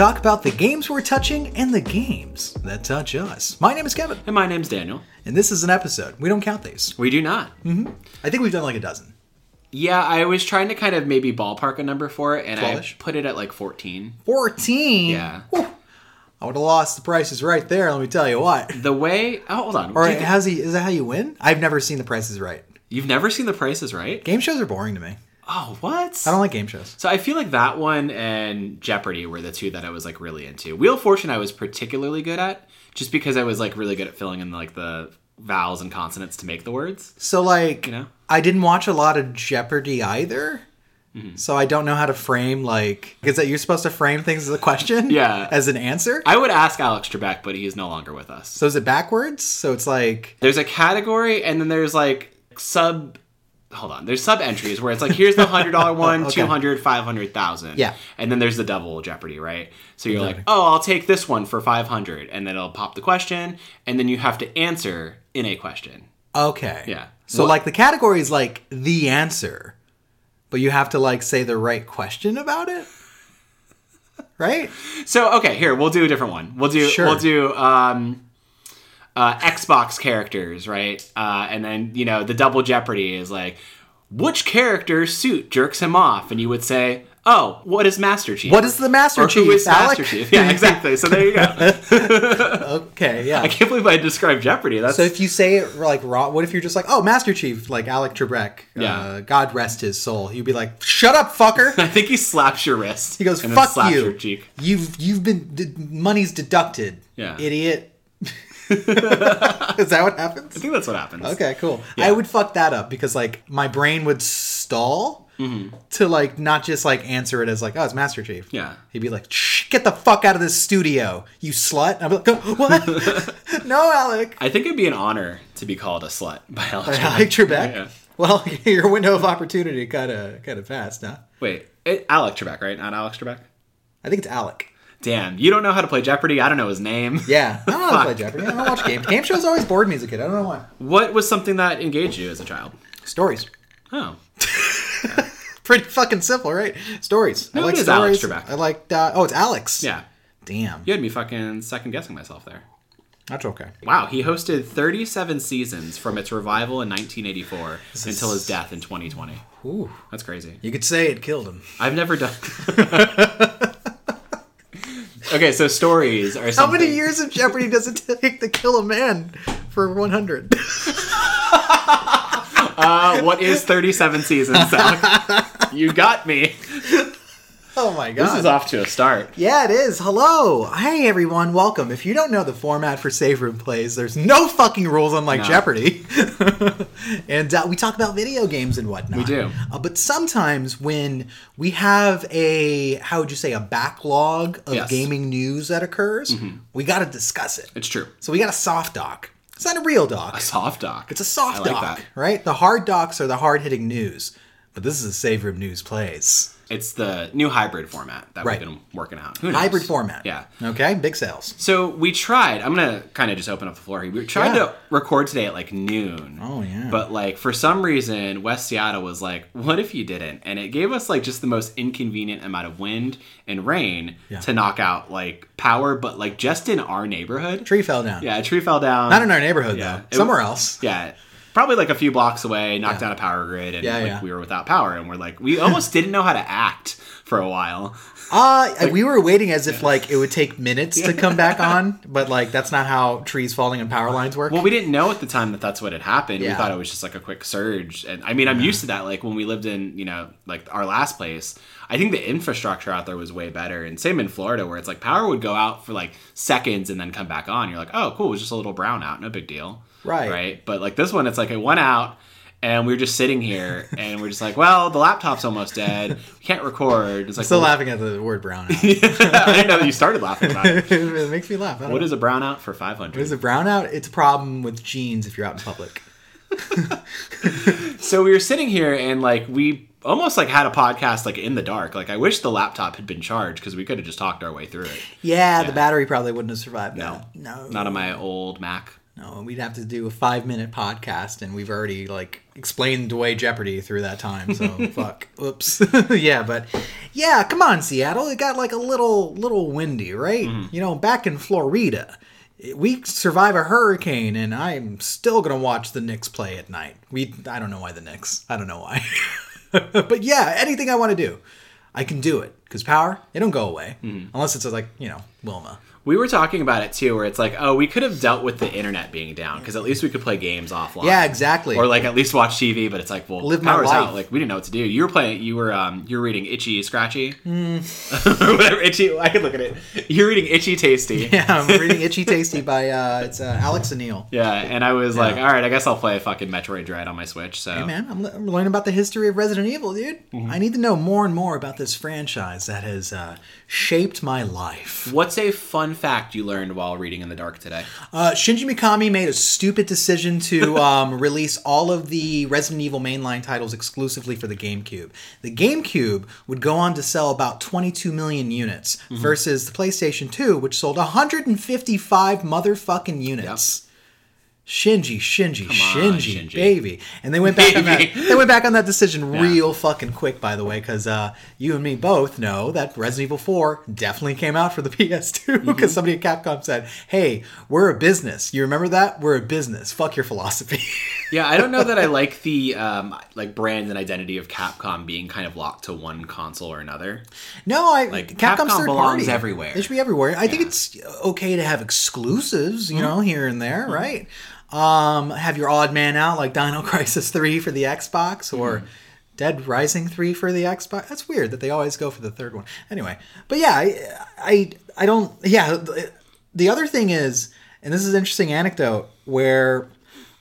talk about the games we're touching and the games that touch us. My name is Kevin, And my name's Daniel. and this is an episode. We don't count these. We do not. Mm-hmm. I think we've done like a dozen. Yeah, I was trying to kind of maybe ballpark a number for it, and I 12-ish? put it at like 14. 14? Yeah. Whew. I would have lost the Price Is Right there, let me tell you what. The way. Oh, hold on. Do how's he, is that how you win? I've never seen the Price Is Right. You've never seen The Price Is Right? Game shows are boring to me. Oh, what? I don't like game shows. So I feel like that one and Jeopardy were the two that I was like really into. Wheel of Fortune I was particularly good at, just because I was like really good at filling in like the vowels and consonants to make the words. So, like, You know? I didn't watch a lot of Jeopardy either. Mm-hmm. So I don't know how to frame like is that you're supposed to frame things as a question, Yeah. as an answer. I would ask Alex Trebek, but he's no longer with us. So is it backwards? So it's like there's a category and then there's like sub hold on there's sub entries where it's like here's the hundred dollar one Okay. 200 500,000 Yeah. and then there's the double jeopardy right so you're like oh i'll take this one for 500 and then it'll pop the question and then you have to answer in a question okay, Yeah. So What- like the category is like the answer, but you have to like say the right question about it, right? so okay here we'll do a different one we'll do Sure. we'll do um uh xbox characters right uh and then you know the double jeopardy is like which character's suit jerks him off and you would say oh what is master chief What is the Master or Chief? who is Alec? Master Chief? Yeah, exactly. So there you go. Okay, yeah. I can't believe I described Jeopardy. That's So if you say it like raw, what if you're just like, oh, Master Chief, like Alec Trebek, Yeah. uh, God rest his soul. You'd be like, shut up, fucker. I think he slaps your wrist. He goes, "Fuck you! You've you've been d- money's deducted, Yeah. idiot." Is that what happens? I think that's what happens. Okay, cool. I would fuck that up because like my brain would stall Mm-hmm. to like not just like answer it as like, "Oh, it's Master Chief." Yeah. He'd be like, Shh, "Get the fuck out of this studio, you slut!" And I'd be like, "Oh, "What? no, Alec." I think it'd be an honor to be called a slut by Alex. Trebek. Alec Trebek. Yeah. Well, your window of opportunity kind of kind of passed, huh? Wait, it, Alec Trebek, right? Not Alex Trebek. I think it's Alec. Damn, you don't know how to play Jeopardy. I don't know his name. Yeah, I don't know how to play Jeopardy. I don't watch games. Game shows always bored me as a kid. I don't know why. What was something that engaged you as a child? Stories. Oh, Pretty fucking simple, right? Stories. No, I like it is stories. Alex Trebek. I like. Uh, oh, it's Alex. yeah. Damn. You had me fucking second guessing myself there. That's okay. Wow, he hosted 37 seasons from its revival in 1984 until his death in 2020. Ooh. That's crazy. You could say it killed him. I've never done. okay, so stories are How many years of Jeopardy does it take to kill a man for 100? Uh, what is 37 seasons, Zach? you got me. Oh my god. This is off to a start. Yeah, it is. Hello. Hey, everyone. Welcome. If you don't know the format for Save Room Plays, there's no fucking rules unlike No. Jeopardy. and uh, we talk about video games and whatnot. We do. Uh, but sometimes when we have a, how would you say, a backlog of Yes. gaming news that occurs, we got to discuss it. It's true. So we got a soft doc. It's not a real doc. A soft doc. It's a soft like doc, that. right? The hard docs are the hard hitting news. But this is a Save Room News Plays. It's the new hybrid format that Right. we've been working out. Who knows? Hybrid format. Yeah. Okay, big sales. So we tried. I'm gonna kind of just open up the floor here. We tried Yeah. to record today at like noon. Oh, yeah. But like for some reason, West Seattle was like, "What if you didn't?" And it gave us like just the most inconvenient amount of wind and rain Yeah. to knock out like power, but like just in our neighborhood. Tree fell down. Yeah, a tree fell down. Not in our neighborhood Yeah. though. It Somewhere was- else. Yeah. Probably like a few blocks away, knocked out a power grid, and Yeah, like yeah. we were without power, and we're like, we almost didn't know how to act for a while. Uh, we were waiting as if like it would take minutes to come back on, but like that's not how trees falling and power lines work. Well, we didn't know at the time that that's what had happened. Yeah. We thought it was just like a quick surge. And I mean, I'm used to that. Like when we lived in, you know, like our last place, I think the infrastructure out there was way better. And same in Florida, where it's like power would go out for like seconds and then come back on. You're like, oh, cool, it was just a little brownout, no big deal. Right. Right. But like this one, it's like it went out. And we were just sitting here, and we're just like, "Well, the laptop's almost dead. We can't record." It's like, Still well, laughing at the word brownout. I didn't know that you started laughing about it. it makes me laugh. I What know. is a brownout for five hundred? What is a brownout? It's a problem with jeans if you're out in public. So we were sitting here and like we almost like had a podcast like in the dark. Like I wish the laptop had been charged because we could have just talked our way through it. Yeah, the battery probably wouldn't have survived No, that. No, not on my old Mac. No, we'd have to do a five minute podcast, and we've already like explained away Jeopardy through that time. So fuck. Oops. yeah, but yeah, come on, Seattle. It got like a little little windy, right? Mm-hmm. You know, back in Florida, we survive a hurricane, and I'm still gonna watch the Knicks play at night. We I don't know why the Knicks. I don't know why. but yeah, anything I want to do, I can do it because power it don't go away mm-hmm. unless it's like you know Wilma. We were talking about it too, where it's like, oh, we could have dealt with the internet being down because at least we could play games offline. Yeah, exactly. Or like at least watch TV, but it's like, well, Live my life. out. Like we didn't know what to do. You were playing. You were um. You were reading Itchy Scratchy. Hmm. or whatever. Itchy. I could look at it. You're reading Itchy Tasty. Yeah, I'm reading Itchy Tasty by uh, it's uh, Alex Aniel. Yeah, and I was like, all right, I guess I'll play a fucking Metroid Dread on my Switch. So Hey man, I'm, le- I'm learning about the history of Resident Evil, dude. I need to know more and more about this franchise that has uh, shaped my life. what's a fun fact you learned while reading in the dark today? Uh, Shinji Mikami made a stupid decision to um, release all of the Resident Evil mainline titles exclusively for the GameCube. The GameCube would go on to sell about 22 million units versus the PlayStation 2, which sold 155 motherfucking units. Shinji, Shinji, on, Shinji, Shinji. baby, and they went back on that. They went back on that decision real fucking quick, by the way, because uh, you and me both know that Resident Evil 4 definitely came out for the PS2 because Mm-hmm. somebody at Capcom said, "Hey, we're a business. You remember that? We're a business. Fuck your philosophy." Yeah, I don't know that I like the um, like brand and identity of Capcom being kind of locked to one console or another. no, I Like, Capcom's Capcom third belongs party. everywhere. They should be everywhere. I think it's okay to have exclusives, you know, here and there, right? Um, have your odd man out like Dino Crisis 3 for the Xbox or Dead Rising 3 for the Xbox. That's weird that they always go for the third one. Anyway, but yeah, I I, I don't yeah, the- the other thing is and this is an interesting anecdote where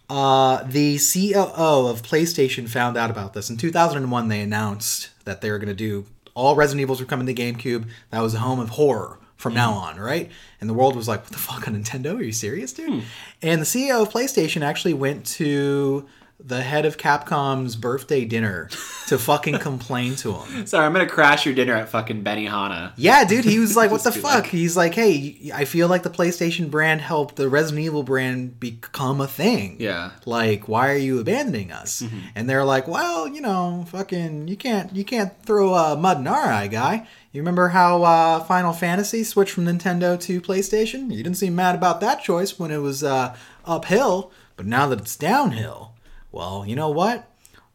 uh, the COO of PlayStation found out about this. In 2001, they announced that they were going to do all Resident Evils were coming to GameCube. That was a home of horror from mm-hmm. now on, right? And the world was like, what the fuck, on Nintendo? Are you serious, dude? Hmm. And the CEO of PlayStation actually went to the head of Capcom's birthday dinner to fucking complain to him. Sorry, I'm gonna crash your dinner at fucking Benihana. Yeah, dude, he was like, "What the fuck?" like- He's like, "Hey, I feel like the PlayStation brand helped the Resident Evil brand become a thing. Yeah. like, why are you abandoning us?" And they're like, "Well, you know, fucking, you can't, you can't throw uh, mud in our eye, guy. You remember how uh, Final Fantasy switched from Nintendo to PlayStation? You didn't seem mad about that choice when it was uh, uphill, but now that it's downhill, well, you know what?"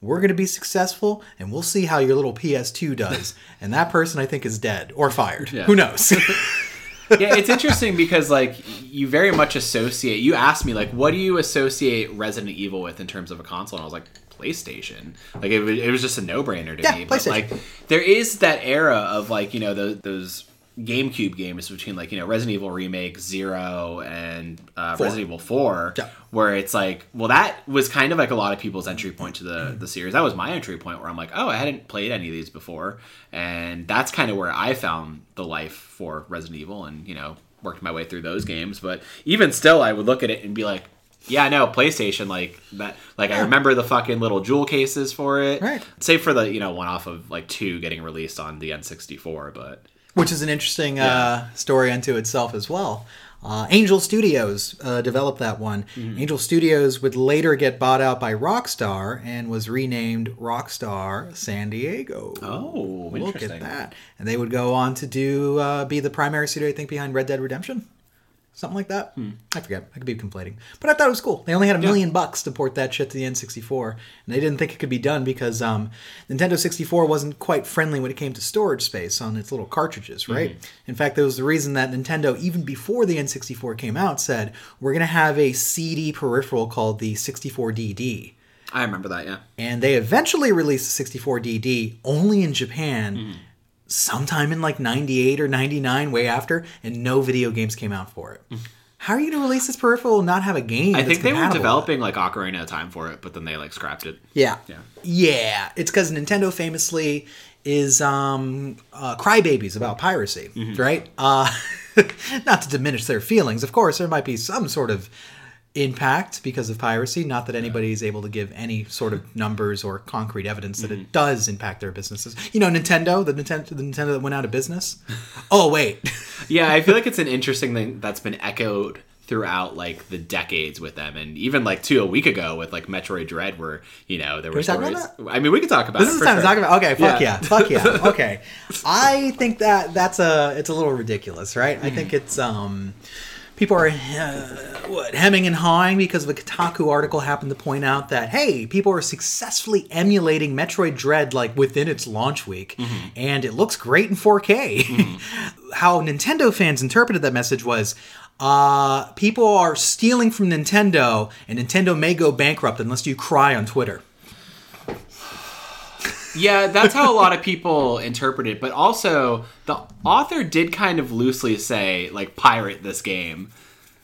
We're going to be successful, and we'll see how your little PS2 does. and that person, I think, is dead or fired. Yeah. Who knows? yeah, it's interesting because like you very much associate. You asked me like, what do you associate Resident Evil with in terms of a console? And I was like, PlayStation. Like it, was- it was just a no brainer to Yeah, me. But like there is that era of like you know those, those GameCube games between like you know Resident Evil Remake Zero and uh, Resident Evil Four, Yeah. where it's like, well, that was kind of like a lot of people's entry point to the the series. That was my entry point where I'm like, oh, I hadn't played any of these before, and that's kind of where I found the life for Resident Evil, and you know worked my way through those games. But even still, I would look at it and be like. Yeah, no, PlayStation like that. Like I remember the fucking little jewel cases for it, Right. Save for the you know one off of like two getting released on the N64, but Which is an interesting uh, story unto itself as well. Uh, Angel Studios uh, developed that one. Mm-hmm. Angel Studios would later get bought out by Rockstar and was renamed Rockstar San Diego. Oh, Look at that. And they would go on to do uh, be the primary studio, I think, behind Red Dead Redemption. Something like that. Hmm. I forget. I could be conflating. But I thought it was cool. They only had a million bucks to port that shit to the N64. And they didn't think it could be done because um, Nintendo 64 wasn't quite friendly when it came to storage space on its little cartridges, right? Mm-hmm. In fact, that was the reason that Nintendo, even before the N64 came out, said, we're going to have a CD peripheral called the 64DD I remember that. Yeah. and they eventually released the 64DD only in Japan sometime in like 98 or 99 way after and no video games came out for it. How are you going to release this peripheral and not have a game? I think they were compatible with it? developing like Ocarina of Time for it, but then they like scrapped it. Yeah. Yeah. Yeah. It's because Nintendo famously is um, uh, crybabies about piracy, Mm-hmm. right? Uh, not to diminish their feelings. Of course, there might be some sort of impact because of piracy. Not that anybody is able to give any sort of numbers or concrete evidence that Mm-hmm. it does impact their businesses. You know, Nintendo, the Nintendo, the Nintendo that went out of business. oh wait, Yeah, I feel like it's an interesting thing that's been echoed throughout like the decades with them and even like two a week ago with like Metroid Dread where you know there were we stories I mean we could talk about This it is the time to sure. talk about. Okay, fuck Yeah. yeah, fuck yeah. Okay, I think that that's a it's a little ridiculous, right? I Hmm. think it's um people are uh, what hemming and hawing because of a Kotaku article happened to point out that hey, people are successfully emulating Metroid Dread like within its launch week, Mm-hmm. and it looks great in 4K. How Nintendo fans interpreted that message was. Uh, people are stealing from Nintendo, and Nintendo may go bankrupt unless you cry on Twitter. Yeah, that's how a lot of people interpret it. But also, the author did kind of loosely say, like, pirate this game.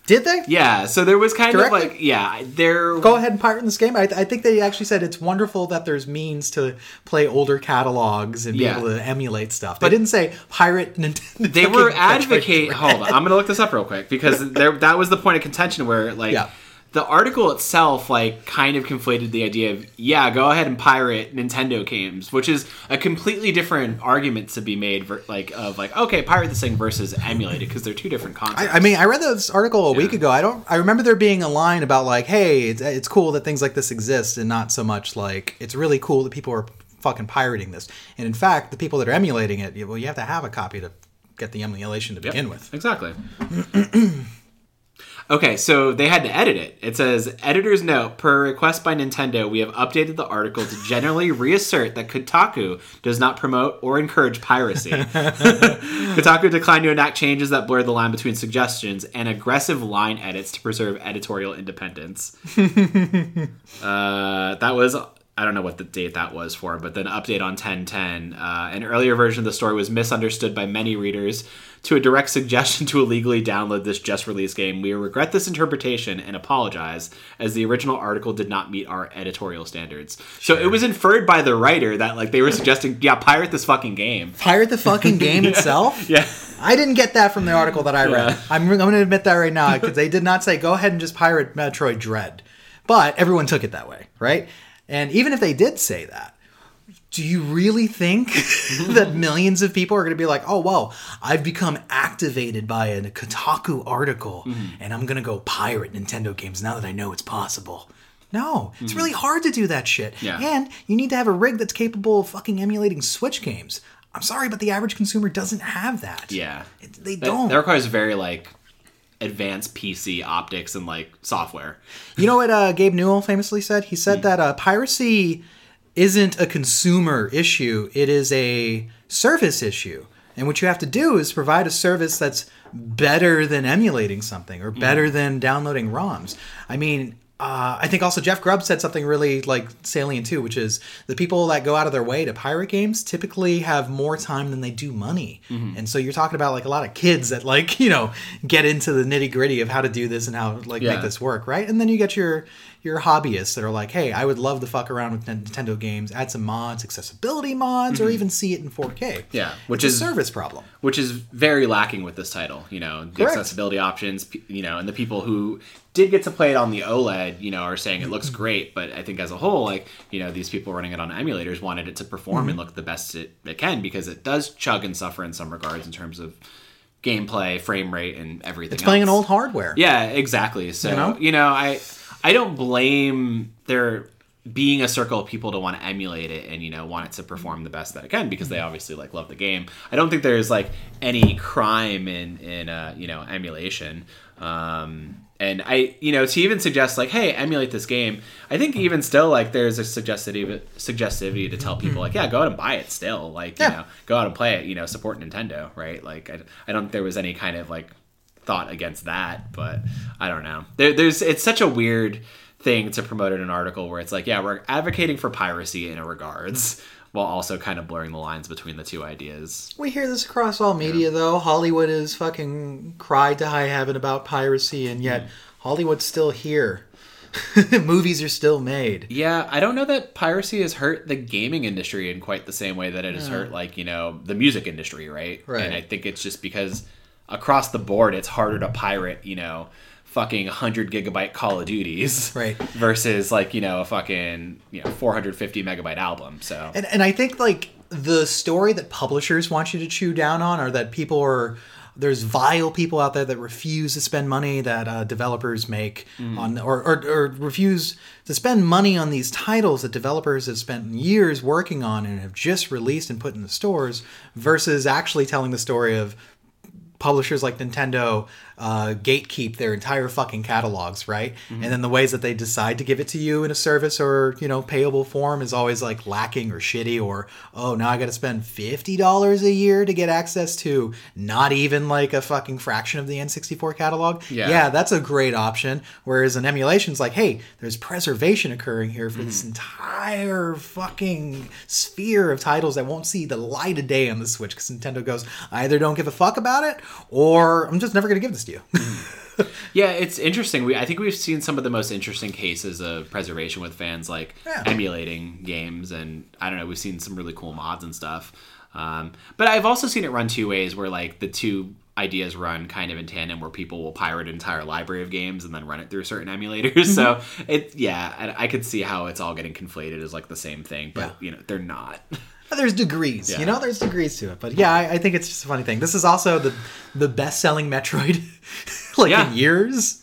Did they? Yeah, so there was kind Directly? of like, yeah, there. go ahead and pirate this game. I, I think they actually said it's wonderful that there's means to play older catalogs and be Yeah. able to emulate stuff. They didn't say pirate Nintendo. They were advocate. Hold on, I'm gonna look this up real quick because there that was the point of contention where like Yeah. The article itself like kind of conflated the idea of yeah, go ahead and pirate Nintendo games, which is a completely different argument to be made. Like of like okay, pirate this thing versus emulate it because they're two different concepts. I, I mean, I read this article a week ago. I don't. I remember there being a line about like, "Hey, it's, it's cool that things like this exist," and not so much like it's really cool that people are fucking pirating this. And in fact, the people that are emulating it, you- well, you have to have a copy to get the emulation to Yep, begin with. Exactly. okay, so they had to edit it. It says, editor's note, per request by Nintendo, we have updated the article to generally reassert that Kotaku does not promote or encourage piracy. Kotaku declined to enact changes that blurred the line between suggestions and aggressive line edits to preserve editorial independence. Uh, that was I don't know what the date that was for, but then update on 1010. Uh, an earlier version of the story was misunderstood by many readers to a direct suggestion to illegally download this just released game. We regret this interpretation and apologize, as the original article did not meet our editorial standards. So it was inferred by the writer that like they were suggesting, yeah, pirate this fucking game. Pirate the fucking game itself. Yeah. I didn't get that from the article that I read. Yeah. I'm, I'm going to admit that right now because they did not say go ahead and just pirate Metroid Dread, but everyone took it that way, right? And even if they did say that, do you really think that millions of people are going to be like, oh, well, I've become activated by a Kotaku article mm-hmm. and I'm going to go pirate Nintendo games now that I know it's possible? No, it's mm-hmm. really hard to do that shit. Yeah. And you need to have a rig that's capable of fucking emulating Switch games. I'm sorry, but the average consumer doesn't have that. Yeah. It- they That, don't. that requires very like advanced PC optics and like software. You know what uh, Gabe Newell famously said? He said that uh, piracy isn't a consumer issue; it is a service issue. And what you have to do is provide a service that's better than emulating something or better than downloading ROMs. I mean, uh, I think also Jeff Grubb said something really like salient too, which is the people that go out of their way to pirate games typically have more time than they do money. And so you're talking about like a lot of kids that like, you know, get into the nitty gritty of how to do this and how to like Yeah. make this work, right? And then you get your your hobbyists that are like, hey, I would love to fuck around with Nintendo games, add some mods, accessibility mods, or even see it in 4K. Yeah, which It's is a service problem. which is very lacking with this title. You know, the Correct. accessibility options. You know, and the people who did get to play it on the OLED, you know, are saying it looks great. But I think as a whole, like you know, these people running it on emulators wanted it to perform Mm-hmm. and look the best it, it can because it does chug and suffer in some regards in terms of gameplay, frame rate, and everything. It's playing an old hardware. Yeah, exactly. So You you know? know, I I don't blame there being a circle of people to want to emulate it and you know want it to perform the best that it can because they obviously like love the game. I don't think there's like any crime in in uh, you know emulation. Um, and I you know to even suggest like hey emulate this game. I think even still like there's a suggestivity suggestivity to tell people like yeah go out and buy it still like Yeah. you know go out and play it you know support Nintendo right like I, I don't think there was any kind of like thought against that, but I don't know. There, there's it's such a weird thing to promote in an article where it's like, yeah, we're advocating for piracy in a regards, while also kind of blurring the lines between the two ideas. We hear this across all media, though. Hollywood has fucking cried to high heaven about piracy, and mm. yet Hollywood's still here. Movies are still made. Yeah, I don't know that piracy has hurt the gaming industry in quite the same way that it has hurt like, you know, the music industry, right? Right. And I think it's just because across the board it's harder to pirate, you know, fucking 100 gigabyte Call of Duties Right. versus like, you know, a fucking, you know, 450 megabyte album. So And, and I think like the story that publishers want you to chew down on, or that people are there's vile people out there that refuse to spend money that uh, developers make on or, or or refuse to spend money on these titles that developers have spent years working on and have just released and put in the stores versus actually telling the story of publishers like Nintendo uh, gatekeep their entire fucking catalogs, right? And then the ways that they decide to give it to you in a service or you know payable form is always like lacking or shitty or oh now I got to spend fifty dollars a year to get access to not even like a fucking fraction of the N64 catalog. Yeah. yeah that's a great option. Whereas an emulation's like hey there's preservation occurring here for this entire fucking sphere of titles that won't see the light of day on the Switch because Nintendo goes I either don't give a fuck about it or I'm just never gonna give this you. Yeah, it's interesting. We I think we've seen some of the most interesting cases of preservation with fans like Yeah. emulating games, and I don't know. We've seen some really cool mods and stuff. Um, but I've also seen it run two ways, where like the two ideas run kind of in tandem, where people will pirate an entire library of games and then run it through certain emulators. so it, yeah, I, I could see how it's all getting conflated as like the same thing, but you know they're not. There's degrees, Yeah. you know. There's degrees to it, but yeah, I, I think it's just a funny thing. This is also the the best selling Metroid, like Yeah. in years.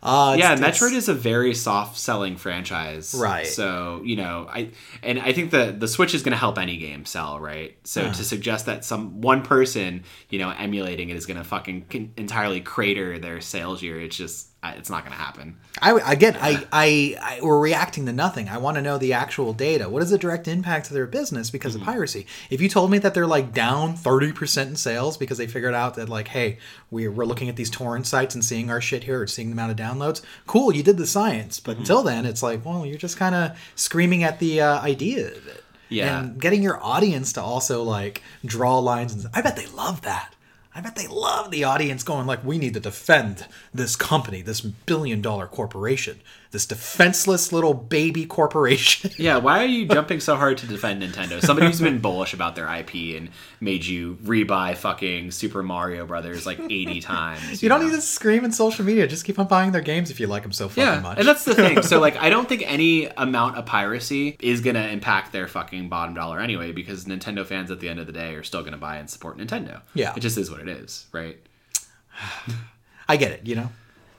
Uh, yeah, it's- Metroid it's- is a very soft selling franchise, Right. So you know, I and I think the the Switch is going to help any game sell, right? So to suggest that some one person, you know, emulating it is going to fucking entirely crater their sales year, it's just it's not going to happen. I again, I, I, I, we're reacting to nothing. I want to know the actual data. What is the direct impact to their business because Mm-hmm. of piracy? If you told me that they're like down thirty percent in sales because they figured out that like, hey, we're we're looking at these torrent sites and seeing our shit here, or seeing the amount of downloads. Cool, you did the science, Mm-hmm. but until then, it's like, well, you're just kind of screaming at the uh, idea of it. Yeah. and getting your audience to also like draw lines. And I bet they love that. I bet they love the audience going like, "We need to defend this company, this billion-dollar corporation, this defenseless little baby corporation." Yeah, why are you jumping so hard to defend Nintendo? Somebody who's been bullish about their IP and made you rebuy fucking Super Mario Brothers like eighty times. you don't know? need to scream in social media. Just keep on buying their games if you like them so fucking Yeah, much. and that's the thing. So like, I don't think any amount of piracy is gonna impact their fucking bottom dollar anyway, because Nintendo fans at the end of the day are still gonna buy and support Nintendo. Yeah. it just is what it is, right? I get it, you know?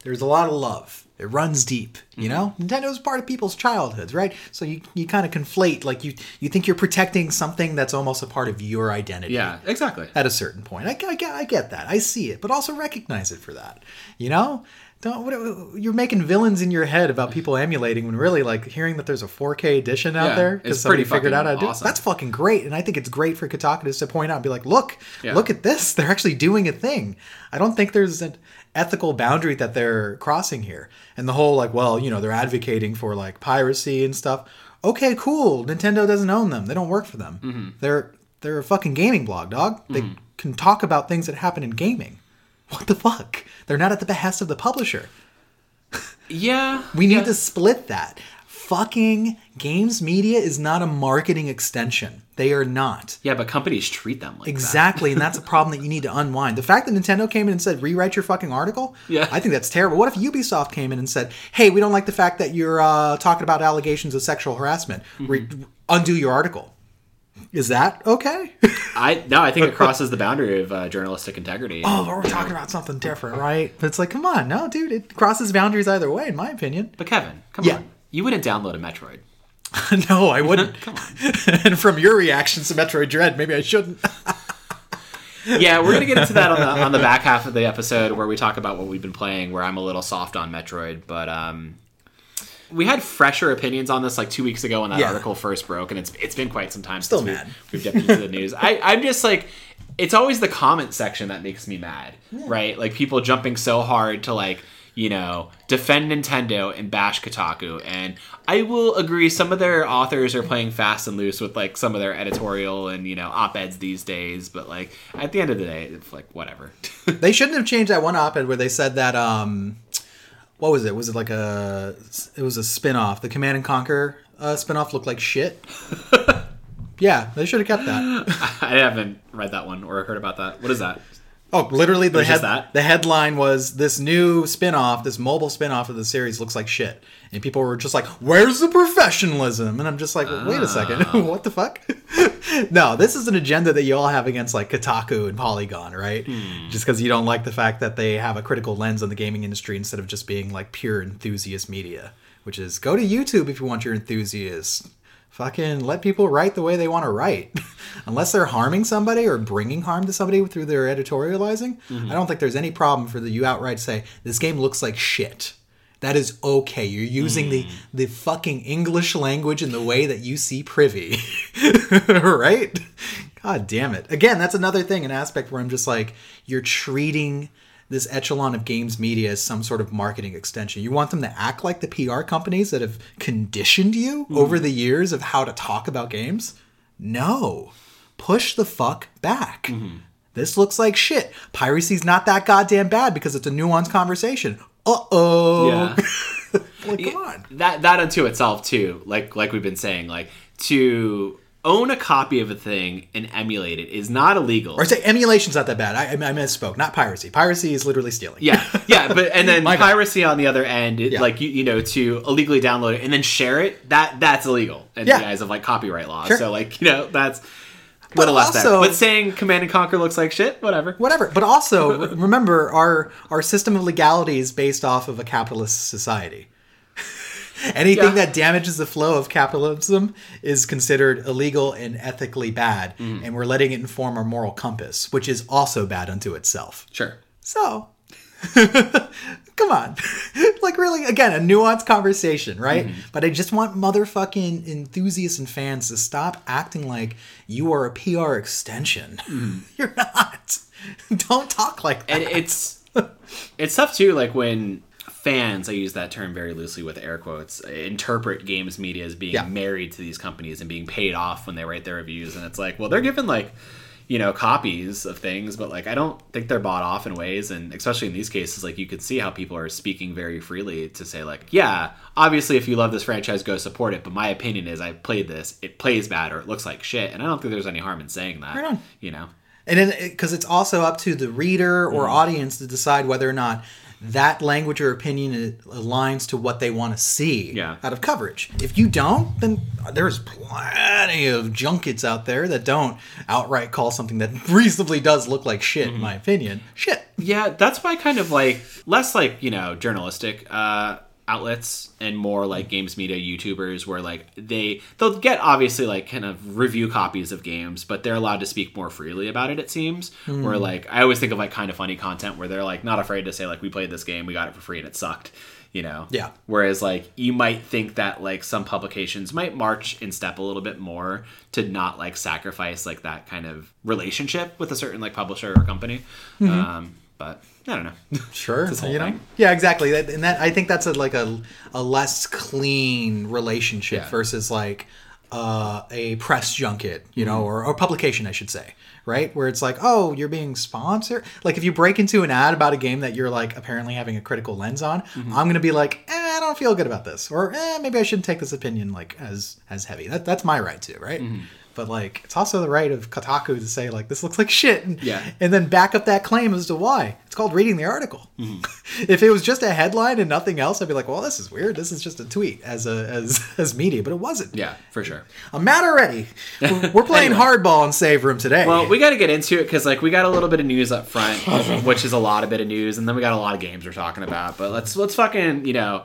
There's a lot of love. It runs deep, you Mm-hmm. know? Nintendo's part of people's childhoods, right? So you, you kind of conflate, like you you think you're protecting something that's almost a part of your identity. Yeah, exactly. At a certain point. I, I, get- I get that. I see it, but also recognize it for that. You know? Don't what, you're making villains in your head about people emulating when really like hearing that there's a 4K edition out Yeah, there because somebody figured out how to do awesome. That's fucking great, and I think it's great for Kotaku to point out and be like, look, Yeah. look at this. They're actually doing a thing. I don't think there's an ethical boundary that they're crossing here. And the whole like, well, you know, they're advocating for like piracy and stuff. Okay, cool. Nintendo doesn't own them. They don't work for them. Mm-hmm. They're they're a fucking gaming blog, dog. They can talk about things that happen in gaming. What the fuck? They're not at the behest of the publisher. Yeah, We need yeah. to split that. Fucking games media is not a marketing extension. They are not. Yeah, but companies treat them like that. Exactly, and that's a problem that you need to unwind. The fact that Nintendo came in and said, rewrite your fucking article, Yeah. I think that's terrible. What if Ubisoft came in and said, hey, we don't like the fact that you're uh, talking about allegations of sexual harassment. Re- undo your article. Is that okay? I no, I think it crosses the boundary of uh, journalistic integrity. oh, but we're talking about something different, right? But it's like, come on, no, dude, it crosses boundaries either way, in my opinion. But Kevin, come Yeah. on, you wouldn't download a Metroid. no, I wouldn't. Come on. and from your reactions to Metroid Dread, maybe I shouldn't. yeah, we're gonna get into that on the on the back half of the episode where we talk about what we've been playing. Where I'm a little soft on Metroid, but um, we had fresher opinions on this like two weeks ago when that Yeah. article first broke, and it's it's been quite some time. Still since mad. We've, we've dipped into the news. I I'm just like. It's always the comment section that makes me mad, right? Like people jumping so hard to like, you know, defend Nintendo and bash Kotaku. And I will agree, some of their authors are playing fast and loose with like some of their editorial and you know op eds these days. But like at the end of the day, it's like whatever. They shouldn't have changed that one op-ed where they said that um what was it? Was it like a it was a spin-off. The Command and Conquer uh, spin-off looked like shit. yeah, they should have kept that. I haven't read that one or heard about that. What is that? Oh, literally the head, that? the headline was this new spin-off, this mobile spin-off of the series looks like shit. And people were just like, "Where's the professionalism?" And I'm just like, "Wait a second. What the fuck?" no, this is an agenda that you all have against like Kotaku and Polygon, right? Hmm. Just cuz you don't like the fact that they have a critical lens on the gaming industry instead of just being like pure enthusiast media, which is go to YouTube if you want your enthusiasts fucking let people write the way they want to write. Unless they're harming somebody or bringing harm to somebody through their editorializing, mm-hmm. I don't think there's any problem for the you outright say this game looks like shit. That is okay. You're using the mm. the fucking English language in the way that you see privy. right? God damn it. Again, that's another thing, an aspect where I'm just like, you're treating this echelon of games media as some sort of marketing extension. You want them to act like the PR companies that have conditioned you over the years of how to talk about games? No. Push the fuck back. This looks like shit. Piracy's not that goddamn bad because it's a nuanced conversation. Uh oh. Yeah. like, come on. that that unto itself too like like we've been saying like to own a copy of a thing and emulate it is not illegal Or say emulation's not that bad. I, I misspoke. Not piracy. Piracy is literally stealing. yeah yeah but and then My bad. piracy on the other end it, Yeah. like you, you know to illegally download it and then share it that that's illegal in Yeah. the eyes of like copyright law Sure. so like you know that's But little less also- there. but saying command and conquer looks like shit whatever whatever. But also remember, our our system of legality is based off of a capitalist society. Anything Yeah. that damages the flow of capitalism is considered illegal and ethically bad, Mm. and we're letting it inform our moral compass, which is also bad unto itself. sure So, come on. like, really, again, a nuanced conversation, right? Mm-hmm. But I just want motherfucking enthusiasts and fans to stop acting like you are a PR extension. You're not. Don't talk like that. And it's it's tough too like when fans i use that term very loosely with air quotes interpret games media as being Yeah. married to these companies and being paid off when they write their reviews. And it's like well they're given like you know copies of things but like i don't think they're bought off in ways. And especially in these cases like you could see how people are speaking very freely to say like yeah obviously if you love this franchise go support it. But my opinion is i played this. It plays bad or it looks like shit. And i don't think there's any harm in saying that Right you know? And then, because it's also up to the reader or Mm. audience to decide whether or not that language or opinion aligns to what they want to see Yeah. out of coverage. If you don't, then there's plenty of junkets out there that don't outright call something that reasonably does look like shit, Mm-hmm. in my opinion. Shit. Yeah, that's why kind of like less like you know journalistic uh, outlets and more like games media YouTubers where like they they'll get obviously like kind of review copies of games, but they're allowed to speak more freely about it. It seems where like I always think of like kind of funny content where they're like not afraid to say like we played this game, we got it for free and it sucked. You know, Yeah. Whereas, like, you might think that like some publications might march in step a little bit more to not like sacrifice like that kind of relationship with a certain like publisher or company. Um, but I don't know. Sure, This whole you know. thing. Yeah, exactly. That, and that I think that's a like a a less clean relationship Yeah. versus like uh, a press junket, you Mm-hmm. know, or, or publication, I should say, right? Where it's like, oh, you're being sponsored. Like if you break into an ad about a game that you're like apparently having a critical lens on, Mm-hmm. I'm gonna be like, eh, I don't feel good about this, or eh, maybe I shouldn't take this opinion like as as heavy. That that's my right to, right? Mm-hmm. But like, it's also the right of Kotaku to say like this looks like shit, and, Yeah. and then back up that claim as to why. It's called reading the article. Mm-hmm. if it was just a headline and nothing else, I'd be like, well, this is weird. This is just a tweet as a as as media, but it wasn't. yeah, for sure. I'm mad already. We're, we're playing Anyway. hardball in Save Room today. Well, we got to get into it because like we got a little bit of news up front, which is a lot of bit of news, and then we got a lot of games we're talking about. But let's let's fucking you know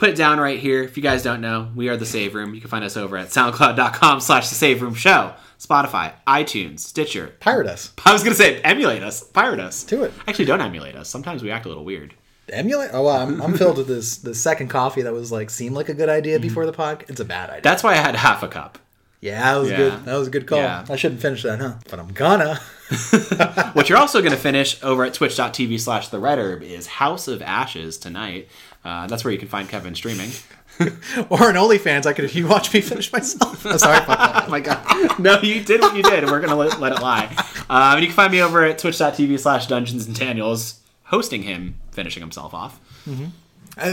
put it down right here. If you guys don't know, we are the Save Room. You can find us over at SoundCloud.com/slash The Save Room Show, Spotify, iTunes, Stitcher. pirate us. I was gonna say emulate us, pirate us. Do it. Actually, don't emulate us. Sometimes we act a little weird. Emulate? Oh, well, I'm, I'm filled with this the second coffee that was like seemed like a good idea Mm-hmm. before the pod. It's a bad idea. That's why I had half a cup. yeah, that was Yeah. good. That was a good call. Yeah. I shouldn't finish that, huh? But I'm gonna. What you're also going to finish over at twitch.tv slash the red herb is House of Ashes tonight. Uh, that's where you can find Kevin streaming. Or an OnlyFans, I could if you watch me finish myself. Oh, sorry. Oh my god. No, you did what you did, and we're going to let, let it lie. Um, and you can find me over at twitch.tv slash dungeons and Daniels, hosting him finishing himself off. Uh,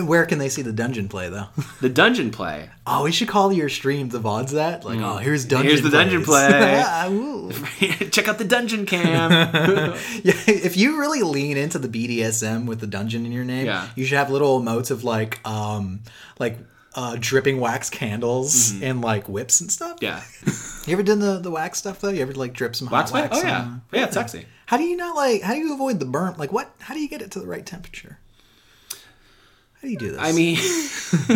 where can they see the dungeon play though? The dungeon play. Oh, we should call your stream the VODs that. Like, oh, here's dungeon. Mm. Here's the dungeon plays. play. Ah. Check out the dungeon cam. yeah, if you really lean into the BDSM with the dungeon in your name, Yeah. you should have little emotes of like, um, like uh, dripping wax candles and like whips and stuff. Mm-hmm. yeah. You ever done the the wax stuff though? You ever like drip some Wax hot wax? Oh yeah. on- Yeah, it's sexy. How do you not like? How do you avoid the burn? Like what? How do you get it to the right temperature? How do you do this? I mean,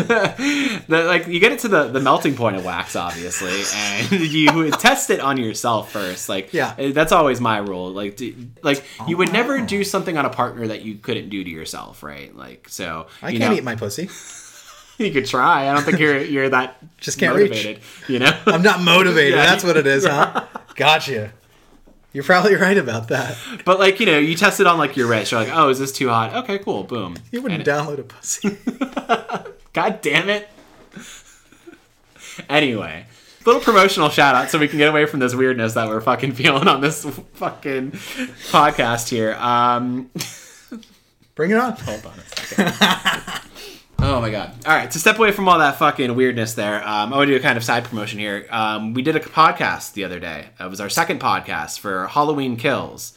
the, like you get it to the, the melting point of wax, obviously, and you test it on yourself first. Like, Yeah. eh, that's always my rule. Like, do, like you would never Oh. do something on a partner that you couldn't do to yourself, right? Like, so I can't know, eat my pussy. You could try. I don't think you're you're that Just can't reach. motivated. You know, I'm not motivated. Yeah. That's what it is, huh? Gotcha. You're probably right about that. but like you know, you test it on like your wrist. You're like, oh, is this too hot? Okay, cool, boom. You wouldn't And- download a pussy. God damn it. anyway, little promotional shout out so we can get away from this weirdness that we're fucking feeling on this fucking podcast here. Um, Bring it on. hold on a second. Oh my god! All right, to step away from all that fucking weirdness, there, um, I want to do a kind of side promotion here. Um, we did a podcast the other day. It was our second podcast for Halloween Kills.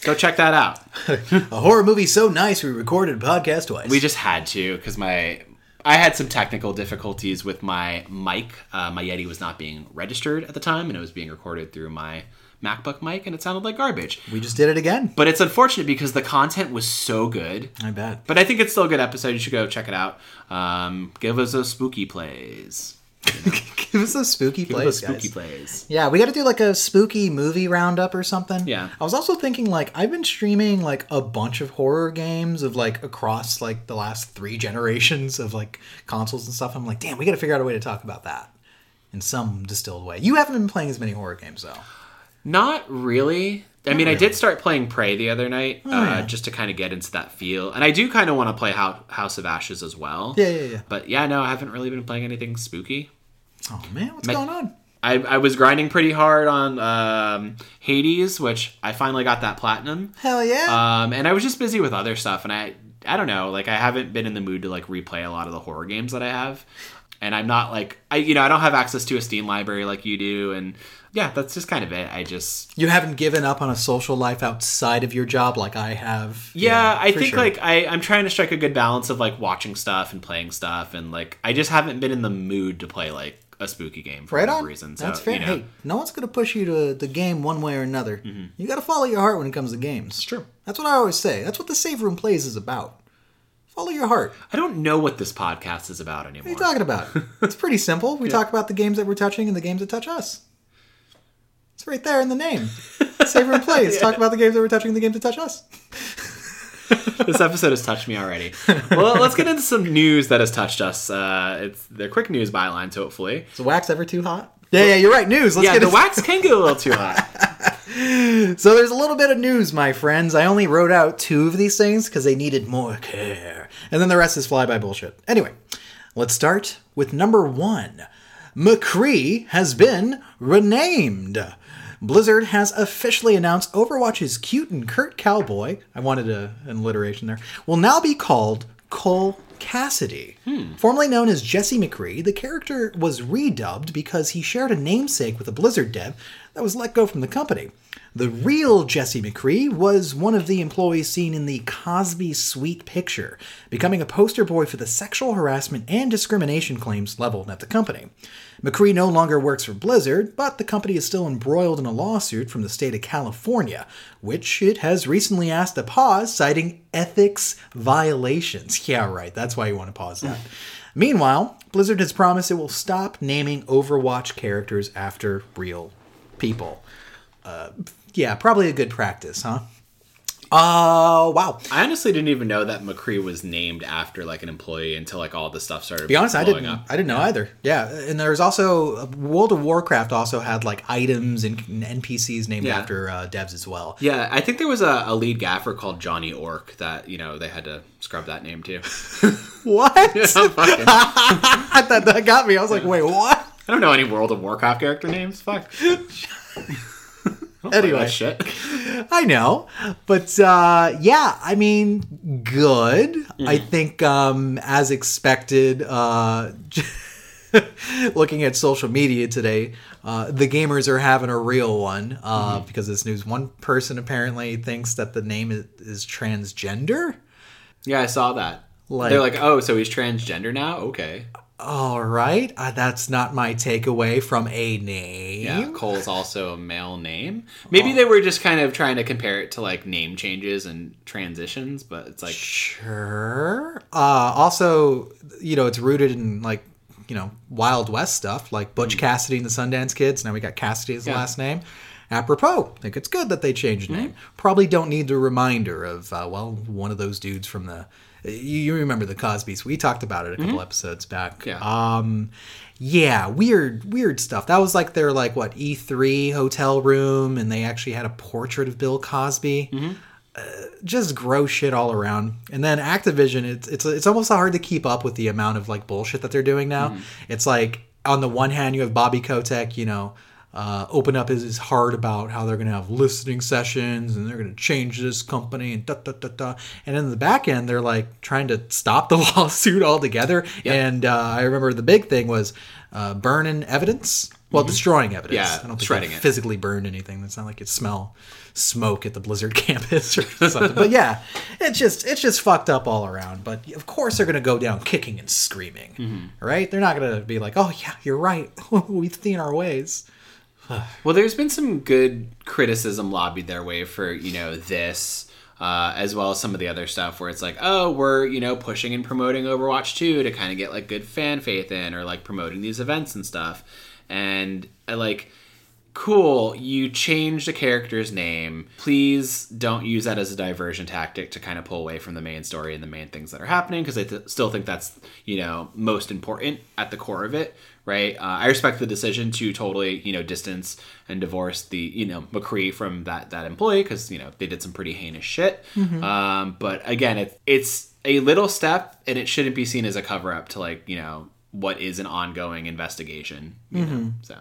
Go check that out. A horror movie so nice we recorded a podcast twice. We just had to because my I had some technical difficulties with my mic. Uh, my Yeti was not being registered at the time, and it was being recorded through my MacBook mic, and it sounded like garbage. we just did it again. But it's unfortunate because the content was so good. I bet. But I think it's still a good episode. You should go check it out. Um, give us a spooky plays. Give us a spooky Give place, us spooky guys. plays. Yeah, we got to do like a spooky movie roundup or something. Yeah. I was also thinking like I've been streaming like a bunch of horror games of like across like the last three generations of like consoles and stuff. I'm like, damn, we got to figure out a way to talk about that in some distilled way. You haven't been playing as many horror games though. Not really. I mean, I did start playing Prey the other night, uh, yeah. just to kind of get into that feel, and I do kind of want to play Hou- House of Ashes as well. Yeah, yeah, yeah. But yeah, no, I haven't really been playing anything spooky. Oh man, what's going on? I, I was grinding pretty hard on um, Hades, which I finally got that platinum. Hell yeah. Um, and I was just busy with other stuff, and I I don't know, like I haven't been in the mood to like replay a lot of the horror games that I have, and I'm not like I you know I don't have access to a Steam library like you do, and yeah, that's just kind of it. I just you haven't given up on a social life outside of your job like I have. yeah, I think sure. like I I'm trying to strike a good balance of like watching stuff and playing stuff, and like I just haven't been in the mood to play like a spooky game for Right whatever on. reason. So, That's fair. You know, Hey, no one's gonna push you to the game one way or another. Mm-hmm. You got to follow your heart when it comes to games. It's true. That's what I always say. That's what the Save Room Plays is about. Follow your heart. I don't know what this podcast is about anymore. What are you talking about? it's pretty simple. We talk about the games that we're touching and the games that touch us. It's right there in the name. Save Room Plays. Talk about the games that we're touching and the games that touch us. this episode has touched me already. Well, let's get into some news that has touched us. Uh, it's the quick news bylines, hopefully. Is wax ever too hot? Yeah, yeah, you're right. News. Let's yeah, the into- wax can get a little too hot. So there's a little bit of news, my friends. I only wrote out two of these things because they needed more care. And then the rest is flyby bullshit. Anyway, let's start with number one. McCree has been renamed. Blizzard has officially announced Overwatch's cute and curt cowboy, I wanted a, an alliteration there, will now be called Cole Cassidy. Hmm. Formerly known as Jesse McCree, the character was redubbed because he shared a namesake with a Blizzard dev that was let go from the company. The real Jesse McCree was one of the employees seen in the Cosby Suite picture, becoming a poster boy for the sexual harassment and discrimination claims leveled at the company. McCree no longer works for Blizzard, but the company is still embroiled in a lawsuit from the state of California, which it has recently asked to pause, citing ethics violations. Yeah, right, that's why you want to pause that. Meanwhile, Blizzard has promised it will stop naming Overwatch characters after real people. Uh, yeah, probably a good practice, huh? Oh, wow. I honestly didn't even know that McCree was named after like an employee until like all the stuff started. be honest, I didn't. Up. I didn't know either. Yeah, and there's also World of Warcraft also had like items and NPCs named Yeah. after uh, devs as well. Yeah, I think there was a, a lead gaffer called Johnny Orc that you know they had to scrub that name too. What? Fucking- that, that got me. I was like, wait, what? I don't know any World of Warcraft character names. Fuck. Anyway. shit. I know, but uh, yeah, I mean, good. I think, um, as expected, uh, looking at social media today, uh, the gamers are having a real one uh, because this news. One person apparently thinks that the name is, is transgender. Yeah, I saw that. Like- They're like, oh, so he's transgender now? Okay. All right, uh, that's not my takeaway from a name. Yeah, Cole's also a male name. Maybe they were just kind of trying to compare it to like name changes and transitions, but it's like, Sure. Uh, also, you know, it's rooted in like, you know, Wild West stuff, like Butch Cassidy and the Sundance Kids. Now we got Cassidy as the Mm. Yeah. last name. Apropos, think it's good that they changed Mm-hmm. name. Probably don't need the reminder of, uh, well, one of those dudes from the. You, you remember the Cosby's? We talked about it a couple episodes back. Mm-hmm. Yeah. Um, yeah, weird, weird stuff. That was like their like what E three hotel room, and they actually had a portrait of Bill Cosby Mm-hmm. just gross shit all around. And then Activision, it's it's it's almost hard to keep up with the amount of like bullshit that they're doing now. Mm-hmm. It's like on the one hand, you have Bobby Kotick, you know, uh, open up his, his heart about how they're going to have listening sessions and they're going to change this company and da da da da. And in the back end, they're like trying to stop the lawsuit altogether. And uh, I remember the big thing was uh, burning evidence. Well, destroying evidence. Yeah, I don't think shredding they it. physically burned anything. It's not like it smell smoke at the Blizzard campus or something. but yeah, it's just it's just fucked up all around. But of course they're gonna go down kicking and screaming, Mm-hmm. right? They're not gonna be like, oh yeah, you're right. We've seen our ways. well, there's been some good criticism lobbied their way for, you know, this. Uh, as well as some of the other stuff where it's like, oh, we're you know pushing and promoting Overwatch 2 to kind of get like good fan faith in, or like promoting these events and stuff. And I like, cool, you changed a character's name. Please don't use that as a diversion tactic to kind of pull away from the main story and the main things that are happening because I th- still think that's you know most important at the core of it, right? Uh, I respect the decision to totally you know distance and divorce the you know McCree from that that employee because you know they did some pretty heinous shit. Um, but again, it, it's a little step and it shouldn't be seen as a cover up to like you know what is an ongoing investigation. You know, so.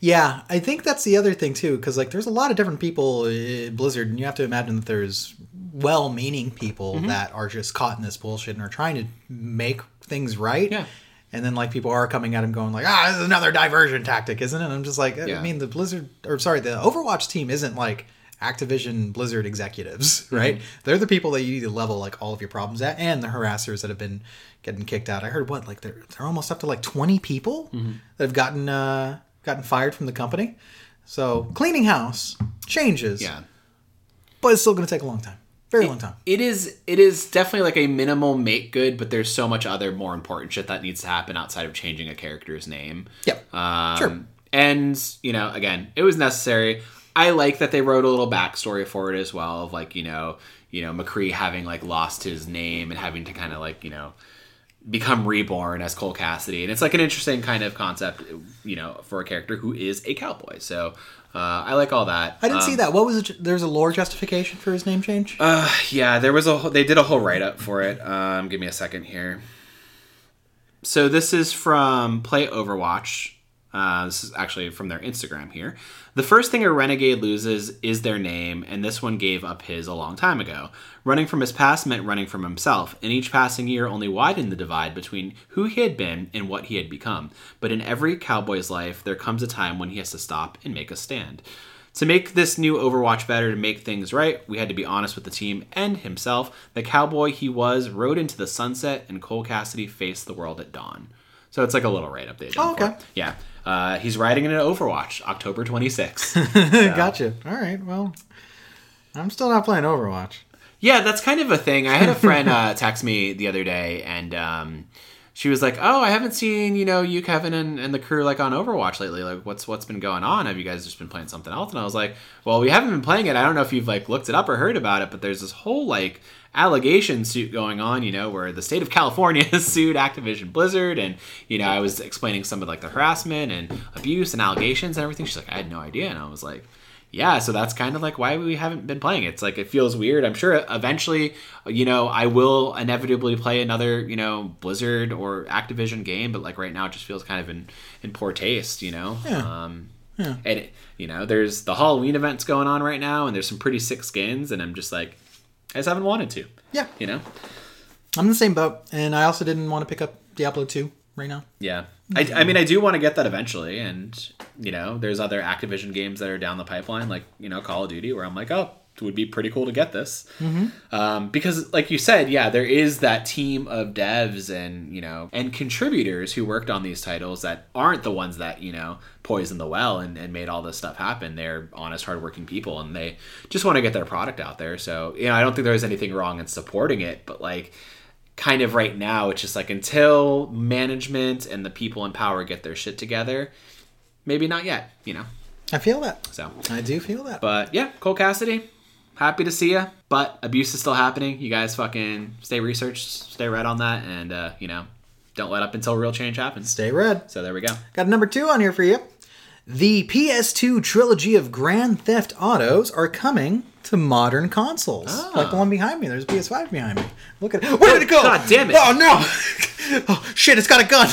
Yeah, I think that's the other thing too, because like there's a lot of different people at Blizzard, and you have to imagine that there's well-meaning people Mm-hmm. that are just caught in this bullshit and are trying to make things right. Yeah. And then like people are coming at him going like, ah, this is another diversion tactic, isn't it? And I'm just like, I Yeah. mean, the Blizzard or sorry, the Overwatch team isn't like Activision Blizzard executives, right? They're the people that you need to level like all of your problems at, and the harassers that have been getting kicked out. I heard what like they're they're almost up to like 20 people that have gotten uh, gotten fired from the company. So cleaning house changes, Yeah. but it's still going to take a long time, very long time. It is it is definitely like a minimal make good, but there's so much other more important shit that needs to happen outside of changing a character's name. Yep. Um, Sure. And you know, again, it was necessary. I like that they wrote a little backstory for it as well, of like you know, you know, McCree having like lost his name and having to kind of like you know become reborn as Cole Cassidy, and it's like an interesting kind of concept, you know, for a character who is a cowboy. So uh, I like all that. I didn't Um, see that. What was it? There's a lore justification for his name change. Uh, yeah, there was a whole- they did a whole write up for it. Um, give me a second here. So this is from Play Overwatch. Uh, this is actually from their Instagram here. The first thing a renegade loses is their name, and this one gave up his a long time ago. Running from his past meant running from himself, and each passing year only widened the divide between who he had been and what he had become. But in every cowboy's life, there comes a time when he has to stop and make a stand. To make this new Overwatch better, to make things right, we had to be honest with the team and himself. The cowboy he was rode into the sunset, and Cole Cassidy faced the world at dawn. So it's like a little write up they did. Oh, okay. Yeah. Uh, he's riding in an Overwatch, October 26th. Gotcha. All right. Well, I'm still not playing Overwatch. Yeah, that's kind of a thing. I had a friend uh, text me the other day, and um, she was like, "Oh, I haven't seen you know you, Kevin, and, and the crew like on Overwatch lately. Like, what's what's been going on? Have you guys just been playing something else?" And I was like, "Well, we haven't been playing it. I don't know if you've like looked it up or heard about it, but there's this whole like allegation suit going on, you know, where the state of California sued Activision Blizzard, and you know, I was explaining some of like the harassment and abuse and allegations and everything. She's like, I had no idea, and I was like yeah so that's kind of like why we haven't been playing it. it's like it feels weird i'm sure eventually you know i will inevitably play another you know blizzard or activision game but like right now it just feels kind of in in poor taste you know Yeah. um And it, you know, there's the Halloween events going on right now, and there's some pretty sick skins, and I'm just like, I just haven't wanted to. Yeah. You know. I'm in the same boat, and I also didn't want to pick up Diablo 2 right now. Yeah. I, I mean, I do want to get that eventually, and you know, there's other Activision games that are down the pipeline, like you know, Call of Duty, where I'm like, oh, would be pretty cool to get this, um, because, like you said, yeah, there is that team of devs and you know and contributors who worked on these titles that aren't the ones that you know poisoned the well and, and made all this stuff happen. They're honest, hardworking people, and they just want to get their product out there. So you know, I don't think there's anything wrong in supporting it, but like kind of right now it's just like until management and the people in power get their shit together maybe not yet you know I feel that. so I do feel that. but yeah cole cassidy happy to see you but abuse is still happening you guys fucking stay researched stay red on that and uh you know don't let up until real change happens Stay red. so there we go Got a number two on here for you. The PS2 trilogy of Grand Theft Autos are coming to modern consoles. Ah. Like the one behind me. There's a PS5 behind me. Look at it. Where did it go? God damn it. Oh no! oh shit! It's got a gun.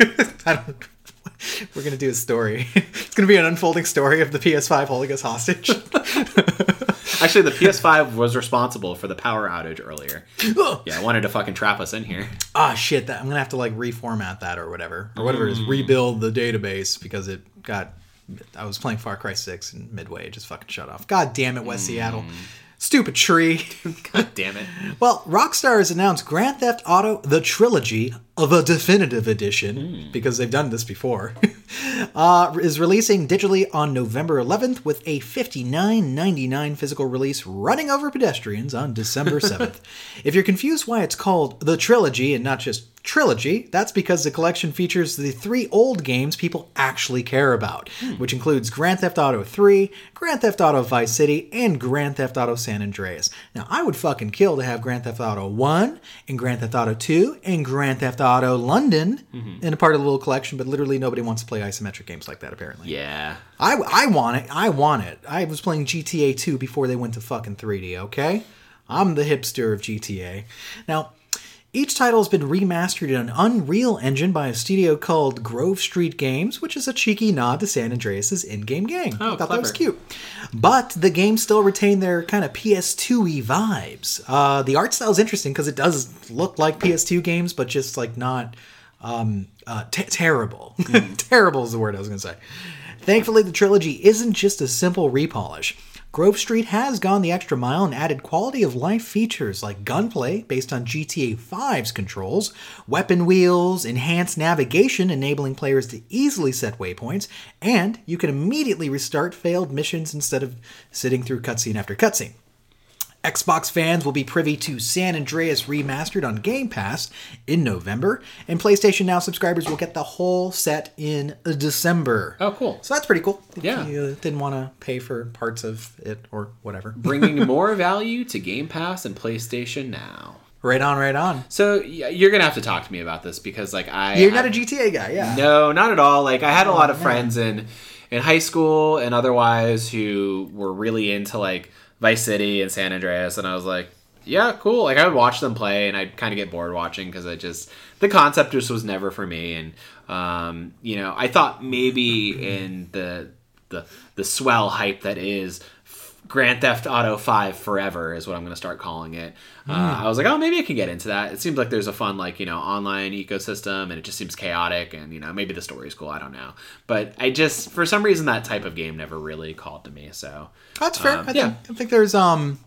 I don't. We're gonna do a story. It's gonna be an unfolding story of the PS5 holding us hostage. Actually the ps5 was responsible for the power outage earlier yeah i wanted to fucking trap us in here ah shit! That I'm gonna have to like reformat that or whatever or whatever it is. Rebuild the database because it got. I was playing Far Cry 6 and midway it just fucking shut off. God damn it, West Seattle. Stupid tree. god damn it Well, Rockstar has announced Grand Theft Auto: The Trilogy of a Definitive Edition because they've done this before. uh, is releasing digitally on November 11th with a 59.99 physical release running over pedestrians on December 7th. if you're confused why it's called The Trilogy and not just Trilogy, that's because the collection features the three old games people actually care about, which includes Grand Theft Auto 3, Grand Theft Auto Vice City, and Grand Theft Auto San Andreas. Now, I would fucking kill to have Grand Theft Auto 1 and Grand Theft Auto 2 and Grand Theft Auto London mm-hmm. in a part of the little collection, but literally nobody wants to play isometric games like that, apparently. yeah I, I want it. I want it. I was playing GTA 2 before they went to fucking 3D, okay? I'm the hipster of GTA. Now, each title has been remastered in an Unreal Engine by a studio called Grove Street Games, which is a cheeky nod to San Andreas' in-game game. Oh, I thought that was cute. But the games still retain their kind of PS2y vibes. Uh, the art style is interesting because it does look like PS2 games, but just like not um, uh, te- terrible. terrible is the word I was going to say. Thankfully, the trilogy isn't just a simple repolish. Grove Street has gone the extra mile and added quality of life features like gunplay based on GTA 5's controls, weapon wheels, enhanced navigation enabling players to easily set waypoints, and you can immediately restart failed missions instead of sitting through cutscene after cutscene. Xbox fans will be privy to San Andreas Remastered on Game Pass in November, and PlayStation Now subscribers will get the whole set in December. oh cool So that's pretty cool. If Yeah. you didn't want to pay for parts of it or whatever. bringing more value to Game Pass and PlayStation Now. Right on, right on. So you're gonna have to talk to me about this because like I You're not a GTA guy, yeah. no, not at all. Like I had a oh, lot of friends in in high school and otherwise who were really into like Vice City and San Andreas, and I was like, yeah, cool. Like I would watch them play, and I'd kind of get bored watching because I just the concept just was never for me. And um, you know, I thought maybe in the the the swell hype that is Grand Theft Auto 5 Forever is what I'm going to start calling it. Uh, I was like, oh, maybe I can get into that. It seems like there's a fun, like, you know, online ecosystem and it just seems chaotic and, you know, maybe the story's cool. I don't know. But I just, for some reason, that type of game never really called to me. So, That's fair. Um, I, yeah. think, I think there's um.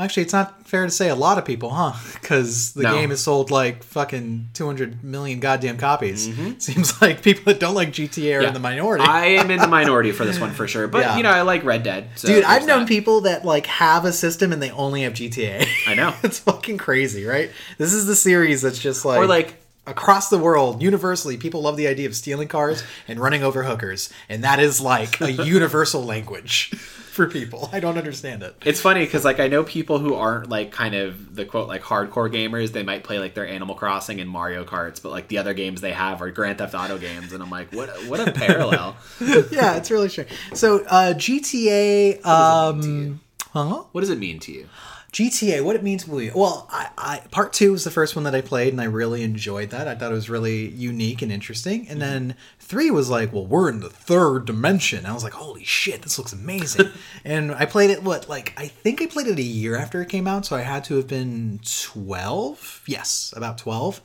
Actually, it's not fair to say a lot of people, huh? Because the No. game has sold like fucking 200 million goddamn copies. Mm-hmm. Seems like people that don't like GTA are in the minority. I am in the minority for this one for sure. But, Yeah. you know, I like Red Dead. So Dude, I've known that. people that like have a system and they only have GTA. I know. it's fucking crazy, right? This is the series that's just like Or, like, across the world, universally, people love the idea of stealing cars and running over hookers, and that is like a universal language for people. I don't understand it. It's funny because like I know people who aren't like kind of the quote like hardcore gamers. They might play like their Animal Crossing and Mario Karts, but like the other games they have are Grand Theft Auto games, and I'm like, what what a parallel. yeah, it's really strange. So uh, GTA, um, huh? what does it mean to you? GTA, what it means to me. Well, I, I part two was the first one that I played, and I really enjoyed that. I thought it was really unique and interesting. And then three was like, well, we're in the third dimension. I was like, holy shit, this looks amazing. and I played it what like I think I played it a year after it came out, so I had to have been twelve. Yes, about twelve.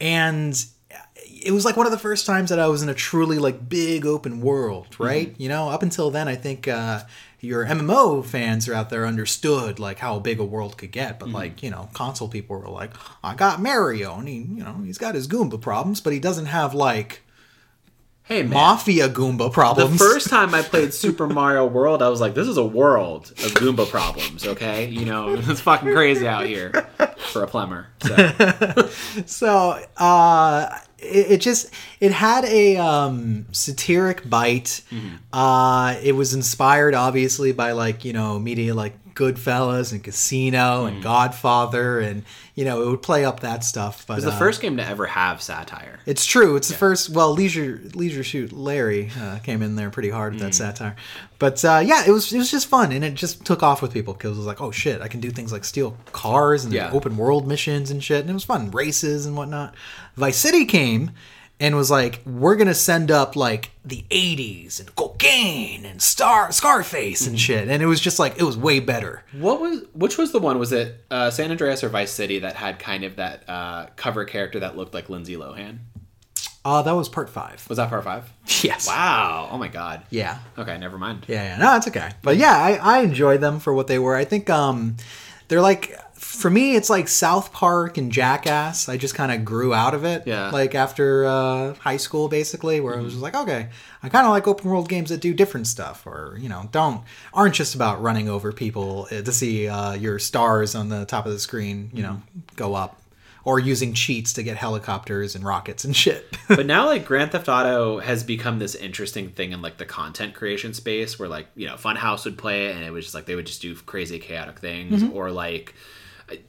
And it was like one of the first times that I was in a truly like big open world, right? You know, up until then, I think uh, your MMO fans are out there understood like how big a world could get, but like you know, console people were like, I got Mario, and he, you know, he's got his Goomba problems, but he doesn't have like Hey man. mafia Goomba problems. the first time I played Super Mario World, I was like, "This is a world of Goomba problems." Okay, you know, it's fucking crazy out here for a plumber. So. so uh it, it just it had a um satiric bite. Uh it was inspired obviously by like you know media like goodfellas and casino and godfather and you know it would play up that stuff but It was the uh, first game to ever have satire. it's true. It's the first. Well, Leisure Leisure Suit Larry uh, came in there pretty hard with Mm. that satire, but uh, yeah, it was it was just fun and it just took off with people because it was like, oh shit, I can do things like steal cars and Yeah. open world missions and shit, and it was fun, races and whatnot. Vice City came and was like, we're gonna send up like the '80s and cocaine and Star Scarface Mm-hmm. and shit, and it was just like it was way better. What was which was the one? Was it uh, San Andreas or Vice City that had kind of that uh, cover character that looked like Lindsay Lohan? Uh, that was part five. Was that part five? Yes. Wow! Oh my god. Yeah. Okay, never mind. Yeah, yeah, no, it's okay. But yeah, I, I enjoyed them for what they were. I think um, they're like for me, it's like South Park and Jackass. I just kind of grew out of it. Yeah. Like after uh, high school, basically, where I was just like, okay, I kind of like open world games that do different stuff, or you know, don't aren't just about running over people uh, to see uh, your stars on the top of the screen, you know, go up. Or using cheats to get helicopters and rockets and shit. but now like Grand Theft Auto has become this interesting thing in like the content creation space where like you know Funhaus would play it and it was just like they would just do crazy chaotic things Mm-hmm. or like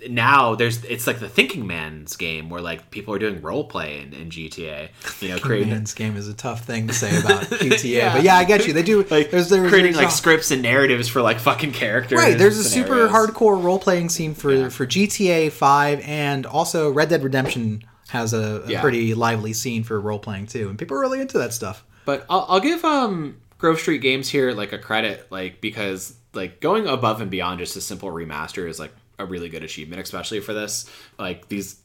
now there's it's like the Thinking Man's game where like people are doing role play in, in GTA you know creating Man's game is a tough thing to say about GTA, Yeah. but yeah, I get you. They do like there's, there's creating there's like a- scripts and narratives for like fucking characters Right, there's a and super hardcore role playing scene for for GTA 5 and also Red Dead Redemption has a, a Yeah. pretty lively scene for role playing too, and people are really into that stuff. But I'll, I'll give um Grove Street Games here like a credit, like because like going above and beyond just a simple remaster is like a really good achievement, especially for this. Like these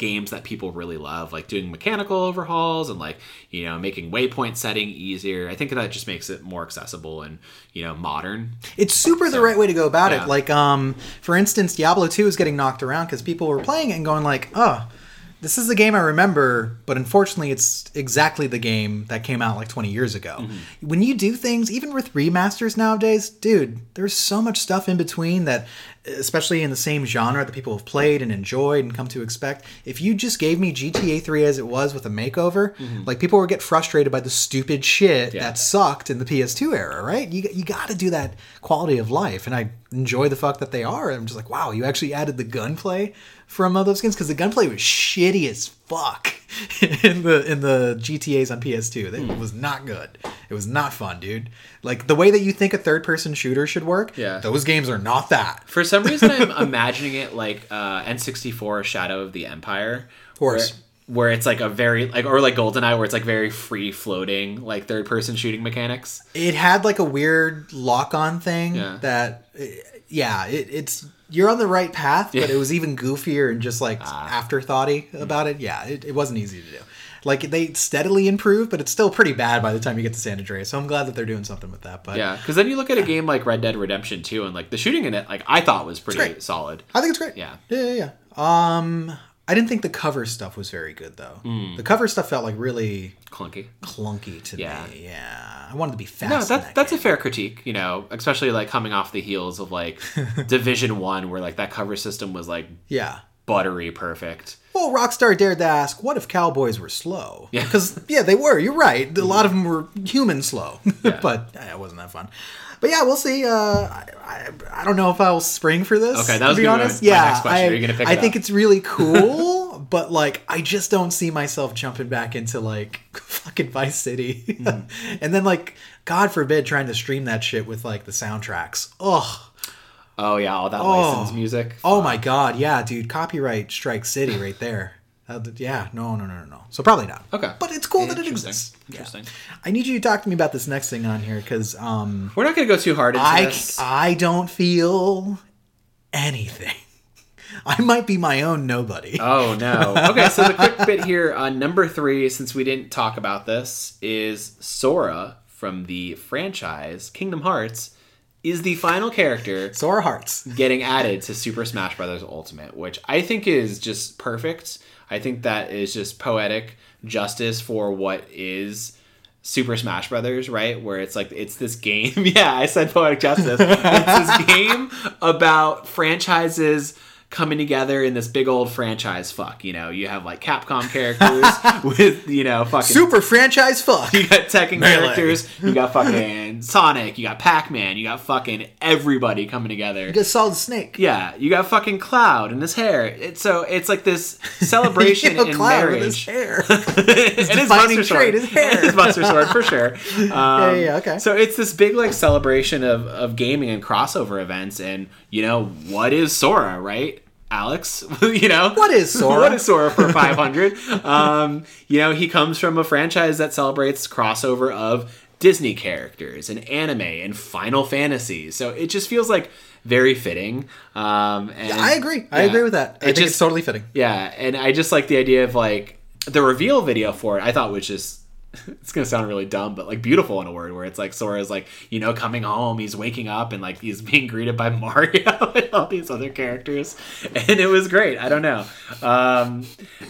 games that people really love, like doing mechanical overhauls and like you know making waypoint setting easier. I think that just makes it more accessible and you know modern. It's super the right way to go about yeah. it. Like, um, for instance, Diablo 2 is getting knocked around because people were playing it and going like, "Oh, this is the game I remember," but unfortunately, it's exactly the game that came out like 20 years ago. Mm-hmm. When you do things, even with remasters nowadays, dude, there's so much stuff in between that, especially in the same genre that people have played and enjoyed and come to expect. If you just gave me GTA 3 as it was with a makeover, like people would get frustrated by the stupid shit Mm-hmm. Yeah. that's sucked in the PS2 era, right? You, you got to do that quality of life, and I enjoy the fuck that they are. I'm just like, wow, you actually added the gunplay from uh, those games because the gunplay was shitty as fuck in the in the GTA's on PS2. It was not good. It was not fun, dude. Like the way that you think a third person shooter should work. Yeah. those games are not that. For some reason, I'm imagining it like uh, N64 Shadow of the Empire. Where, where it's like a very like or like GoldenEye where it's like very free floating like third person shooting mechanics. It had like a weird lock on thing Yeah. that, uh, yeah, it, it's you're on the right path, but Ah. it was even goofier and just like afterthoughty about it. Yeah, it, it wasn't easy to do. Like they steadily improve, but it's still pretty bad by the time you get to San Andreas. So I'm glad that they're doing something with that. But Yeah, because then you look at a game like Red Dead Redemption 2 and like the shooting in it, like I thought was pretty solid. I think it's great. Yeah. yeah, yeah, yeah. Um, I didn't think the cover stuff was very good though. Hmm. The cover stuff felt like really Clunky. clunky to Yeah. me. Yeah, I wanted to be fast. No, in that's that that's a fair critique, you know, especially like coming off the heels of like Division One, where like that cover system was like yeah. buttery perfect. Well, Rockstar dared to ask, "What if cowboys were slow?" Yeah. because yeah, they were. You're right. A lot of them were human slow, but yeah, it wasn't that fun. But yeah, we'll see. Uh, I, I, I don't know if I'll spring for this. Okay, that was to be honest. my yeah, next question. I, Are you gonna pick I think it's really cool, but like, I just don't see myself jumping back into like fucking Vice City, Hmm. and then like, God forbid, trying to stream that shit with like the soundtracks. Ugh. Oh yeah, all that Oh. licensed music. Oh my god, yeah, dude, copyright strike city right there. Uh, yeah, no, no, no, no, no. So probably not. Okay. but it's cool that it Interesting. exists. Yeah. Interesting. I need you to talk to me about this next thing on here because um, We're not gonna go too hard into I this. I don't feel anything. I might be my own nobody. Oh no. Okay, so the quick bit here on number three, since we didn't talk about this, is Sora from the franchise Kingdom Hearts is the final character Sora Hearts. getting added to Super Smash Bros. Ultimate, which I think is just perfect. I think that is just poetic justice for what is Super Smash Brothers, right? Where it's like it's this game. yeah, I said poetic justice. it's this game about franchises coming together in this big old franchise fuck. You know, you have like Capcom characters with you know fucking Super franchise fuck. you got Tekken Melee. characters, you got fucking Sonic, you got Pac Man, you got fucking everybody coming together. Get Solid Snake. Yeah, you got fucking Cloud and his hair. It's so it's like this celebration Yo, in Cloud with his marriage. hair. his defining trait, his hair. his Buster Sword for sure. Um, yeah, yeah, okay. So it's this big like celebration of of gaming and crossover events, and you know what is Sora, right? Alex, you know What is Sora? what is Sora for 500? um, you know, he comes from a franchise that celebrates crossover of Disney characters and anime and Final Fantasy. So it just feels like very fitting. Um, and I agree. I agree with that. I it think just- it's totally fitting. yeah, and I just like the idea of like the reveal video for it. I thought was just it's gonna sound really dumb, but like beautiful in a word, where it's like Sora's like you know coming home, he's waking up, and like he's being greeted by Mario and all these other characters, and it was great. I don't know. Um,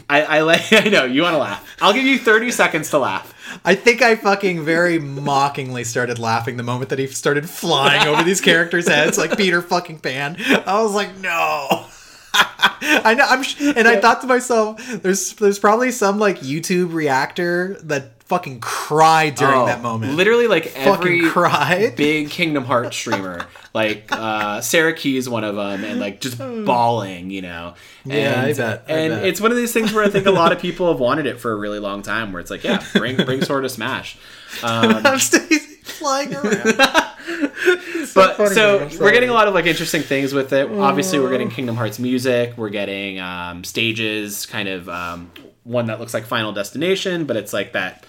I, I like. I know you want to laugh. I'll give you thirty seconds to laugh. I think I fucking very mockingly started laughing the moment that he started flying over these characters' heads like Peter fucking Pan. I was like, no. I know. I'm, sh- and I thought to myself, there's there's probably some like YouTube reactor that fucking cried during Oh, that moment. literally like fucking every cried. big Kingdom Hearts streamer, like uh, Sarah Key's one of them, and like just bawling, you know. And, Yeah, I bet, I and bet. it's one of these things where I think a lot of people have wanted it for a really long time. Where it's like, yeah, bring bring Sora to Smash. Um, I'm flying around. but funny, so we're getting a lot of like interesting things with it. Obviously, we're getting Kingdom Hearts music. We're getting um, stages, kind of um, one that looks like Final Destination, but it's like that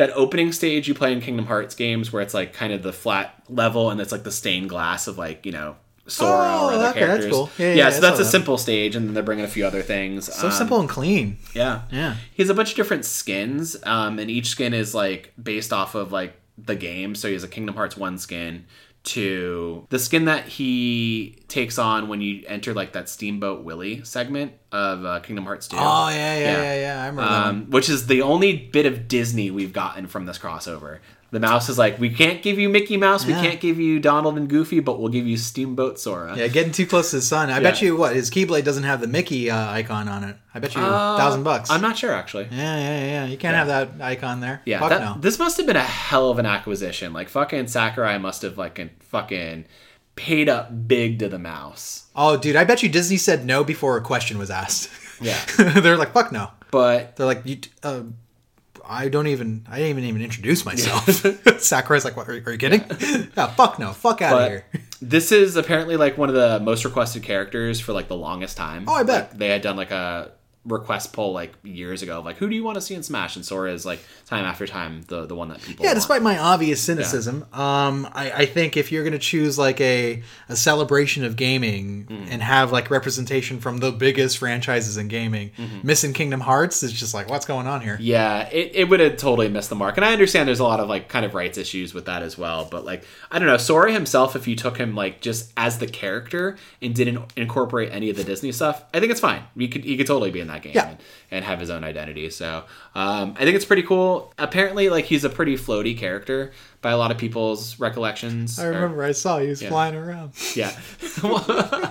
that opening stage you play in Kingdom Hearts games, where it's like kind of the flat level, and it's like the stained glass of like you know Sora Oh, or other okay, that's characters. cool. Yeah, yeah, I so that's a that. simple stage, and then they're bringing a few other things. So Um, simple and clean. yeah. Yeah. He has a bunch of different skins, um, and each skin is like based off of like the game. So he has a Kingdom Hearts 1 skin to the skin that he takes on when you enter like that Steamboat Willie segment of uh, Kingdom Hearts 2. Oh yeah, yeah, yeah, yeah. I remember. Um, which is the only bit of Disney we've gotten from this crossover. The mouse is like, we can't give you Mickey Mouse, we can't give you Donald and Goofy, but we'll give you Steamboat Sora. Yeah, getting too close to the sun. I bet you what his Keyblade doesn't have the Mickey uh, icon on it. I bet you a Uh, thousand bucks. I'm not sure actually. Yeah, yeah, yeah. You can't have that icon there. Yeah, Fuck that, no. this must have been a hell of an acquisition. Like fucking Sakurai must have like fucking paid up big to the mouse. Oh, dude, I bet you Disney said no before a question was asked. Yeah. They're like, fuck no. But They're like, you. Uh, I don't even. I didn't even even introduce myself. Sakurai's like, what? Are, are you kidding? Yeah. fuck no. Fuck out of here. this is apparently like one of the most requested characters for like the longest time. Oh, I bet. Like, they had done like a request poll like years ago of like who do you want to see in Smash and Sora is like time after time the the one that people Yeah, want. despite my obvious cynicism, um, I, I think if you're gonna choose like a a celebration of gaming Mm. and have like representation from the biggest franchises in gaming, missing Kingdom Hearts is just like, what's going on here? Yeah, it, it would have totally missed the mark. And I understand there's a lot of like kind of rights issues with that as well. But like, I don't know, Sora himself, if you took him like just as the character and didn't incorporate any of the Disney stuff, I think it's fine. He could he could totally be in that game Yeah. and, and have his own identity. So um, I think it's pretty cool. Apparently, like he's a pretty floaty character by a lot of people's recollections. I or- remember I saw he was flying around. yeah.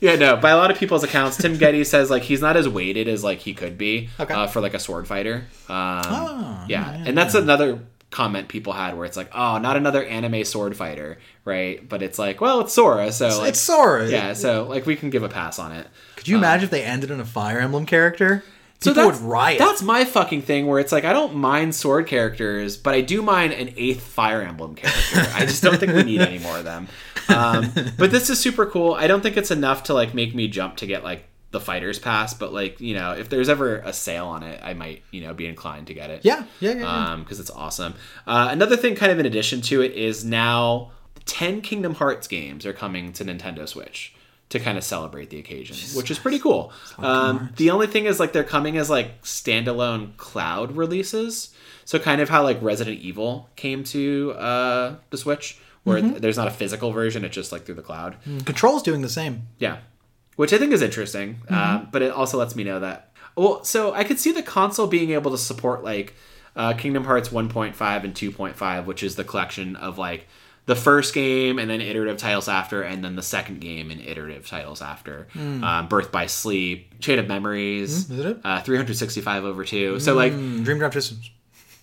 yeah, no. By a lot of people's accounts, Tim Gettys says like he's not as weighted as like he could be Okay. uh, for like a sword fighter. Um, Oh, yeah. and that's another comment people had where it's like, oh, not another anime sword fighter, right? But it's like, well, it's Sora, so like, it's Sora. yeah, so like we can give a pass on it. You imagine if they ended in a Fire Emblem character? So People would that's, riot. That's my fucking thing where it's like I don't mind sword characters, but I do mind an eighth Fire Emblem character. I just don't think we need any more of them. Um, but this is super cool. I don't think it's enough to like make me jump to get like the fighters pass, but like you know, if there's ever a sale on it, I might you know be inclined to get it. Yeah, yeah, yeah. yeah. Um, because it's awesome. Uh, another thing, kind of in addition to it, is now ten Kingdom Hearts games are coming to Nintendo Switch to kind of celebrate the occasion, which is pretty cool. Um, the only thing is like they're coming as like standalone cloud releases. So kind of how like Resident Evil came to uh, the Switch, where Mm-hmm. there's not a physical version; it's just like through the cloud. Control's doing the same. Yeah, which I think is interesting. Mm-hmm. Uh, but it also lets me know that. Well, so I could see the console being able to support like uh, Kingdom Hearts 1.5 and 2.5, which is the collection of like the first game and then iterative titles after, and then the second game and iterative titles after. Um, Birth by Sleep, Chain of Memories, Mm. is it? Uh, 365 over two. So like Mm, Dream Drop Systems.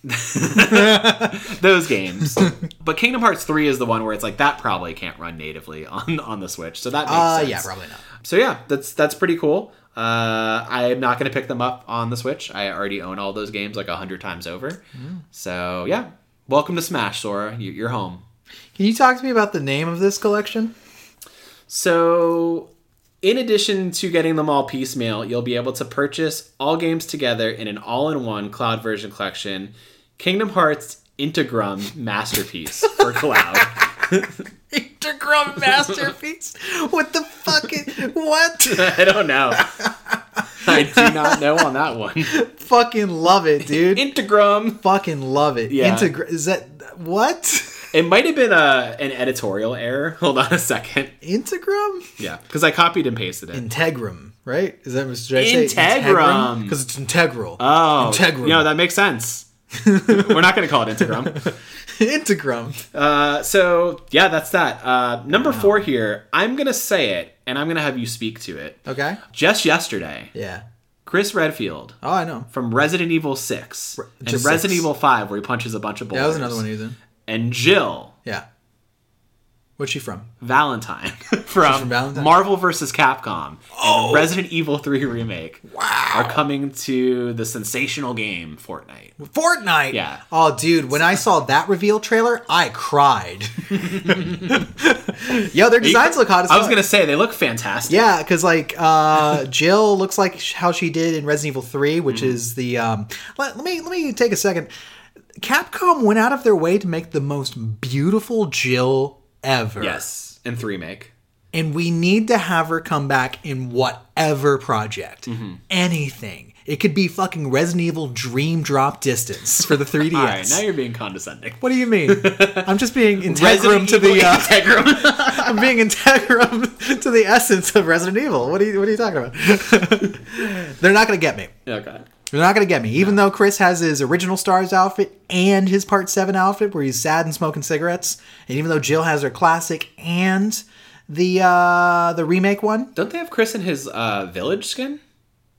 those games. but Kingdom Hearts 3 is the one where it's like that probably can't run natively on on the Switch. So that makes Uh, sense. yeah, probably not. So yeah, that's that's pretty cool. Uh, I'm not going to pick them up on the Switch. I already own all those games like a hundred times over. So yeah, welcome to Smash, Sora. You're home. Can you talk to me about the name of this collection? So, in addition to getting them all piecemeal, you'll be able to purchase all games together in an all-in-one cloud version collection, Kingdom Hearts Integrum Masterpiece for cloud. Integrum masterpiece. what the fuck? Is, what? I don't know. I do not know on that one. Fucking love it, dude. Integrum. Fucking love it. Yeah. Integra- is that what? It might have been a an editorial error. Hold on a second. Integrum? Yeah, because I copied and pasted it. Integrum, right? Is that what should I say? Integrum. Because it's integral. Oh, Integrum. No, that makes sense. We're not going to call it Integrum. Integrum. Uh, so yeah, that's that. Uh, number four here. I'm gonna say it, and I'm gonna have you speak to it. Okay. Just yesterday, Yeah. Chris Redfield Oh, I know. from Resident Evil Six and Resident six. Evil Five, where he punches a bunch of Yeah, that was another one he's in. And Jill Yeah. What's she from? Valentine from, from Valentine? Marvel vs. Capcom and Resident Evil 3 remake Wow. are coming to the sensational game Fortnite. Fortnite. Yeah. Oh, dude, when I saw that reveal trailer, I cried. Yo, their designs look hot as I was gonna say they look fantastic. Yeah, because like uh, Jill looks like how she did in Resident Evil Three, which Mm-hmm. is the. Um, let, let me let me take a second. Capcom went out of their way to make the most beautiful Jill ever. Yes, and three make. and we need to have her come back in whatever project, Mm-hmm. anything. It could be fucking Resident Evil Dream Drop Distance for the 3DS. All right, now you're being condescending. what do you mean? I'm just being integrum to the. Uh, Integrum. I'm being integrum to the essence of Resident Evil. What are you What are you talking about? They're not gonna get me. okay. They're not gonna get me. Even though Chris has his original Stars outfit and his Part Seven outfit, where he's sad and smoking cigarettes, and even though Jill has her classic and the uh the remake one, Don't they have Chris in his uh, village skin?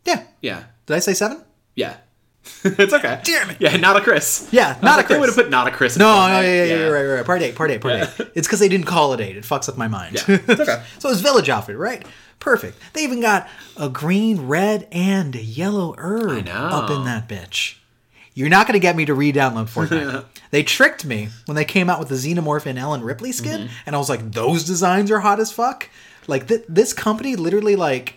yeah. Yeah. Did I say seven? Yeah. it's okay. Damn it. Yeah, not a Chris. Yeah, not a like, They would have put not a Chris. In No, no, yeah, yeah, yeah, right, right. Part eight, part eight, part eight. It's because they didn't call it eight. It fucks up my mind. Yeah, it's okay. so it's village outfit, right? Perfect. They even got a green, red, and a yellow herb up in that bitch. You're not going to get me to re-download Fortnite. they tricked me when they came out with the Xenomorph and Ellen Ripley skin, Mm-hmm. and I was like, those designs are hot as fuck. Like th- this company literally like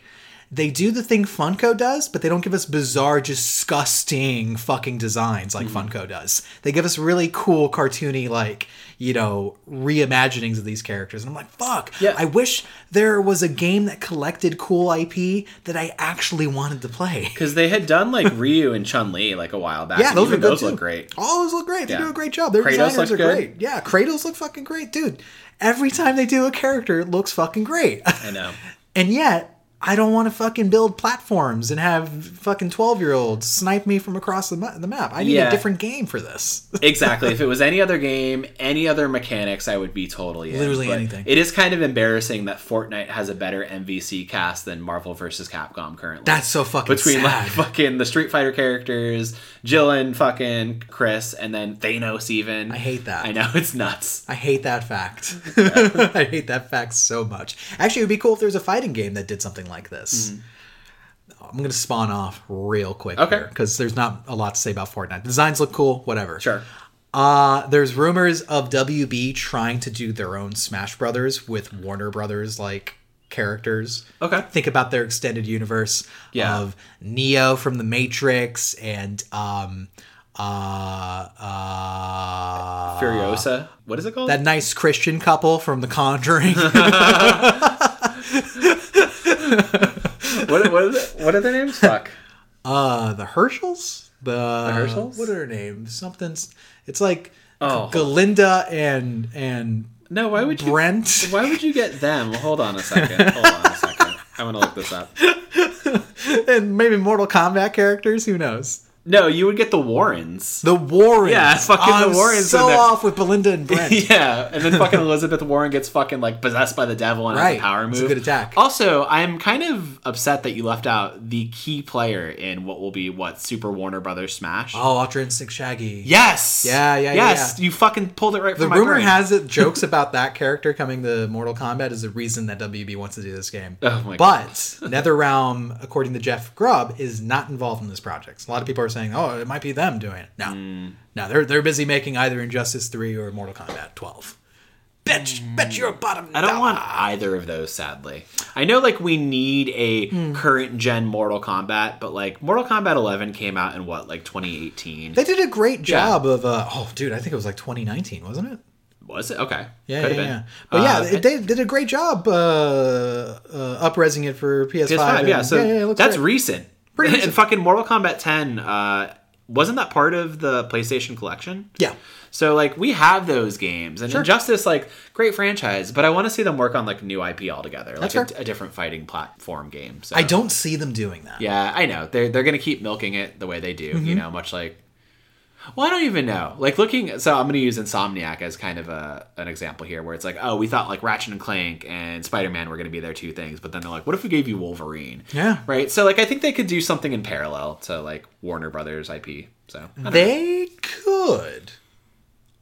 they do the thing Funko does, but they don't give us bizarre, disgusting fucking designs like Mm-hmm. Funko does. They give us really cool, cartoony, like, you know, reimaginings of these characters. And I'm like, fuck. Yeah. I wish there was a game that collected cool IP that I actually wanted to play. Because they had done like Ryu and Chun Li like a while back. Yeah, those even were good those look great. All those look great. They Yeah. do a great job. Their Kratos designers are good. great. Yeah, Kratos look fucking great, dude. Every time they do a character, it looks fucking great. I know. And yet, I don't want to fucking build platforms and have fucking 12 year olds snipe me from across the, ma- the map. I need Yeah. a different game for this. exactly. If it was any other game, any other mechanics, I would be totally in. Literally But anything. It is kind of embarrassing that Fortnite has a better MVC cast than Marvel vs. Capcom currently. That's so fucking between like fucking the Street Fighter characters, Jill and fucking Chris, and then Thanos. Even I hate that. I know it's nuts. I hate that fact. I hate that fact so much. Actually, it would be cool if there was a fighting game that did something like this. I'm going to spawn off real quick. Okay. because there's not a lot to say about Fortnite. The designs look cool, whatever. Sure. Uh, there's rumors of WB trying to do their own Smash Brothers with Warner Brothers like characters. Okay. Think about their extended universe Yeah. of Neo from the Matrix and um uh uh Furiosa. What is it called? that nice Christian couple from The Conjuring. what, what, is it? what are their names? Fuck. uh the Herschels? The, Herschels? What are their names? Something's it's like Oh. Galinda and and No, why would you? Brent. Why would you get them? Hold on a second. Hold on a second. I want to look this up. and maybe Mortal Kombat characters. Who knows? No, you would get the Warrens. The Warrens. Yeah, fucking Oh, the I'm Warrens So off with Belinda and Brent. yeah, and then fucking Elizabeth Warren gets fucking like possessed by the devil and has Right. a power move. It's a good attack. Also, I'm kind of upset that you left out the key player in what will be what Super Warner Brothers Smash. Oh, Ultra Instinct Shaggy. Yes. Yeah, yeah, yeah, Yes, yeah. you fucking pulled it right The from my rumor has it jokes about that character coming to Mortal Kombat is the reason that WB wants to do this game. Oh my but NetherRealm, according to Jeff Grubb, is not involved in this project. A lot of people are saying, "Oh, it might be them doing it." No, Mm. no, they're they're busy making either Injustice Three or Mortal Kombat 12. Bet, bet your bottom. Mm. I don't want either of those, sadly. I know, like, we need a Hmm. current gen Mortal Kombat, but, like, Mortal Kombat 11 came out in, what, like 2018? They did a great job of. Uh, oh, dude, I think it was like 2019, wasn't it? Was it? Okay. Yeah, yeah, been. yeah. But yeah, Uh, they, they did a great job uh, uh, upresing it for PS5. PS5, and- yeah. So yeah, yeah, it looks that's great. recent. Pretty and fucking Mortal Kombat 10, uh, wasn't that part of the PlayStation collection? yeah. So like we have those games, and Sure. Injustice, like great franchise, but I want to see them work on like new IP altogether, like a, a different fighting platform game. So I don't see them doing that. Yeah, I know they're they're gonna keep milking it the way they do. Mm-hmm. You know, much like. Well, I don't even know. Like looking, so I'm going to use Insomniac as kind of a an example here, where it's like, oh, we thought like Ratchet and Clank and Spider Man were going to be their two things, but then they're like, what if we gave you Wolverine? Yeah. Right. So like, I think they could do something in parallel to like Warner Brothers IP. So don't know. They could.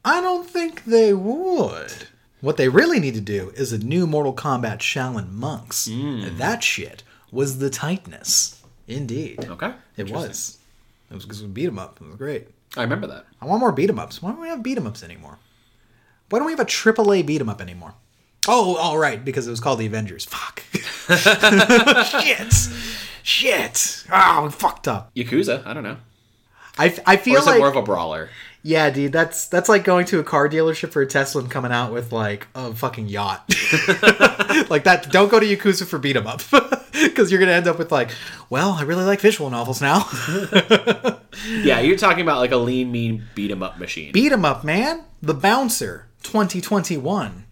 I don't think they would. What they really need to do is a new Mortal Kombat Shaolin Monks. Mm. That shit was the tightness. Indeed. okay, It was. It was because we beat 'em up. It was great. I remember that. I want more beat 'em ups. Why don't we have beat 'em ups anymore? Why don't we have a AAA beat 'em up anymore? Oh, all right, because it was called the Avengers. Fuck. Shit. Shit. Oh, we fucked up. Yakuza. I don't know. I, I Or feel is it like more of a brawler? Yeah, dude. That's that's like going to a car dealership for a Tesla and coming out with like a fucking yacht. like that. Don't go to Yakuza for beat 'em up because you're gonna end up with like, well, I really like visual novels now. Yeah, you're talking about like a lean, mean beat 'em up machine. beat 'em up, man. The Bouncer, 2021,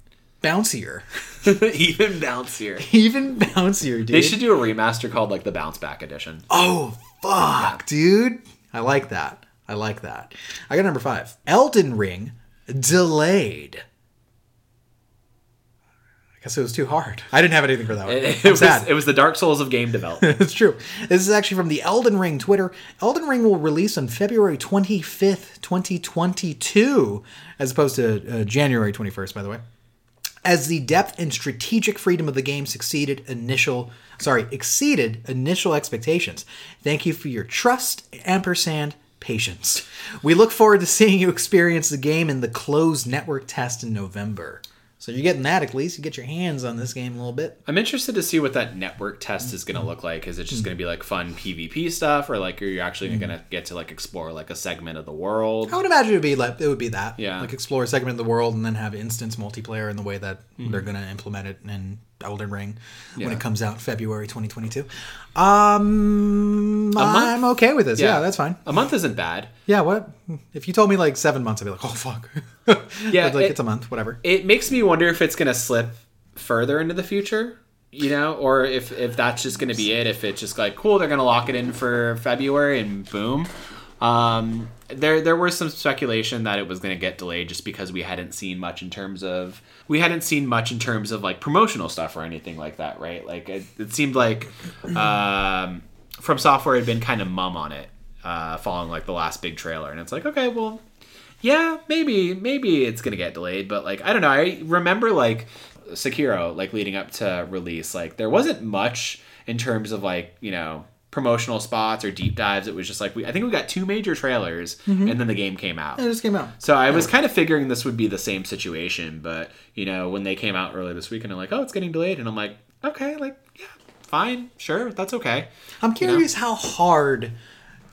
bouncier, Even bouncier. even bouncier, dude. They should do a remaster called like the Bounce Back Edition. Oh fuck, dude. I like that. I like that. I got number five. Elden Ring delayed. I guess it was too hard. I didn't have anything for that one. It, I'm was sad. it was the Dark Souls of game development. it's true. This is actually from the Elden Ring Twitter. Elden Ring will release on February 25th, 2022, as opposed to uh, January 21st, by the way. As the depth and strategic freedom of the game succeeded initial, sorry, exceeded initial expectations. Thank you for your trust, ampersand, patience. We look forward to seeing you experience the game in the closed network test in November. So you're getting that at least. You get your hands on this game a little bit. I'm interested to see what that network test is going to look like. Is it just going to be like fun PvP stuff, or like are you actually going to get to like explore like a segment of the world? I would imagine it would be like it would be that. Yeah. Like explore a segment of the world and then have instance multiplayer in the way that Mm-hmm. they're gonna implement it in Elden Ring when it comes out February 2022. Um. I'm okay with this. Yeah. that's fine. A month isn't bad. Yeah, what? If you told me like seven months, I'd be like, oh fuck. Yeah, like it- it's a month, whatever. It makes me wonder if it's going to slip further into the future, you know, or if if that's just going to be it. If it's just like cool, they're going to lock it in for February and boom. Um, there there was some speculation that it was going to get delayed just because we hadn't seen much in terms of we hadn't seen much in terms of like promotional stuff or anything like that, right? Like it, it seemed like um, From Software had been kind of mum on it, uh, following like the last big trailer, and it's like okay, well, yeah, maybe maybe it's gonna get delayed, but like I don't know. I remember like Sekiro, like leading up to release, like there wasn't much in terms of like you know promotional spots or deep dives. It was just like we I think we got two major trailers Mm-hmm. and then the game came out. It just came out. So I was kind of figuring this would be the same situation, but you know, when they came out earlier this week and I'm like, "Oh, it's getting delayed," and I'm like, "Okay, like yeah, fine, sure, that's okay." I'm curious how hard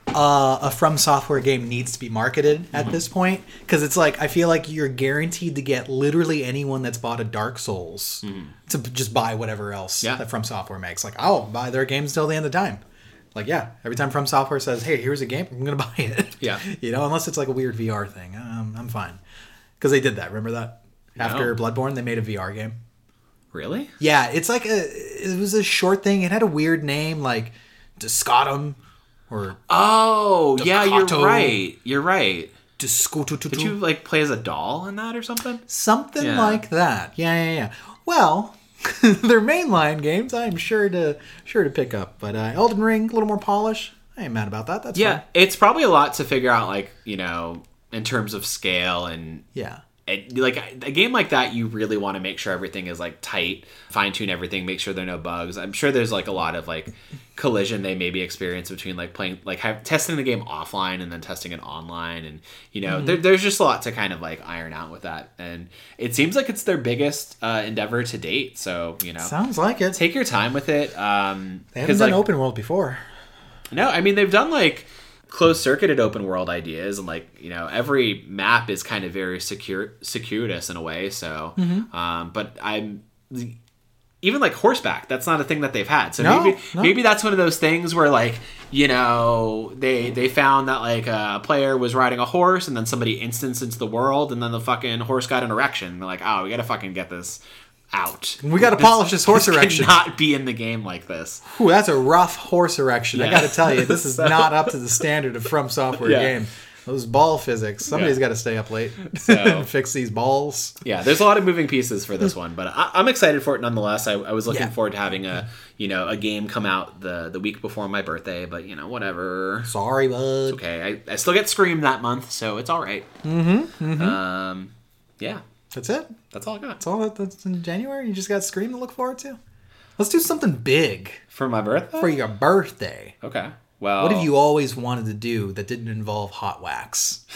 uh, a From Software game needs to be marketed Mm-hmm. at this point, because it's like I feel like you're guaranteed to get literally anyone that's bought a Dark Souls to just buy whatever else Mm-hmm. Yeah. that From Software makes. Like I'll buy their games till the end of time. Like yeah, every time From Software says, "Hey, here's a game," I'm gonna buy it. Yeah. you know, unless it's like a weird VR thing, um, I'm fine. Because they did that. Remember that after No. Bloodborne, they made a VR game. Really? Yeah, it's like a. It was a short thing. It had a weird name, like Discotum or Oh, yeah, you're right. You're right. Discotu. Did you like play as a doll in that or something? Something Yeah. like that. Yeah, yeah, yeah. Well, their mainline games, I'm sure to sure to pick up. But uh, Elden Ring, a little more polish. I ain't mad about that. That's Yeah, fine. it's probably a lot to figure out, like you know, in terms of scale and Yeah. It, like a game like that. You really want to make sure everything is like tight, fine tune everything, make sure there are no bugs. I'm sure there's like a lot of like collision they maybe experience between like playing like have, testing the game offline and then testing it online, and you know, Mm-hmm. there, there's just a lot to kind of like iron out with that. And it seems like it's their biggest uh, endeavor to date. So you know, Sounds like it. take your time with it. Um, They haven't done like, open world before. no, I mean they've done like closed circuited open world ideas and like you know every map is kind of very secure circuitous in a way so Mm-hmm. um but i'm even like horseback that's not a thing that they've had so No, maybe no. maybe that's one of those things where like you know they they found that like a player was riding a horse and then somebody instanced into the world and then the fucking horse got an erection they're like oh we gotta fucking get this out We gotta polish this horse erection. Not be in the game like this Ooh, that's a rough horse erection. I got to tell you, this is not up to the standard of From Software Yeah. game. Those ball physics. Somebody's Yeah. got to stay up late So- and fix these balls. Yeah, there's a lot of moving pieces for this one, but I, I'm excited for it nonetheless. I, I was looking Yeah. forward to having a you know a game come out the the week before my birthday, but you know whatever. Sorry, bud. Okay, I, I still get Scream that month, so it's all right. Mm-hmm, Um, yeah, That's it. that's all I got That's all that- that's in January. You just got Scream to look forward to. Let's do something big for my birthday. for your birthday. okay, well, What have you always wanted to do that didn't involve hot wax?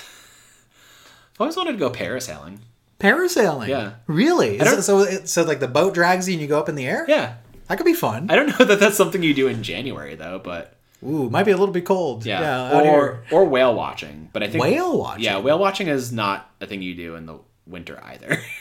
I've always wanted to go parasailing. Parasailing. Yeah. Really? So it- so like the boat drags you and you go up in the air? Yeah, That could be fun. I don't know that that's something you do in January though, but Ooh, might be a little bit cold. yeah, out or or whale watching. But I think Whale watching? Yeah, whale watching is not a thing you do in the winter either.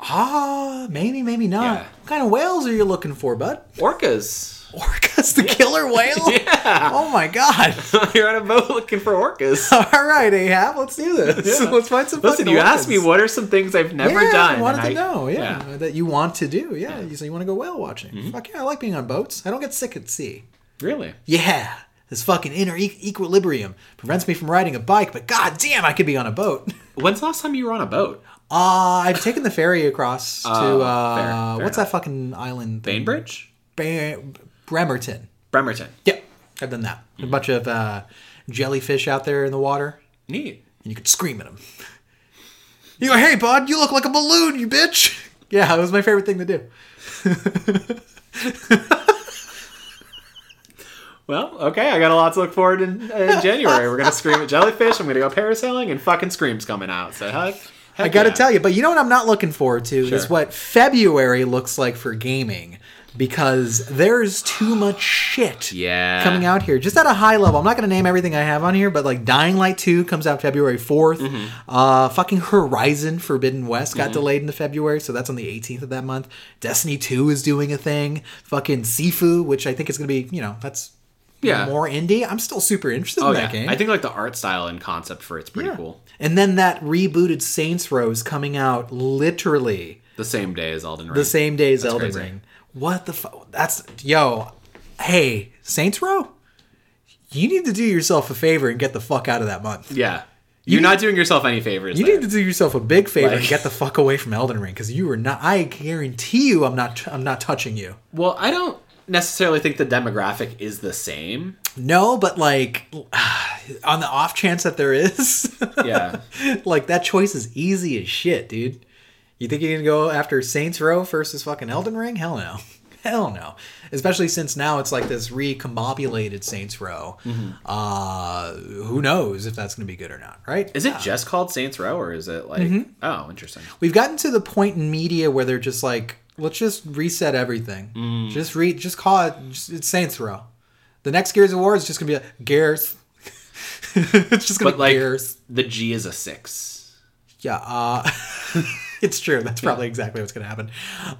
Ah, maybe, maybe not. Yeah. What kind of whales are you looking for, bud? Orcas. Orcas, the killer whale? Yeah. Oh my god. You're on a boat looking for orcas. All right, Ahab, let's do this. Yeah. Let's find some Listen, you asked me what are some things I've never yeah, done. I wanted to know, yeah, yeah. that you want to do. Yeah, you so you want to go whale watching. Mm-hmm. Fuck yeah, I like being on boats. I don't get sick at sea. Really? Yeah, this fucking inner e- equilibrium prevents me from riding a bike, but god damn, I could be on a boat. When's the last time you were on a boat? Uh, I've taken the ferry across to Oh, uh, fair, fair what's that fucking island? thing? Bainbridge? Ba- Bremerton. Bremerton. Yep, I've done that. A bunch of uh, jellyfish out there in the water, Neat. and you could scream at them. You go, hey, bud, you look like a balloon, you bitch. Yeah, it was my favorite thing to do. Well, okay, I got a lot to look forward in, in January. We're gonna scream at jellyfish. I'm gonna go parasailing, and fucking screams coming out. So heck, heck I got to yeah. tell you, but you know what I'm not looking forward to is what February looks like for gaming because there's too much shit Yeah. coming out here. Just at a high level, I'm not going to name everything I have on here, but like Dying Light 2 comes out February 4th. Mm-hmm. Uh, fucking Horizon Forbidden West got delayed into February, so that's on the 18th of that month. Destiny 2 is doing a thing. Fucking Sifu, which I think is going to be, you know, that's Yeah. more indie. I'm still super interested Oh in yeah. that game. I think like the art style and concept for it's pretty Yeah. cool. And then that rebooted Saints Row is coming out literally The same day as Elden Ring. the same day as That's Elden crazy. Ring. What the fuck? That's yo. Hey, Saints Row, you need to do yourself a favor and get the fuck out of that month. Yeah. You're not doing yourself any favors. You there. need to do yourself a big favor and get the fuck away from Elden Ring because you are not. I guarantee you, I'm not. I'm not touching you. Well, I don't necessarily think the demographic is the same. No, but like, on the off chance that there is, Yeah. like that choice is easy as shit, dude. You think you're gonna go after Saints Row versus fucking Elden Ring? Hell no. Hell no. Especially since now it's like this recombobulated Saints Row. Mm-hmm. Uh, who knows if that's going to be good or not, right? Is it just called Saints Row, or is it like? Mm-hmm. Oh, interesting. We've gotten to the point in media where they're just like, let's just reset everything. Mm. Just re, just call it. Just, it's Saints Row. The next Gears of War is just gonna be like Gears. it's just gonna But be like, Gears. the G is a six. Yeah, uh, it's true. That's probably exactly what's gonna happen.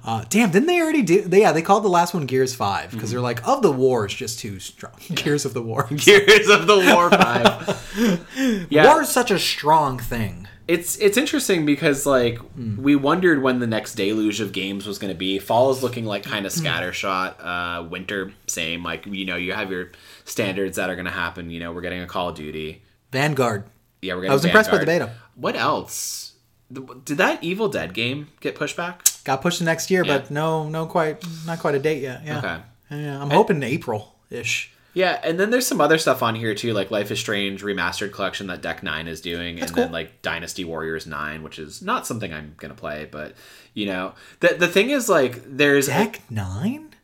Uh, damn, didn't they already do? They, yeah, they called the last one Gears Five because they're like, of the War is just too strong. Gears of the War. Gears of the War Five. yeah, War is such a strong thing. It's it's interesting because like Hmm. we wondered when the next deluge of games was going to be. Fall is looking like kind of Hmm. scattershot. Uh, winter, same. Like you know, you have your standards that are going to happen. You know, we're getting a Call of Duty. Vanguard. Yeah, we're getting. I was impressed by the beta. What else? Did that Evil Dead game get pushed back? Got pushed to next year, Yeah. but no, no, quite, not quite a date yet. Yeah. Okay. Yeah, I'm hoping April ish. Yeah, and then there's some other stuff on here too, like Life is Strange remastered collection that Deck Nine is doing, and then like Dynasty Warriors Nine, which is not something I'm gonna play, but you know, the the thing is like there's Deck Nine.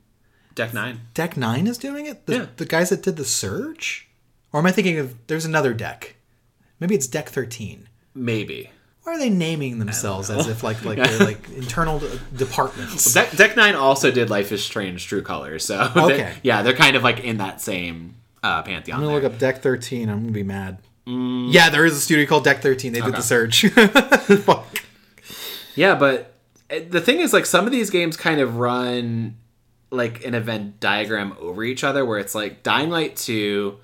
Deck Nine. Deck Nine is doing it. The, Yeah. the guys that did the Surge, or am I thinking of? There's another deck. Maybe it's Deck Thirteen. Maybe. Why are they naming themselves as if like like they're like internal de- departments? Deck, Deck Nine also did Life is Strange True Colors, so Okay. yeah, they're kind of like in that same uh, pantheon. I'm gonna there. look up Deck Thirteen. I'm gonna be mad. Yeah, there is a studio called Deck Thirteen. They did the Surge. Fuck. Yeah, but uh, the thing is, like, some of these games kind of run like an event diagram over each other, where it's like Dying Light 2,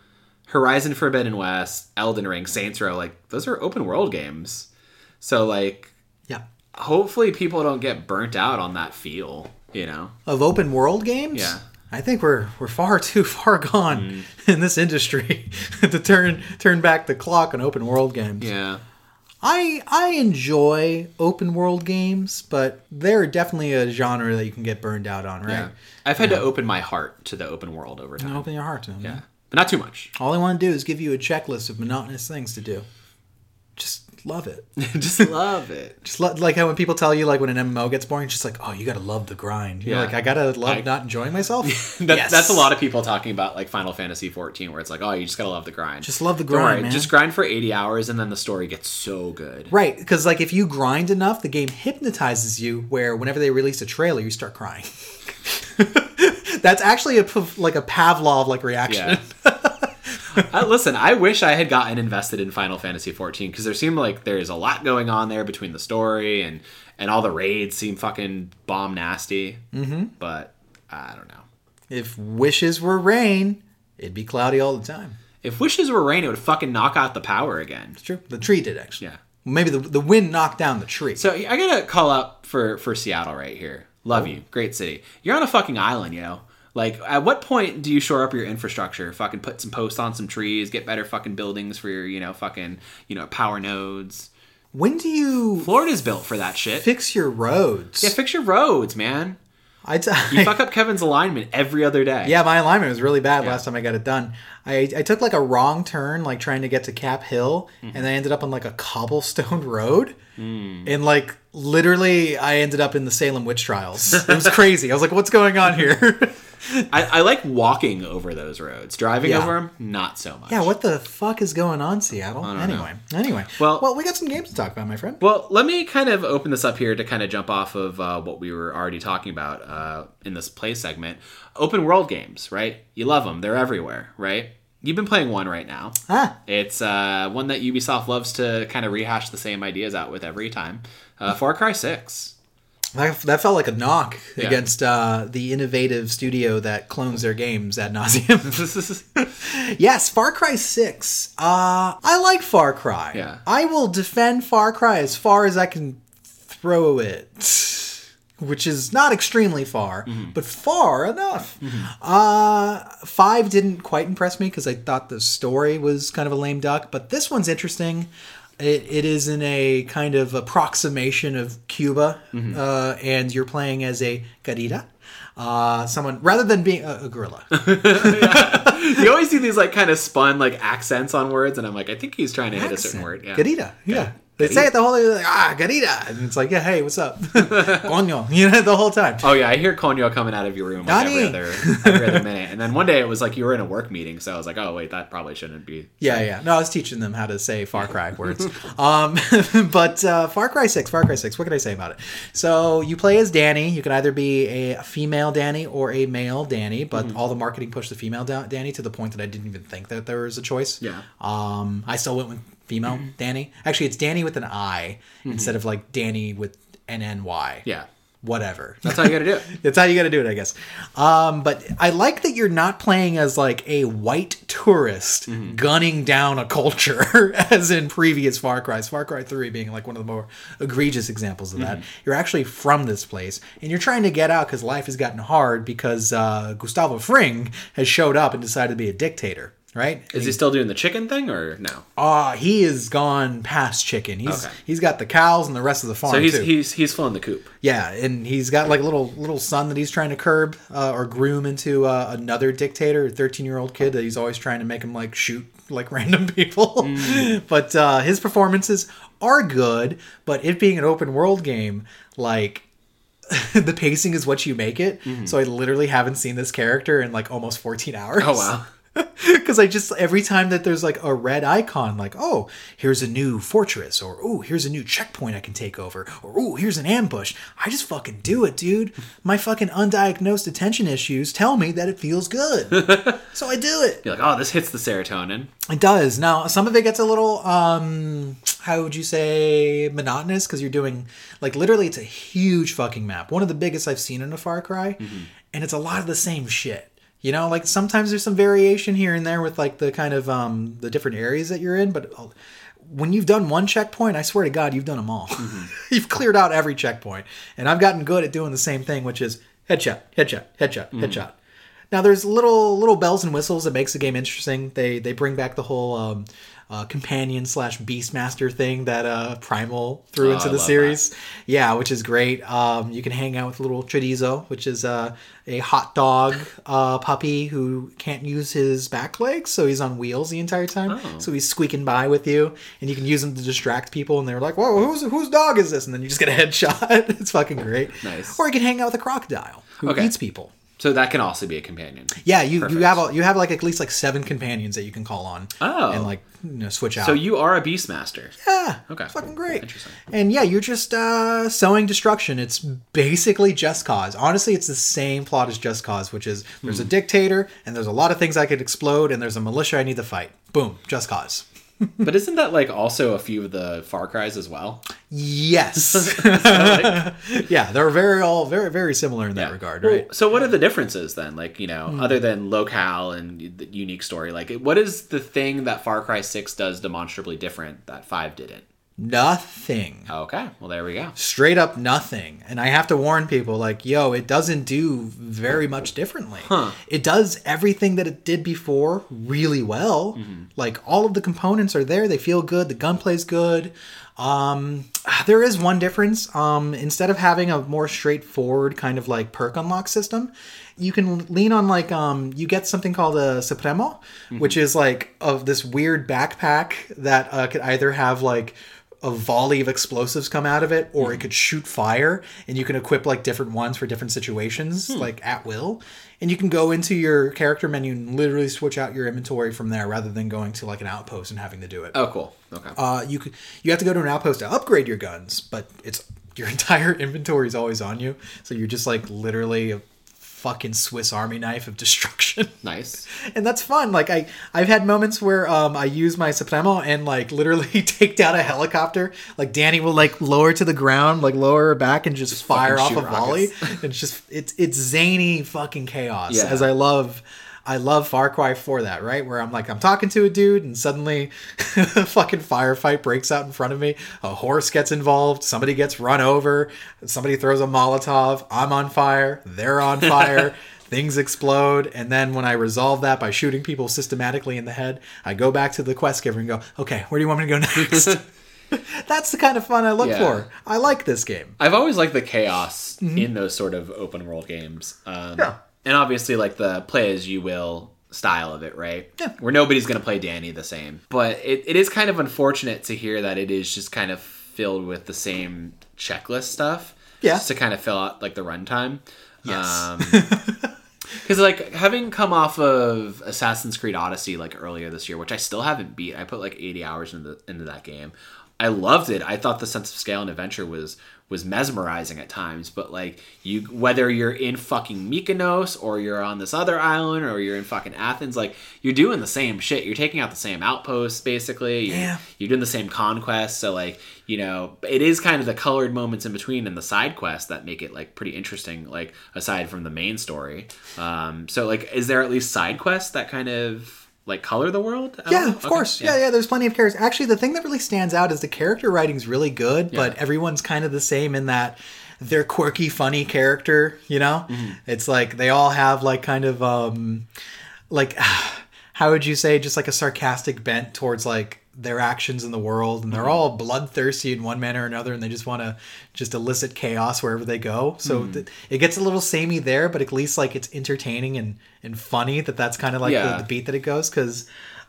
Horizon Forbidden West, Elden Ring, Saints Row, like, those are open world games. So, like, Yeah. hopefully people don't get burnt out on that feel, you know? Of open world games. Yeah. I think we're we're far too far gone mm. in this industry to turn turn back the clock on open world games. Yeah. I I enjoy open world games, but they're definitely a genre that you can get burned out on, right? Yeah. I've had to open my heart to the open world over time. Open your heart to them. Yeah. But not too much. All I want to do is give you a checklist of monotonous things to do. Just love it. Just love it. Just lo- like how when people tell you like when an MMO gets boring, it's just like, oh, you gotta love the grind. You're Yeah. like, I gotta love I- not enjoying myself. That, Yes. That's a lot of people talking about like Final Fantasy 14, where it's like, oh, you just gotta love the grind. Just love the grind, worry. Just grind for 80 hours, and then the story gets so good. Right, because like if you grind enough, the game hypnotizes you. Where whenever they release a trailer, you start crying. That's actually a like a Pavlov like reaction. Yeah. uh, listen, I wish I had gotten invested in Final Fantasy 14 because there seemed like there's a lot going on there between the story and and all the raids seem fucking bomb nasty. Mm-hmm. But I don't know. If wishes were rain, it'd be cloudy all the time. If wishes were rain, it would fucking knock out the power again. It's true. The tree did actually. Yeah. Maybe the the wind knocked down the tree. So I gotta call out for for Seattle right here. Love you, great city. You're on a fucking island, yo. Like, at what point do you shore up your infrastructure? Fucking put some posts on some trees, get better fucking buildings for your, you know, fucking, you know, power nodes. when do you Florida's built for that shit. fix your roads? Yeah, fix your roads, man. I t- You fuck up Kevin's alignment every other day. Yeah, my alignment was really bad last time I got it done. I, I took like a wrong turn, like trying to get to Cap Hill, Mm-hmm. and I ended up on like a cobblestone road. Mm. And like literally, I ended up in the Salem witch trials. It was crazy. I was like, "What's going on here?" I, I like walking over those roads. Driving Yeah. over them, not so much. yeah, what the fuck is going on, Seattle? Anyway, anyway. Well- well, we got some games to talk about, my friend. Well, let me kind of open this up here to kind of jump off of uh, what we were already talking about uh, in this play segment. Open world games, right? You love them; they're everywhere, right? You've been playing one right now. Ah, It's uh, one that Ubisoft loves to kind of rehash the same ideas out with every time. Uh, Far Cry Six. That, that felt like a knock Yeah. against uh, the innovative studio that clones their games ad nauseum. Yes, Far Cry 6. Uh, I like Far Cry. Yeah. I will defend Far Cry as far as I can throw it, which is not extremely far, Mm-hmm. but far enough. Uh, 5 didn't quite impress me because I thought the story was kind of a lame duck, but this one's interesting. It, it is in a kind of approximation of Cuba, Mm-hmm. uh, and you're playing as a garita. Uh, someone rather than being a, a gorilla. you always see these like kind of spun like accents on words, and I'm like, I think he's trying to hit a certain word. Yeah. Garita. Yeah. They say it the whole like, ah, garita. And it's like, yeah, hey, what's up? Coño. You know, the whole time. Oh yeah, I hear Coño coming out of your room like every other every other minute. And then one day it was like you were in a work meeting, so I was like, oh wait, that probably shouldn't be. Yeah, yeah. No, I was teaching them how to say Far Cry words. um, but uh, Far Cry 6, Far Cry 6, what can I say about it? So you play as Danny. You can either be a female Danny or a male Danny, but Mm-hmm. all the marketing pushed the female Da- Danny to the point that I didn't even think that there was a choice. Yeah. Um, I still went with female Danny. Actually, it's Danny with an I instead of like Danny with an NY. Yeah, Whatever. that's how you got to do it. That's how you got to do it, I guess. Um, but I like that you're not playing as like a white tourist gunning down a culture, as in previous Far Cry's. Far Cry Three being like one of the more egregious examples of that. You're actually from this place, and you're trying to get out because life has gotten hard because uh, Gustavo Fring has showed up and decided to be a dictator. Right? Is he still doing the chicken thing or no? Ah, he has gone past chicken. He's Okay. he's got the cows and the rest of the farm So he's too. he's he's filling the coop. Yeah, and he's got like a little little son that he's trying to curb uh, or groom into uh, another dictator, a thirteen year old kid that he's always trying to make him like shoot like random people. but uh, his performances are good. But it being an open world game, like the pacing is what you make it. So I literally haven't seen this character in like almost fourteen hours. Oh wow. Because I just every time that there's like a red icon, like oh here's a new fortress, or oh here's a new checkpoint I can take over, or oh here's an ambush. I just fucking do it, dude. My fucking undiagnosed attention issues tell me that it feels good, so I do it. You're like, oh, this hits the serotonin. It does. Now some of it gets a little um how would you say monotonous because you're doing like literally it's a huge fucking map, one of the biggest I've seen in a Far Cry, and it's a lot of the same shit. You know, like sometimes there's some variation here and there with like the kind of um the different areas that you're in, but uh, when you've done one checkpoint, I swear to God, you've done them all. you've cleared out every checkpoint, and I've gotten good at doing the same thing, which is headshot, headshot, headshot, headshot. Now there's little little bells and whistles that makes the game interesting. They they bring back the whole um, uh, companion slash beastmaster thing that uh, Primal threw Oh, into the series. Yeah, which is great. Um, you can hang out with little Chorizo, which is uh, a hot dog uh, puppy who can't use his back legs, so he's on wheels the entire time. Oh. So he's squeaking by with you, and you can use him to distract people. And they're like, "Whoa, whose whose dog is this?" And then you just get a headshot. it's fucking great. Nice. Or you can hang out with a crocodile who Okay. eats people. So that can also be a companion. Yeah, you, you have a, you have like at least like seven companions that you can call on. Oh. and like you know, switch out. So you are a beastmaster. yeah, Okay. fucking great. Interesting. And yeah, you're just uh, sowing destruction. It's basically Just Cause. Honestly, it's the same plot as Just Cause, which is there's Hmm. a dictator and there's a lot of things I could explode, and there's a militia I need to fight. Boom, Just Cause. But isn't that like also a few of the Far Cries as well? Yes. yeah, they're very all very very similar in that regard, right? Hmm. So what are the differences then? Like you know, other than locale and the unique story, like what is the thing that Far Cry Six does demonstrably different that Five didn't? Nothing. Okay, well there we go. straight up nothing. And I have to warn people like, yo, it doesn't do very much differently. Huh. It does everything that it did before really well. Like all of the components are there, they feel good, the gunplay's good. Um there is one difference. Um instead of having a more straightforward kind of like perk unlock system, you can lean on like um you get something called a Supremo, which is like of this weird backpack that uh, could either have like a volley of explosives come out of it, or it could shoot fire, and you can equip like different ones for different situations, like at will. And you can go into your character menu and literally switch out your inventory from there, rather than going to like an outpost and having to do it. Oh, cool. Okay. Uh, you could you have to go to an outpost to upgrade your guns, but it's your entire inventory is always on you, so you're just like literally fucking Swiss Army knife of destruction. nice. and that's fun. Like I, I've had moments where um, I use my Supremo and like literally take down a helicopter. Like Danny will like lower to the ground, like lower her back and just, fire off a shoot volley. it's just it's it's zany fucking chaos. Yeah. As I love. I love Far Cry for that, right? Where I'm like, I'm talking to a dude, and suddenly a fucking firefight breaks out in front of me. A horse gets involved. Somebody gets run over. Somebody throws a Molotov. I'm on fire. They're on fire. Things explode. And then when I resolve that by shooting people systematically in the head, I go back to the quest giver and go, okay, where do you want me to go next? That's the kind of fun I look Yeah. for. I like this game. I've always liked the chaos in those sort of open world games. Um, Mm-hmm. Yeah. And obviously, like the play as you will style of it, right? Yeah. Where nobody's going to play Danny the same. But it, it is kind of unfortunate to hear that it is just kind of filled with the same checklist stuff. Yeah. Just to kind of fill out like the runtime. Yes. Um, because like having come off of Assassin's Creed Odyssey like earlier this year, which I still haven't beat, I put like 80 hours into into that game. I loved it. I thought the sense of scale and adventure was was mesmerizing at times. But like you, whether you're in fucking Mykonos or you're on this other island or you're in fucking Athens, like you're doing the same shit. You're taking out the same outposts basically. You're, Yeah. You're doing the same conquest. So like you know, it is kind of the colored moments in between and the side quests that make it like pretty interesting. Like aside from the main story. Um, so like, is there at least side quests that kind of like color the world? Yeah, all? of Okay, course. Yeah. yeah, There's plenty of characters. Actually, the thing that really stands out is the character writing's really good, but everyone's kind of the same in that they're quirky, funny character. You know, Mm-hmm. it's like they all have like kind of um, like how would you say, just like a sarcastic bent towards like their actions in the world, and they're Mm-hmm. all bloodthirsty in one manner or another, and they just want to just elicit chaos wherever they go. So Mm-hmm. th- it gets a little samey there, but at least like it's entertaining and and funny that that's kind of like Yeah. the, the beat that it goes because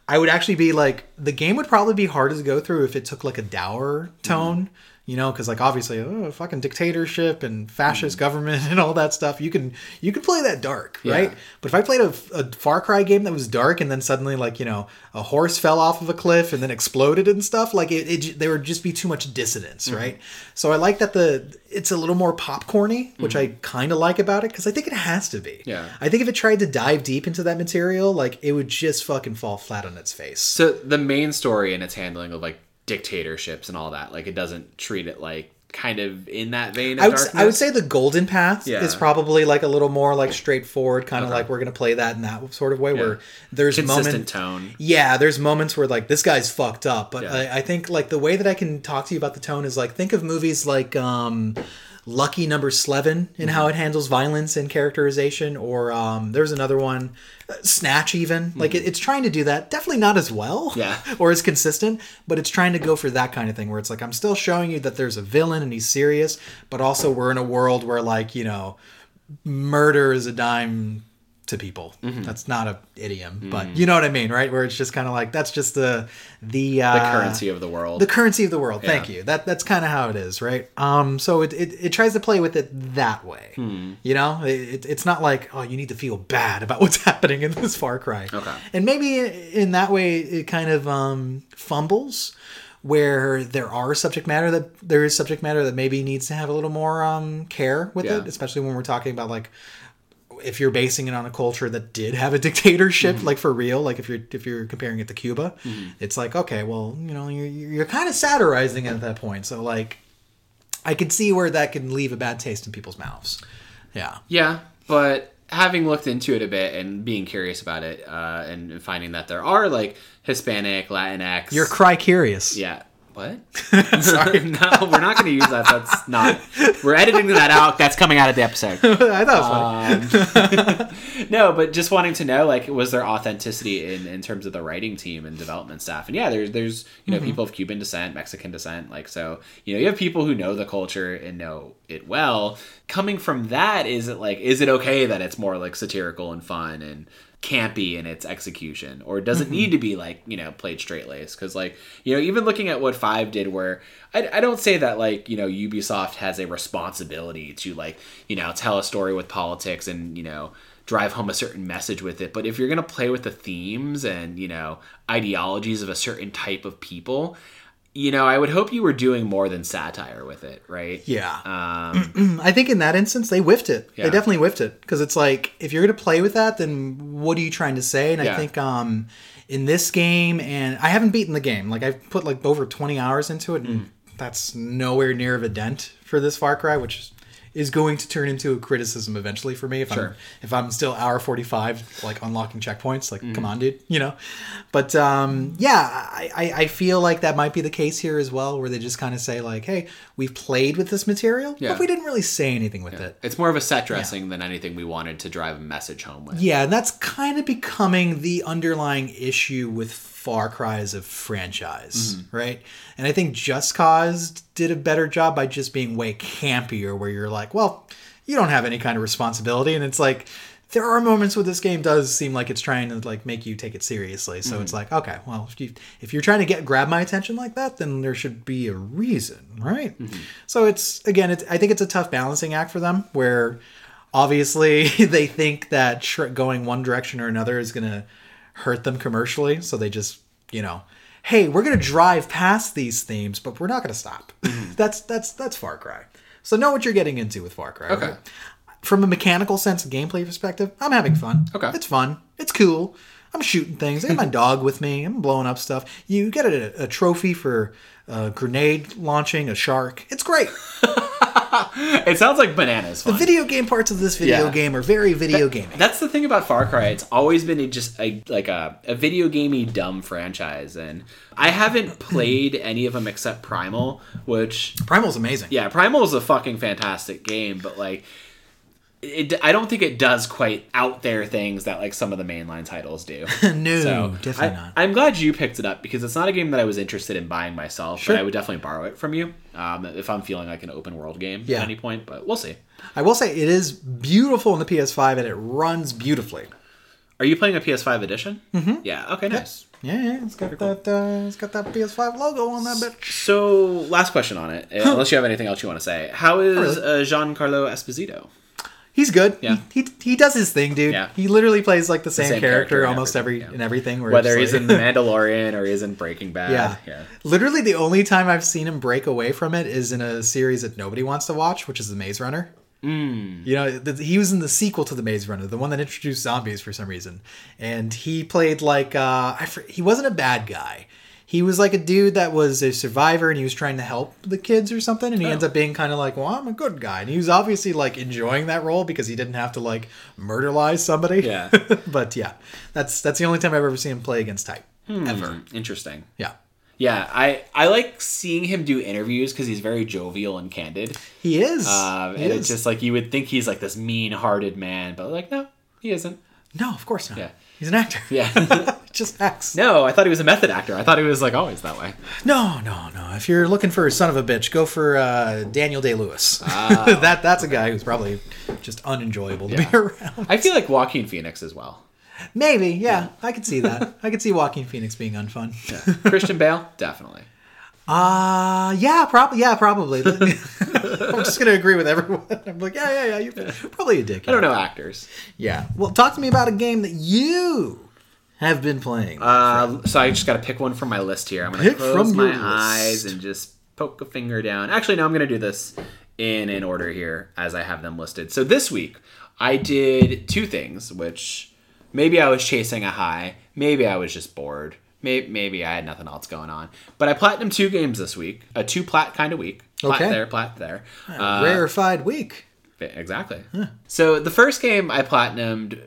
I would actually be like the game would probably be harder to go through if it took like a dour tone, you know, because like obviously oh, fucking dictatorship and fascist mm. government and all that stuff. You can you can play that dark, right? But if I played a, a Far Cry game that was dark and then suddenly like you know a horse fell off of a cliff and then exploded and stuff, like it, it there would just be too much dissonance, mm. right? So I like that the it's a little more popcorny, which I mm. kind of like about it because I think it has to be. Yeah. I think if it tried to dive deep into that material, like it would just fucking fall flat on its face. So the main story and its handling of like dictatorships and all that, like it doesn't treat it like kind of in that vein I would, darkness. I would say the golden path Yeah. is probably like a little more like straightforward, kind of Okay. like we're gonna play that in that sort of way. Where there's consistent tone. yeah, there's moments where like this guy's fucked up, but Yeah. I, I think like the way that I can talk to you about the tone is like think of movies like um, Lucky Number Slevin and how it handles violence and characterization, or um, there's another one, uh, Snatch even. Like it, it's trying to do that. Definitely not as well, Yeah. or as consistent, but it's trying to go for that kind of thing where it's like I'm still showing you that there's a villain and he's serious, but also we're in a world where like you know murder is a dime to people. Mm-hmm. That's not a idiom, but you know what I mean, right? Where it's just kind of like that's just the the uh, The currency of the world. the currency of the world. Thank you. That that's kind of how it is, right? Um, so it, it, it tries to play with it that way. Hmm. You know, it, it's not like oh you need to feel bad about what's happening in this Far Cry. Okay. And maybe in that way it kind of um, fumbles where there are subject matter that there is subject matter that maybe needs to have a little more um, care with Yeah. it, especially when we're talking about like if you're basing it on a culture that did have a dictatorship, Mm-hmm. like for real, like if you're if you're comparing it to Cuba, it's like okay, well, you know, you're you're kind of satirizing at that point. So like, I could see where that can leave a bad taste in people's mouths. Yeah, Yeah, but having looked into it a bit and being curious about it, uh, and finding that there are like Hispanic, Latinx. you're cry curious. yeah. What? Sorry, no, we're not going to use that. That's not. We're editing that out. That's coming out of the episode. I thought it was funny. Um, no, but just wanting to know, like, was there authenticity in, in terms of the writing team and development staff? And yeah, there's there's you know Mm-hmm. people of Cuban descent, Mexican descent, like so you know you have people who know the culture and know it well. Coming from that, is it like is it okay that it's more like satirical and fun and campy in its execution or does it Mm-hmm. need to be like you know played straight laced because like you know even looking at what five did where I, I don't say that like you know ubisoft has a responsibility to like you know tell a story with politics and you know drive home a certain message with it but if you're going to play with the themes and you know ideologies of a certain type of people you know i would hope you were doing more than satire with it right Yeah. um I think in that instance they whiffed it. Yeah. They definitely whiffed it because it's like if you're going to play with that, then what are you trying to say? And Yeah. I think um, in this game, and I haven't beaten the game. Like I've put like over 20 hours into it, and Mm. that's nowhere near of a dent for this Far Cry, which is, going to turn into a criticism eventually for me if I'm if I'm still hour 45 like unlocking checkpoints. Like Mm-hmm. come on, dude, you know. But um, yeah, I, I I feel like that might be the case here as well, where they just kind of say like, hey, we've played with this material, Yeah. but we didn't really say anything with it. it's more of a set dressing than anything we wanted to drive a message home with Yeah, and that's kind of becoming the underlying issue with Far Cry as a franchise, mm-hmm. right? And I think Just Cause did a better job by just being way campier, where you're like, well, you don't have any kind of responsibility, and it's like there are moments where this game does seem like it's trying to like make you take it seriously. So it's mm-hmm. like, okay, well, if, you, if you're trying to get grab my attention like that, then there should be a reason, right? Mm-hmm. So it's again, it's I think it's a tough balancing act for them where obviously they think that going one direction or another is going to hurt them commercially, so they just you know. Hey, we're gonna drive past these themes, but we're not gonna stop. Mm-hmm. that's that's that's Far Cry. So know what you're getting into with Far Cry. Okay. From a mechanical sense of gameplay perspective, I'm having fun. Okay. It's fun. It's cool. I'm shooting things. I got my dog with me. I'm blowing up stuff. You get a, a trophy for uh, grenade launching a shark. It's great. It sounds like bananas. The video game parts of this video Yeah. game are very video gaming. That's the thing about Far Cry. It's always been a, just a, like a, a video gamey dumb franchise, and I haven't played any of them except Primal, which Primal's amazing. yeah, Primal is a fucking fantastic game, but like. It, I don't think it does quite out there things that like some of the mainline titles do. no, So definitely I, not. I'm glad you picked it up because it's not a game that I was interested in buying myself, Sure. but I would definitely borrow it from you um, if I'm feeling like an open world game Yeah. at any point. But we'll see. I will say it is beautiful in the PS5 and it runs beautifully. Are you playing a PS5 edition? Mm-hmm. Yeah. Okay. Nice. Yeah, yeah, it's got that. Uh, it's got that PS5 logo on that bitch. So, last question on it, unless you have anything else you want to say. How is really. uh, Giancarlo Esposito? He's good. Yeah. He, he he does his thing, dude. Yeah. He literally plays like the same, same character, character almost every yeah. in everything. Whether he's like- in The Mandalorian or he's in Breaking Bad. yeah. Yeah. Literally, the only time I've seen him break away from it is in a series that nobody wants to watch, which is The Maze Runner. Mm. You know, th- he was in the sequel to The Maze Runner, the one that introduced zombies for some reason, and he played like uh, I he wasn't a bad guy. He was like a dude that was a survivor and he was trying to help the kids or something, and he ends up being kind of like, well, I'm a good guy, and he was obviously like enjoying that role because he didn't have to like murderize somebody. Yeah. but yeah, that's that's the only time I've ever seen him play against type ever. Hmm, Interesting. Yeah, Yeah, I, I like seeing him do interviews because he's very jovial and candid. he is. Um, He and is. it's just like you would think he's like this mean hearted man, but like, no, he isn't. no, of course not. Yeah. He's an actor. Yeah. just acts. no, I thought he was a method actor. I thought he was like always that way. No, no, no. If you're looking for a son of a bitch, go for uh, Daniel Day Lewis. that that's a guy who's probably just unenjoyable to Yeah. be around. I feel like Joaquin Phoenix as well. Maybe, yeah, I could see that. I could see Joaquin Phoenix being unfun. Christian Bale, definitely. Uh yeah, probably. Yeah, probably. I'm just gonna agree with everyone. I'm like, yeah, yeah, yeah. You're probably a dick. I don't know actors. Yeah. Well, talk to me about a game that you have been playing. Uh, so I just got to pick one from my list here. I'm going Pick to close from my eyes list. and just poke a finger down. Actually, no, I'm going to do this in an order here as I have them listed. So this week, I did two things, which maybe I was chasing a high, maybe I was just bored, maybe, maybe I had nothing else going on. But I platinum two games this week, a two plat kind of week. Plat Okay. there, plat there. Uh, Rarefied week. Exactly. So the first game I platinumed,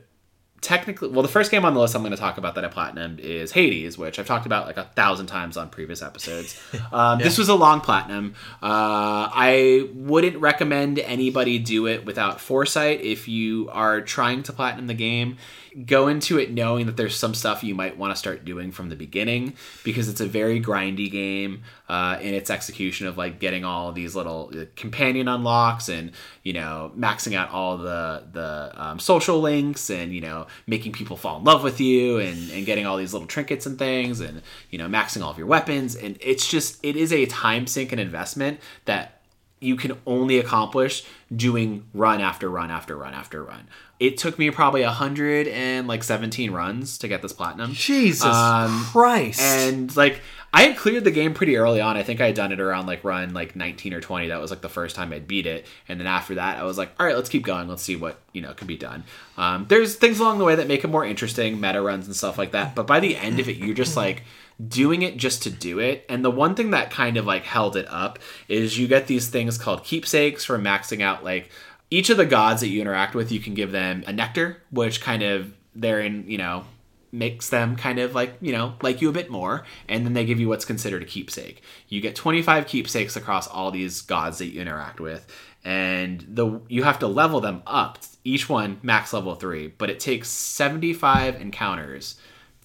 technically, well, the first game on the list I'm going to talk about that I platinumed is Hades, which I've talked about like a thousand times on previous episodes. Um, This was a long platinum. Uh, I wouldn't recommend anybody do it without foresight. If you are trying to platinum the game, go into it knowing that there's some stuff you might want to start doing from the beginning because it's a very grindy game uh, in its execution of like getting all these little uh, companion unlocks and you know maxing out all the the um, social links and you know making people fall in love with you and and getting all these little trinkets and things and you know maxing all of your weapons and it's just it is a time sink and investment that you can only accomplish doing run after run after run after run. It took me probably a hundred and like seventeen runs to get this platinum. Jesus Um, Christ. And like I had cleared the game pretty early on. I think I had done it around like run like 19 or 20. That was like the first time I'd beat it. And then after that, I was like, all right, let's keep going. Let's see what, you know, can be done. Um, there's things along the way that make it more interesting, meta runs and stuff like that. But by the end of it, you're just like doing it just to do it. And the one thing that kind of like held it up is you get these things called keepsakes for maxing out like each of the gods that you interact with, you can give them a nectar, which kind of they're in, you know, makes them kind of like you know like you a bit more and then they give you what's considered a keepsake. You get 25 keepsakes across all these gods that you interact with and the you have to level them up. Each one max level 3 but it takes 75 encounters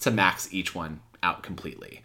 to max each one out completely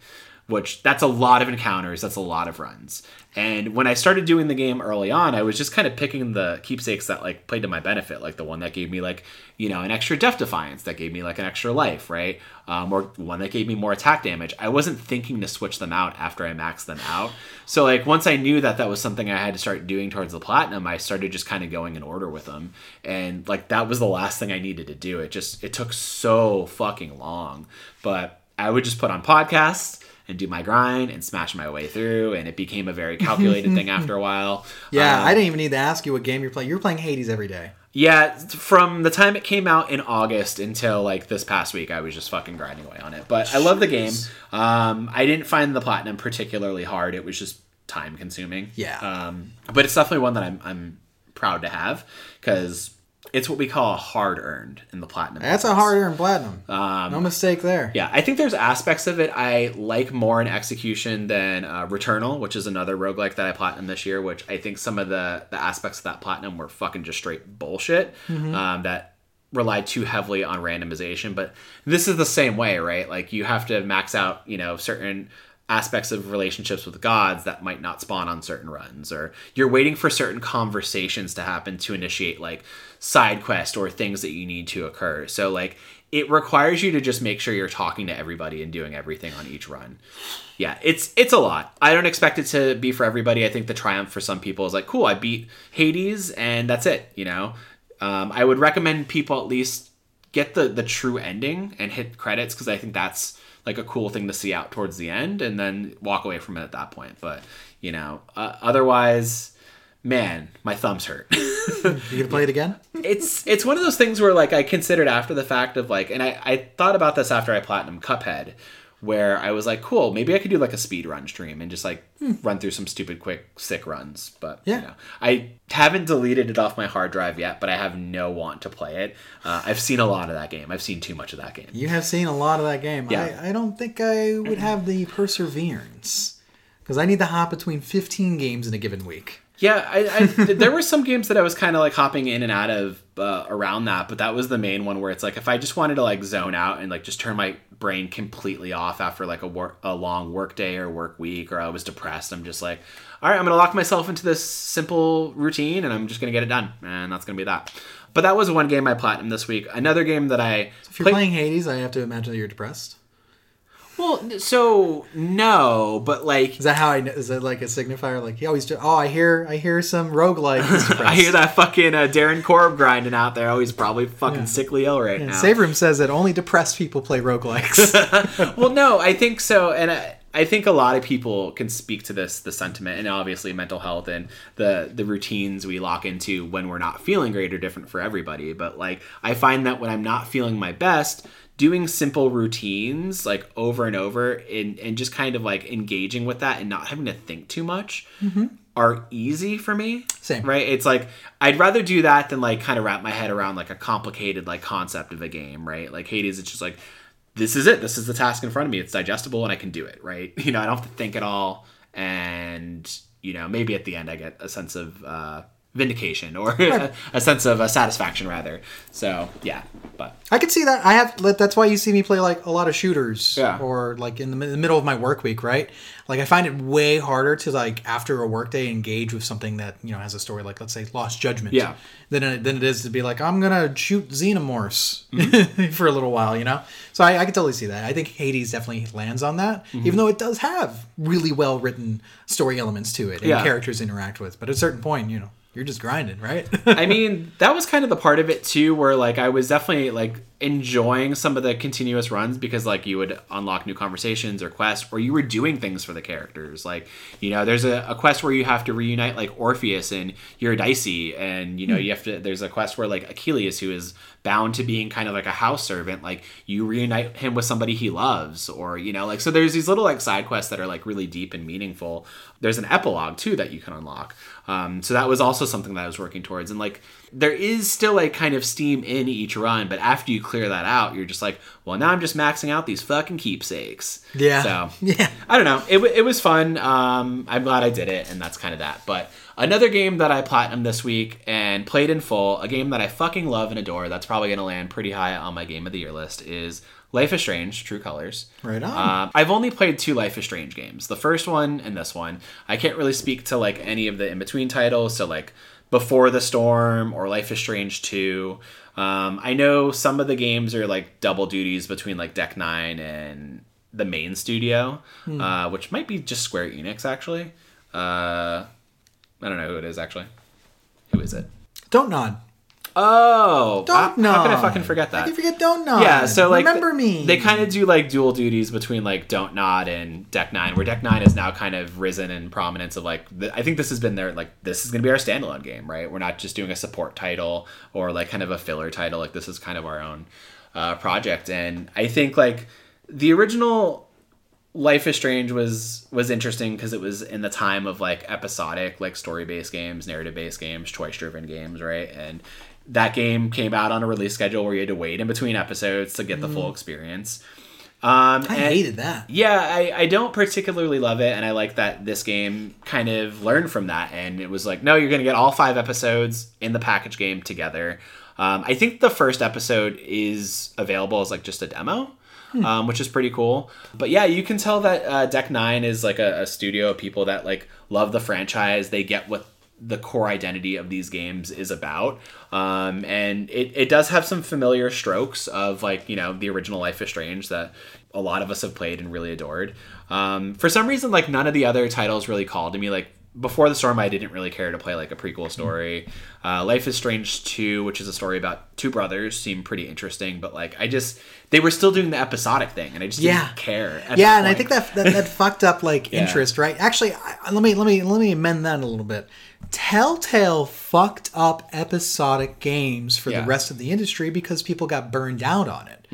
which that's a lot of encounters, that's a lot of runs. And when I started doing the game early on, I was just kind of picking the keepsakes that like played to my benefit, like the one that gave me like you know an extra death defiance, that gave me like an extra life, right? Um, or one that gave me more attack damage. I wasn't thinking to switch them out after I maxed them out. So like once I knew that that was something I had to start doing towards the platinum, I started just kind of going in order with them, and like that was the last thing I needed to do. It just it took so fucking long, but I would just put on podcasts and do my grind and smash my way through and it became a very calculated thing after a while Yeah, Um, I didn't even need to ask you what game you're playing. You're playing Hades every day. yeah from the time it came out in august until like this past week i was just fucking grinding away on it but i love the game um, i didn't find the platinum particularly hard it was just time consuming Yeah. um, but it's definitely one that i'm, I'm proud to have because it's what we call a hard earned in the platinum That's a hard earned platinum. no mistake there. Yeah, I think there's aspects of it I like more in execution than uh, Returnal, which is another roguelike that I platinum this year. Which I think some of the the aspects of that platinum were fucking just straight bullshit. Um, that relied too heavily on randomization. But this is the same way, right? Like you have to max out, you know, certain aspects of relationships with gods that might not spawn on certain runs or you're waiting for certain conversations to happen to initiate like side quest or things that you need to occur. So like it requires you to just make sure you're talking to everybody and doing everything on each run. Yeah it's it's a lot. I don't expect it to be for everybody. I think the triumph for some people is like cool i beat hades and that's it you know? Um, i would recommend people at least get the the true ending and hit credits because i think that's like a cool thing to see out towards the end and then walk away from it at that point. But you know uh, otherwise man my thumbs hurt You gonna play it again? it's it's one of those things where like I considered after the fact of like, and I I thought about this after I platinum Cuphead, where I was like, cool, maybe I could do like a speed run stream and just like run through some stupid quick sick runs. But Yeah. you know, I haven't deleted it off my hard drive yet, but I have no want to play it. Uh, I've seen a lot of that game. I've seen too much of that game. You have seen a lot of that game. Yeah. I, I don't think I would have the perseverance because I need to hop between 15 games in a given week. Yeah, I, I there were some games that I was kind of like hopping in and out of uh, around that, but that was the main one where it's like if I just wanted to like zone out and like just turn my brain completely off after like a work a long work day or work week or I was depressed, I'm just like, all right, I'm gonna lock myself into this simple routine and I'm just gonna get it done, and that's gonna be that. But that was one game I platinum this week. Another game that I If you're played- playing Hades, I have to imagine that you're depressed. Well, so no, but like Is that how I? kn- Is that like a signifier? Like he always. do- Oh, I hear. I hear some roguelike. He's I hear that fucking uh, Darren Korb grinding out there. Oh, he's probably fucking Yeah. sickly ill right And now. Save Room says that only depressed people play roguelikes. well, no, I think so, and I, I think a lot of people can speak to this, the sentiment, and obviously mental health and the the routines we lock into when we're not feeling great are different for everybody. But like, I find that when I'm not feeling my best, doing simple routines like over and over, and and just kind of like engaging with that and not having to think too much. Are easy for me. Same. Right? It's like I'd rather do that than like kind of wrap my head around like a complicated like concept of a game, right? Like Hades, it's just like this is it. This is the task in front of me. It's digestible and I can do it, right? You know, I don't have to think at all. And, you know, maybe at the end I get a sense of uh, vindication or a, a sense of uh, satisfaction, rather. So, yeah. But I could see that. I have. That's why you see me play like a lot of shooters, Yeah. or like in the, mi- the middle of my work week, right? Like I find it way harder to like after a workday engage with something that you know has a story, like let's say Lost Judgment, Yeah. Than it, than it is to be like I'm gonna shoot xenomorphs Mm-hmm. for a little while, you know. So I, I can totally see that. I think Hades definitely lands on that, Mm-hmm. even though it does have really well written story elements to it and Yeah. characters interact with. But at a certain point, you know, you're just grinding, right? I mean, that was kind of the part of it too, where like I was definitely like enjoying some of the continuous runs because like you would unlock new conversations or quests, or you were doing things for the characters. Like you know, there's a, a quest where you have to reunite like Orpheus and Eurydice, and you know you have to. There's a quest where like Achilles, who is bound to being kind of like a house servant, like you reunite him with somebody he loves, or you know, like so. There's these little like side quests that are like really deep and meaningful. There's an epilogue too that you can unlock. Um, so that was also something that I was working towards, and like there is still a kind of steam in each run, but after you clear that out, you're just like, well, now I'm just maxing out these fucking keepsakes. Yeah. So Yeah. I don't know. It, it was fun. Um, I'm glad I did it, and that's kind of that. But another game that I platinum this week and played in full, a game that I fucking love and adore, that's probably going to land pretty high on my game of the year list, is Life is Strange, True Colors. Right on. Uh, I've only played two Life is Strange games. The first one and this one. I can't really speak to like any of the in between titles. So like Before the Storm or Life is Strange Two. Um, I know some of the games are like double duties between like Deck Nine and the main studio, uh, which might be just Square Enix actually. Uh, I don't know who it is actually. Who is it? Don't nod. Oh, Don't nod. how could I fucking forget that? How can you forget Don't nod? Yeah, so like remember me. They kind of do like dual duties between like Don't Nod and Deck Nine, where Deck Nine is now kind of risen in prominence of like th- I think this has been their like this is gonna be our standalone game, right? We're not just doing a support title or like kind of a filler title. Like this is kind of our own uh, project, and I think like the original Life is Strange was was interesting because it was in the time of like episodic, like story based games, narrative based games, choice driven games, right? And that game came out on a release schedule where you had to wait in between episodes to get the full experience. Um, I hated that. yeah, I, I don't particularly love it, and I like that this game kind of learned from that, and it was like, no, you're going to get all five episodes in the package game together. Um, I think the first episode is available as like just a demo, um, which is pretty cool. But yeah, you can tell that uh, Deck Nine is like a, a studio of people that like love the franchise. They get what the core identity of these games is about. Um, and it, it does have some familiar strokes of like, you know, the original Life is Strange that a lot of us have played and really adored. Um, for some reason, like none of the other titles really called to me. Like before the storm, I didn't really care to play like a prequel story. Uh, Life is Strange 2, which is a story about two brothers, seemed pretty interesting, but like I just, they were still doing the episodic thing and I just Yeah. didn't care. yeah, and I think that that, that fucked up like Yeah. interest, right? Actually, I, let me let me let me amend that a little bit. Telltale fucked up episodic games for Yeah. the rest of the industry because people got burned out on it.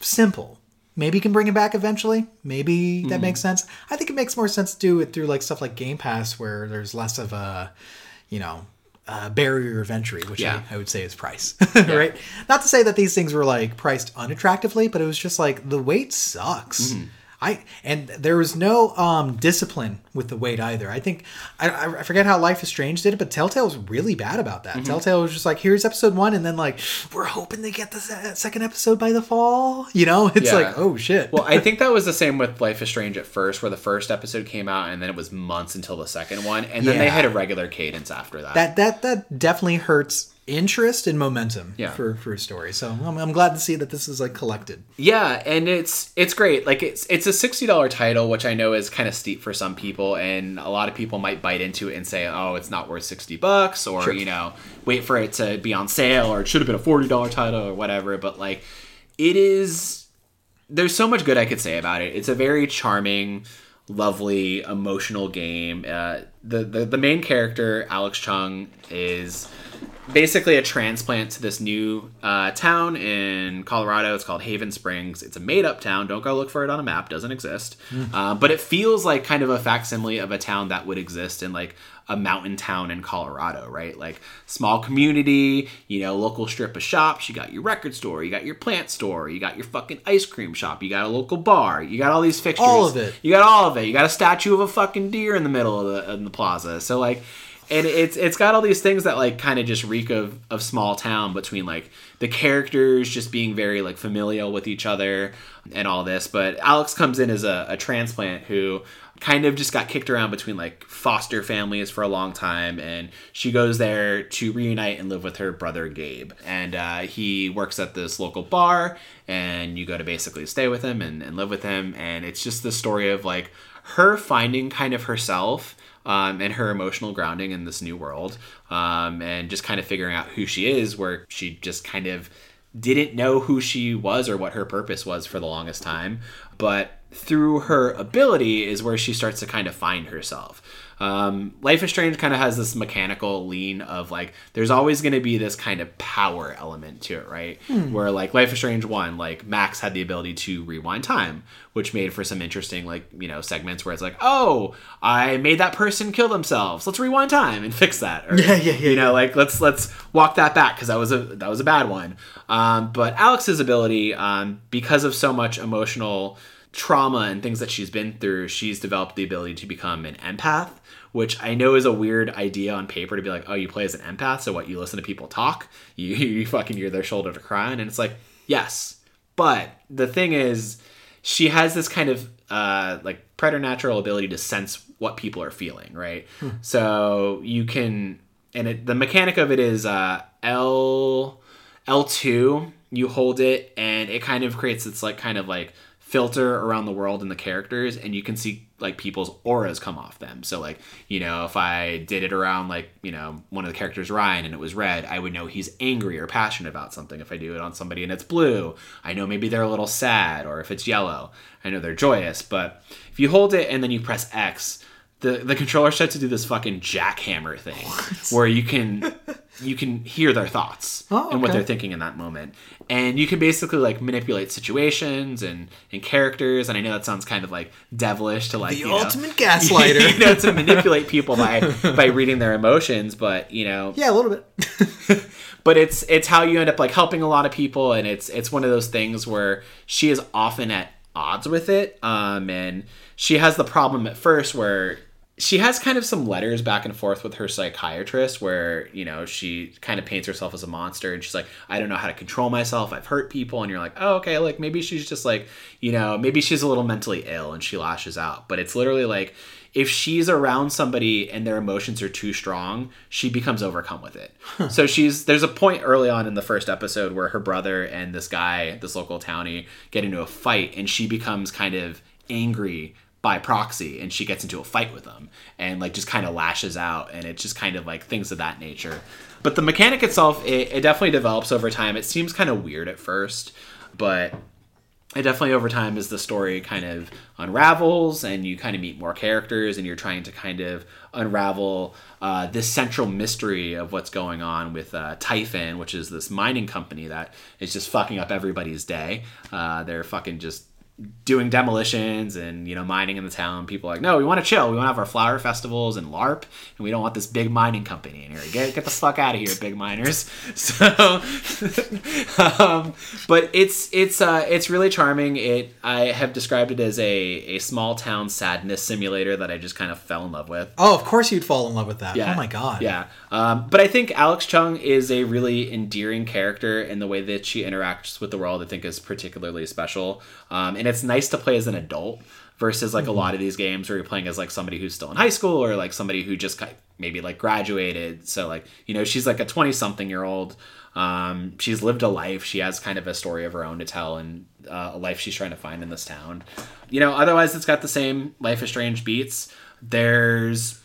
Simple. Maybe you can bring it back eventually. Maybe that makes sense. I think it makes more sense to do it through like stuff like Game Pass, where there's less of a, you know, uh, barrier of entry, which Yeah. I, I would say is price, right? Not to say that these things were like priced unattractively, but it was just like the wait sucks. I and there was no um, discipline with the wait either. I think I, I forget how Life is Strange did it, but Telltale was really bad about that. Telltale was just like, "Here's episode one," and then like, "We're hoping to get the second episode by the fall." You know, it's Yeah. like, "Oh shit." Well, I think that was the same with Life is Strange at first, where the first episode came out and then it was months until the second one, and then they Yeah. hit a regular cadence after that. that that that definitely hurts interest and momentum Yeah. for for a story. So I'm, I'm glad to see that this is like collected. yeah, and it's it's great. Like it's it's a sixty dollar title, which I know is kind of steep for some people, and a lot of people might bite into it and say, "Oh, it's not worth sixty bucks," or Sure. you know, wait for it to be on sale, or it should have been a forty dollar title, or whatever. But like, it is there's so much good I could say about it. It's a very charming, lovely, emotional game. Uh, the, the the main character, Alex Chen, is basically a transplant to this new uh, town in Colorado. It's called Haven Springs. It's a made up town. Don't go look for it on a map. Doesn't exist. Uh, but it feels like kind of a facsimile of a town that would exist in like a mountain town in Colorado, right? Like small community, you know, local strip of shops. You got your record store, you got your plant store, you got your fucking ice cream shop, you got a local bar, you got all these fixtures. All of it. You got all of it. You got a statue of a fucking deer in the middle of the, in the plaza. So like, and it's it's got all these things that like kind of just reek of of small town between like the characters just being very like familial with each other and all this. But Alex comes in as a, a transplant who kind of just got kicked around between like foster families for a long time. And she goes there to reunite and live with her brother gabe. And uh, he works at this local bar and you go to basically stay with him and, and live with him. And it's just the story of like her finding kind of herself um, and her emotional grounding in this new world um, and just kind of figuring out who she is where she just kind of didn't know who she was or what her purpose was for the longest time. But through her ability is where she starts to kind of find herself um, Life is Strange kind of has this mechanical lean of like there's always going to be this kind of power element to it, right? Where like Life is Strange one, like Max had the ability to rewind time, which made for some interesting like you know segments where it's like, oh, I made that person kill themselves. Let's rewind time and fix that. Or, Yeah, yeah, yeah, You know, like let's let's walk that back because that was a that was a bad one. Um, but Alex's ability, um, because of so much emotional trauma and things that she's been through, she's developed the ability to become an empath, which I know is a weird idea on paper to be like, oh, you play as an empath, so what? You listen to people talk, you, you fucking hear their shoulder to cry and it's like, yes, but the thing is, she has this kind of uh, like preternatural ability to sense what people are feeling, right? So you can, and it, the mechanic of it is uh, L L two. You hold it, and it kind of creates its like kind of like filter around the world and the characters, and you can see like people's auras come off them. So like you know, if I did it around like you know one of the characters Ryan and it was red, I would know he's angry or passionate about something. If I do it on somebody and it's blue, I know maybe they're a little sad, or if it's yellow, I know they're joyous. But if you hold it and then you press X, the the controller starts to do this fucking jackhammer thing where you can you can hear their thoughts Oh, and what they're thinking in that moment and you can basically like manipulate situations and and characters and i know that sounds kind of like devilish to like The you know, ultimate gaslighter. you know to manipulate people by by reading their emotions but you know yeah, a little bit. but it's it's how you end up like helping a lot of people and it's it's one of those things where she is often at odds with it um and she has the problem at first where she has kind of some letters back and forth with her psychiatrist where you know she kind of paints herself as a monster and she's like i don't know how to control myself. I've hurt people. And you're like oh okay like maybe she's just like you know maybe she's a little mentally ill and she lashes out. But it's literally like if she's around somebody and their emotions are too strong, she becomes overcome with it. So she's there's a point early on in the first episode where her brother and this guy, this local townie, get into a fight and she becomes kind of angry by proxy and she gets into a fight with them and like just kind of lashes out and it's just kind of like things of that nature. But the mechanic itself, it, it definitely develops over time. It seems kind of weird at first, but it definitely over time as the story kind of unravels and you kind of meet more characters and you're trying to kind of unravel uh, this central mystery of what's going on with uh, Typhon, which is this mining company that is just fucking up everybody's day. Uh, they're fucking just doing demolitions and you know mining in the town people are like no we want to chill we want to have our flower festivals and larp and we don't want this big mining company in here get, get the fuck out of here big miners so um, but it's it's uh, it's really charming it i have described it as a, a small town sadness simulator that i just kind of fell in love with Oh, of course you'd fall in love with that. yeah. Oh my god. Yeah. Um, but I think Alex Chen is a really endearing character, and the way that she interacts with the world, I think, is particularly special. Um, and it's nice to play as an adult versus like a lot of these games where you're playing as like somebody who's still in high school or like somebody who just maybe like graduated. So like you know she's like a twenty something year old. Um, she's lived a life. She has kind of a story of her own to tell and uh, a life she's trying to find in this town. You know, otherwise it's got the same Life is Strange beats. There's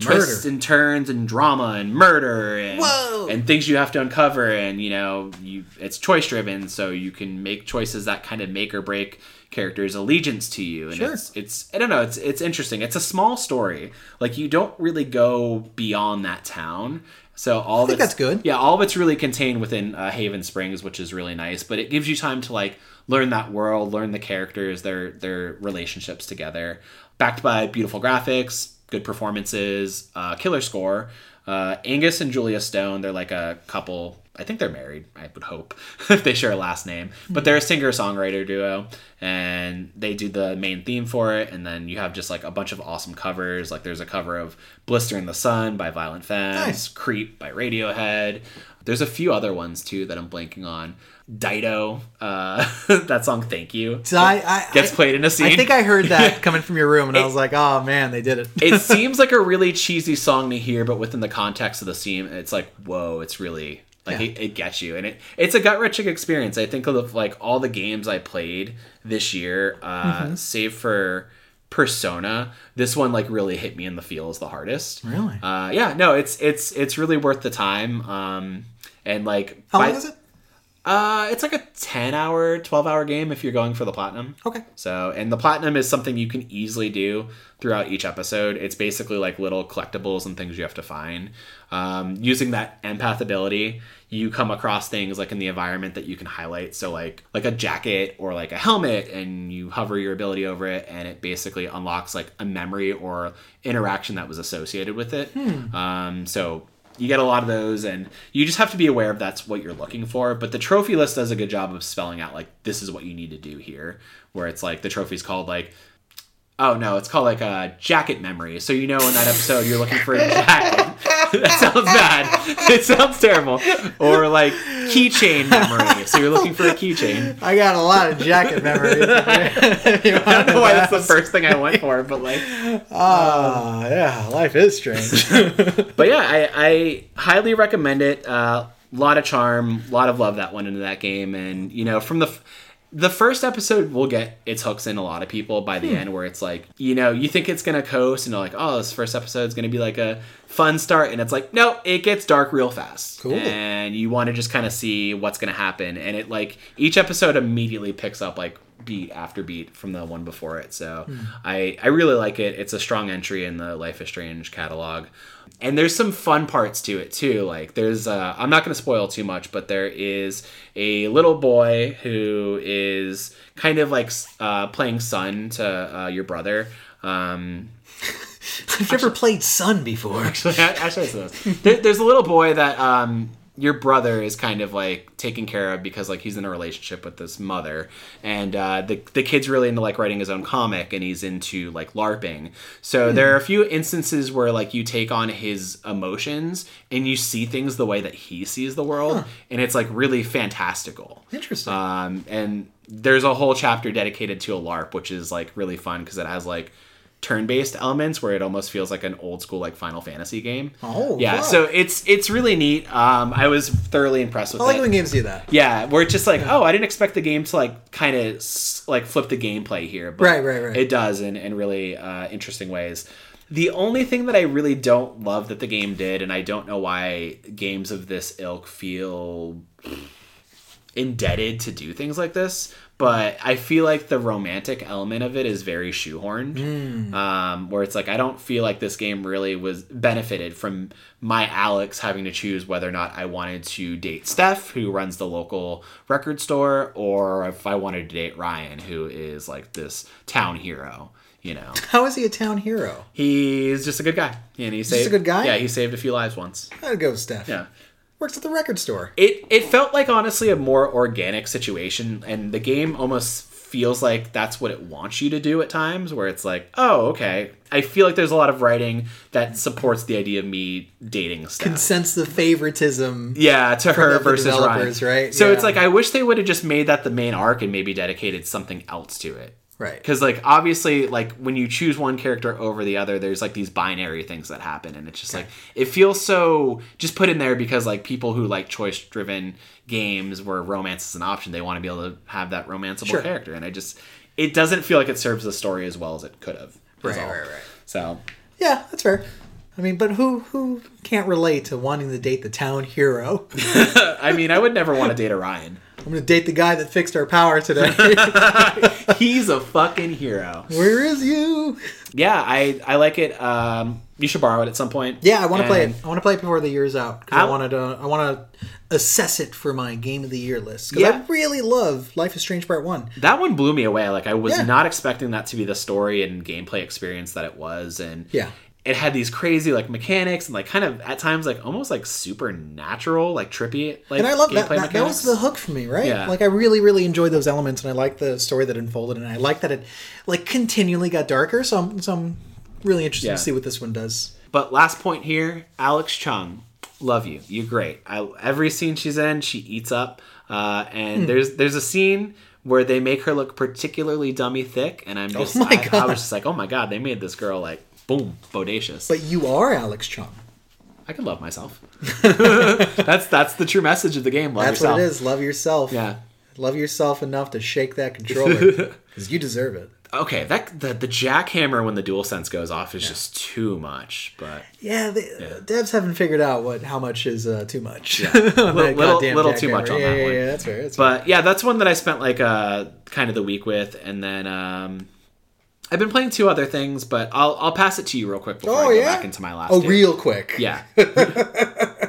twists Murder. and turns and drama and murder and Whoa. and things you have to uncover and you know you it's choice driven so you can make choices that kind of make or break characters allegiance to you and Sure. it's it's I don't know it's it's interesting it's a small story like you don't really go beyond that town so all think that's that's good. yeah all of it's really contained within uh, Haven Springs which is really nice but it gives you time to like learn that world learn the characters their their relationships together backed by beautiful graphics good performances, uh, killer score. Uh, Angus and Julia Stone, they're like a couple. I think they're married. I would hope if they share a last name, but they're a singer songwriter duo, and they do the main theme for it. And then you have just like a bunch of awesome covers. Like there's a cover of "Blister in the Sun" by Violent Femmes, Nice. "Creep" by Radiohead. There's a few other ones too that I'm blanking on. Dido, uh, that song "Thank You" So I, I, gets played in a scene. I think I heard that coming from your room, and I was like, "Oh man, they did it." it seems like a really cheesy song to hear, but within the context of the scene, it's like, whoa, it's really like Yeah. it, it gets you, and it it's a gut wrenching experience. I think of like all the games I played this year, uh, Mm-hmm. save for Persona, this one like really hit me in the feels the hardest. Really? Uh, yeah, no, it's it's it's really worth the time. Um, and like How by- long is it? Uh, it's like a ten hour, twelve hour game if you're going for the platinum. Okay. So, and the platinum is something you can easily do throughout each episode. It's basically like little collectibles and things you have to find. Um, using that empath ability, you come across things like in the environment that you can highlight. So, like like a jacket or like a helmet, and you hover your ability over it, and it basically unlocks like a memory or interaction that was associated with it. Um, so you get a lot of those and you just have to be aware of that's what you're looking for. But the trophy list does a good job of spelling out like this is what you need to do here where it's like the trophy's called like oh no it's called like a jacket memory. So you know in that episode you're looking for a jacket that sounds bad. It sounds terrible. Or like keychain memory. So you're looking for a keychain. I got a lot of jacket memories. I don't know why that's the first thing I went for, but like, Ah, yeah, life is strange. but yeah, I, I highly recommend it. A uh, lot of charm, a lot of love that went into that game, and you know, from the f- the first episode will get its hooks in a lot of people by the hmm. end, where it's like, you know, you think it's gonna coast, and you're like, oh, this first episode is gonna be like a fun start, and it's like, no, it gets dark real fast, Cool. and you want to just kind of see what's gonna happen, and it like each episode immediately picks up like beat after beat from the one before it. So hmm. I I really like it. It's a strong entry in the Life is Strange catalog. And there's some fun parts to it too. Like there's uh, I'm not going to spoil too much, but there is a little boy who is kind of like uh, playing son to uh, your brother. Um, I've never played Sun before. actually, actually. There, there's a little boy that um, your brother is kind of like taken care of because like he's in a relationship with this mother, and uh, the the kid's really into like writing his own comic, and he's into like LARPing. So there are a few instances where like you take on his emotions and you see things the way that he sees the world, and it's like really fantastical. Interesting. Um, and there's a whole chapter dedicated to a LARP, which is like really fun because it has like turn-based elements where it almost feels like an old school like Final Fantasy game. Oh, yeah. wow. So it's it's really neat. Um, I was thoroughly impressed with I like it. when games do that. yeah, where it's just like, oh, I didn't expect the game to like kind of like flip the gameplay here, but Right, right, right. it does in in really uh, interesting ways. The only thing that I really don't love that the game did, and I don't know why games of this ilk feel indebted to do things like this, but I feel like the romantic element of it is very shoehorned. Um, where it's like I don't feel like this game really was benefited from my Alex having to choose whether or not I wanted to date Steph, who runs the local record store, or if I wanted to date Ryan, who is like this town hero. You know, How is he a town hero? he's just a good guy, and he saved a good guy? Yeah, he saved a few lives once. I'd go with Steph. Yeah. Works at the record store. it it felt like honestly a more organic situation and the game almost feels like that's what it wants you to do at times where it's like oh okay i feel like there's a lot of writing that supports the idea of me dating Steph Sense the favoritism. yeah to her versus Ryan. right? so it's like i wish they would have just made that the main arc and maybe dedicated something else to it Right. because like obviously like when you choose one character over the other there's like these binary things that happen and it's just like it feels so just put in there because like people who like choice driven games where romance is an option they want to be able to have that romanceable Sure. character and i just it doesn't feel like it serves the story as well as it could have Right, all. right, right. so Yeah, that's fair. I mean, but who who can't relate to wanting to date the town hero? i mean i would never want to date ryan I'm gonna date the guy that fixed our power today. he's a fucking hero Where is you? yeah i i like it um you should borrow it at some point Yeah, I want to play it. I want to play it before the year's out because I wanted to. I want to assess it for my game of the year list because Yeah. I really love Life is Strange Part One. that one blew me away. Like I was Yeah. not expecting that to be the story and gameplay experience that it was, and Yeah. It had these crazy like mechanics and like kind of at times like almost like supernatural, like trippy. Like And I love that. That, that was the hook for me, right? Yeah. Like I really, really enjoyed those elements, and I like the story that unfolded, and I like that it like continually got darker. So I'm, so I'm really interested Yeah. to see what this one does. But last point here, Alex Chen, love you. You're great. I, every scene she's in, she eats up. Uh, and there's there's a scene where they make her look particularly dummy thick, and I'm just Oh my I, I was just like, oh my god, they made this girl like boom bodacious. But you are Alex Chen. I can love myself. that's that's the true message of the game. Love That's yourself. what it is. Love yourself. Yeah. Love yourself enough to shake that controller because you deserve it. Okay, that the the jackhammer when the DualSense goes off is just too much. But Yeah, the, devs haven't figured out what how much is uh, too much. Yeah. Little- little- little too much on yeah, that yeah, one. Yeah, that's fair. That's but yeah, that's one that I spent like uh kind of the week with, and then um, I've been playing two other things, but I'll I'll pass it to you real quick before Oh I go yeah. back into my last. Oh, two. real quick. Yeah.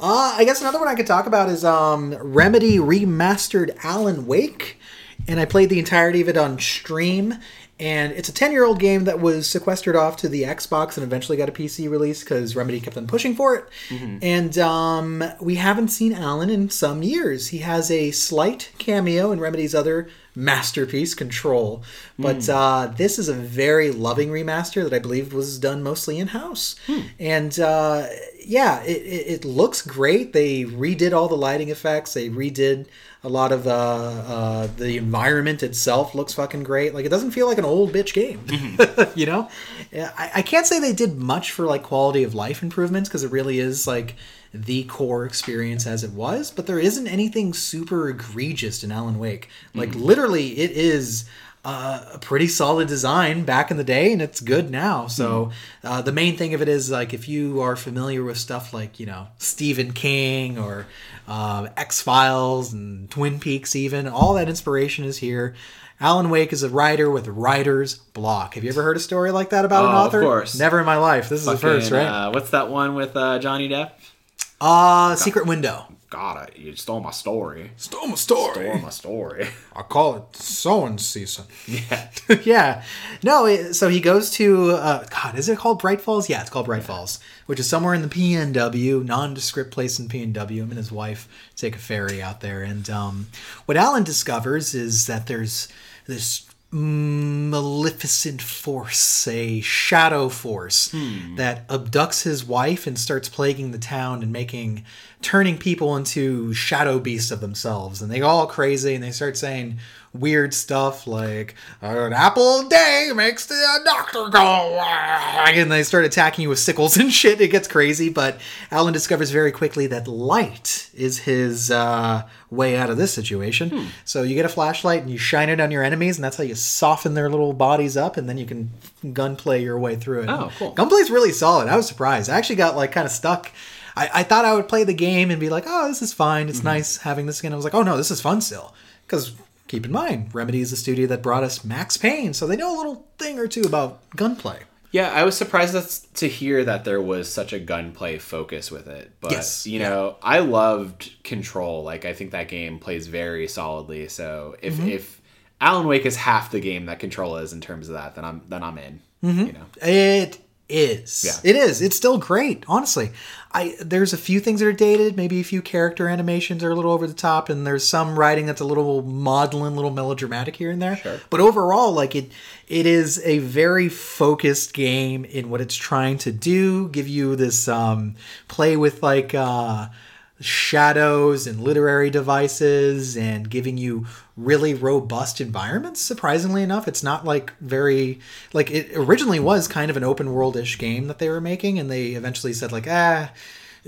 Uh, I guess another one I could talk about is um, Remedy remastered Alan Wake, and I played the entirety of it on stream. And it's a 10 year old game that was sequestered off to the Xbox and eventually got a PC release because Remedy kept on pushing for it. And um, we haven't seen Alan in some years. He has a slight cameo in Remedy's other masterpiece, Control. But uh, this is a very loving remaster that I believe was done mostly in house. And uh, yeah, it, it, it looks great. They redid all the lighting effects, they redid a lot of uh, uh, the environment itself looks fucking great. Like it doesn't feel like an old bitch game, you know. I, I can't say they did much for like quality of life improvements because it really is like the core experience as it was. But there isn't anything super egregious in Alan Wake. Like literally, it is uh, a pretty solid design back in the day, and it's good now. So uh, the main thing of it is like if you are familiar with stuff like you know Stephen King or uh, X Files and Twin Peaks, even all that inspiration is here. Alan Wake is a writer with writer's block. Have you ever heard a story like that about an Oh, of author? course. Never in my life. This is the first, right? Uh, what's that one with uh, Johnny Depp? Uh, Secret Window. God, I, you stole my story. Stole my story. Stole my story. I call it sewing season. yeah. yeah. No, it, so he goes to, uh, God, is it called Bright Falls? Yeah, it's called Bright Falls, which is somewhere in the PNW, nondescript place in PNW. Him and his wife take a ferry out there. And um, what Alan discovers is that there's this maleficent force, a shadow force that abducts his wife and starts plaguing the town and making turning people into shadow beasts of themselves. And they go all crazy and they start saying weird stuff like an apple a day makes the uh, doctor go uh, and they start attacking you with sickles and shit. It gets crazy but alan discovers very quickly that light is his uh, way out of this situation. Hmm. So you get a flashlight and you shine it on your enemies and that's how you soften their little bodies up and then you can gunplay your way through it. Oh, cool. gunplay's really solid. I was surprised. I actually got like kind of stuck I, I thought I would play the game and be like, oh, this is fine. It's nice having this again. I was like, oh no, this is fun still. Because keep in mind, Remedy is the studio that brought us Max Payne, so they know a little thing or two about gunplay. Yeah, I was surprised to hear that there was such a gunplay focus with it. But Yes, you know, I loved Control. Like I think that game plays very solidly. So if Mm-hmm. if Alan Wake is half the game that Control is in terms of that, then I'm then I'm in. Mm-hmm. You know. It is. Yeah. It is. It's still great, honestly. I there's a few things that are dated, maybe a few character animations are a little over the top, and there's some writing that's a little maudlin, a little melodramatic here and there. Sure. But overall, like it it is a very focused game in what it's trying to do, give you this um play with like uh shadows and literary devices and giving you really robust environments surprisingly enough. It's not like very like it originally was kind of an open world-ish game that they were making and they eventually said like ah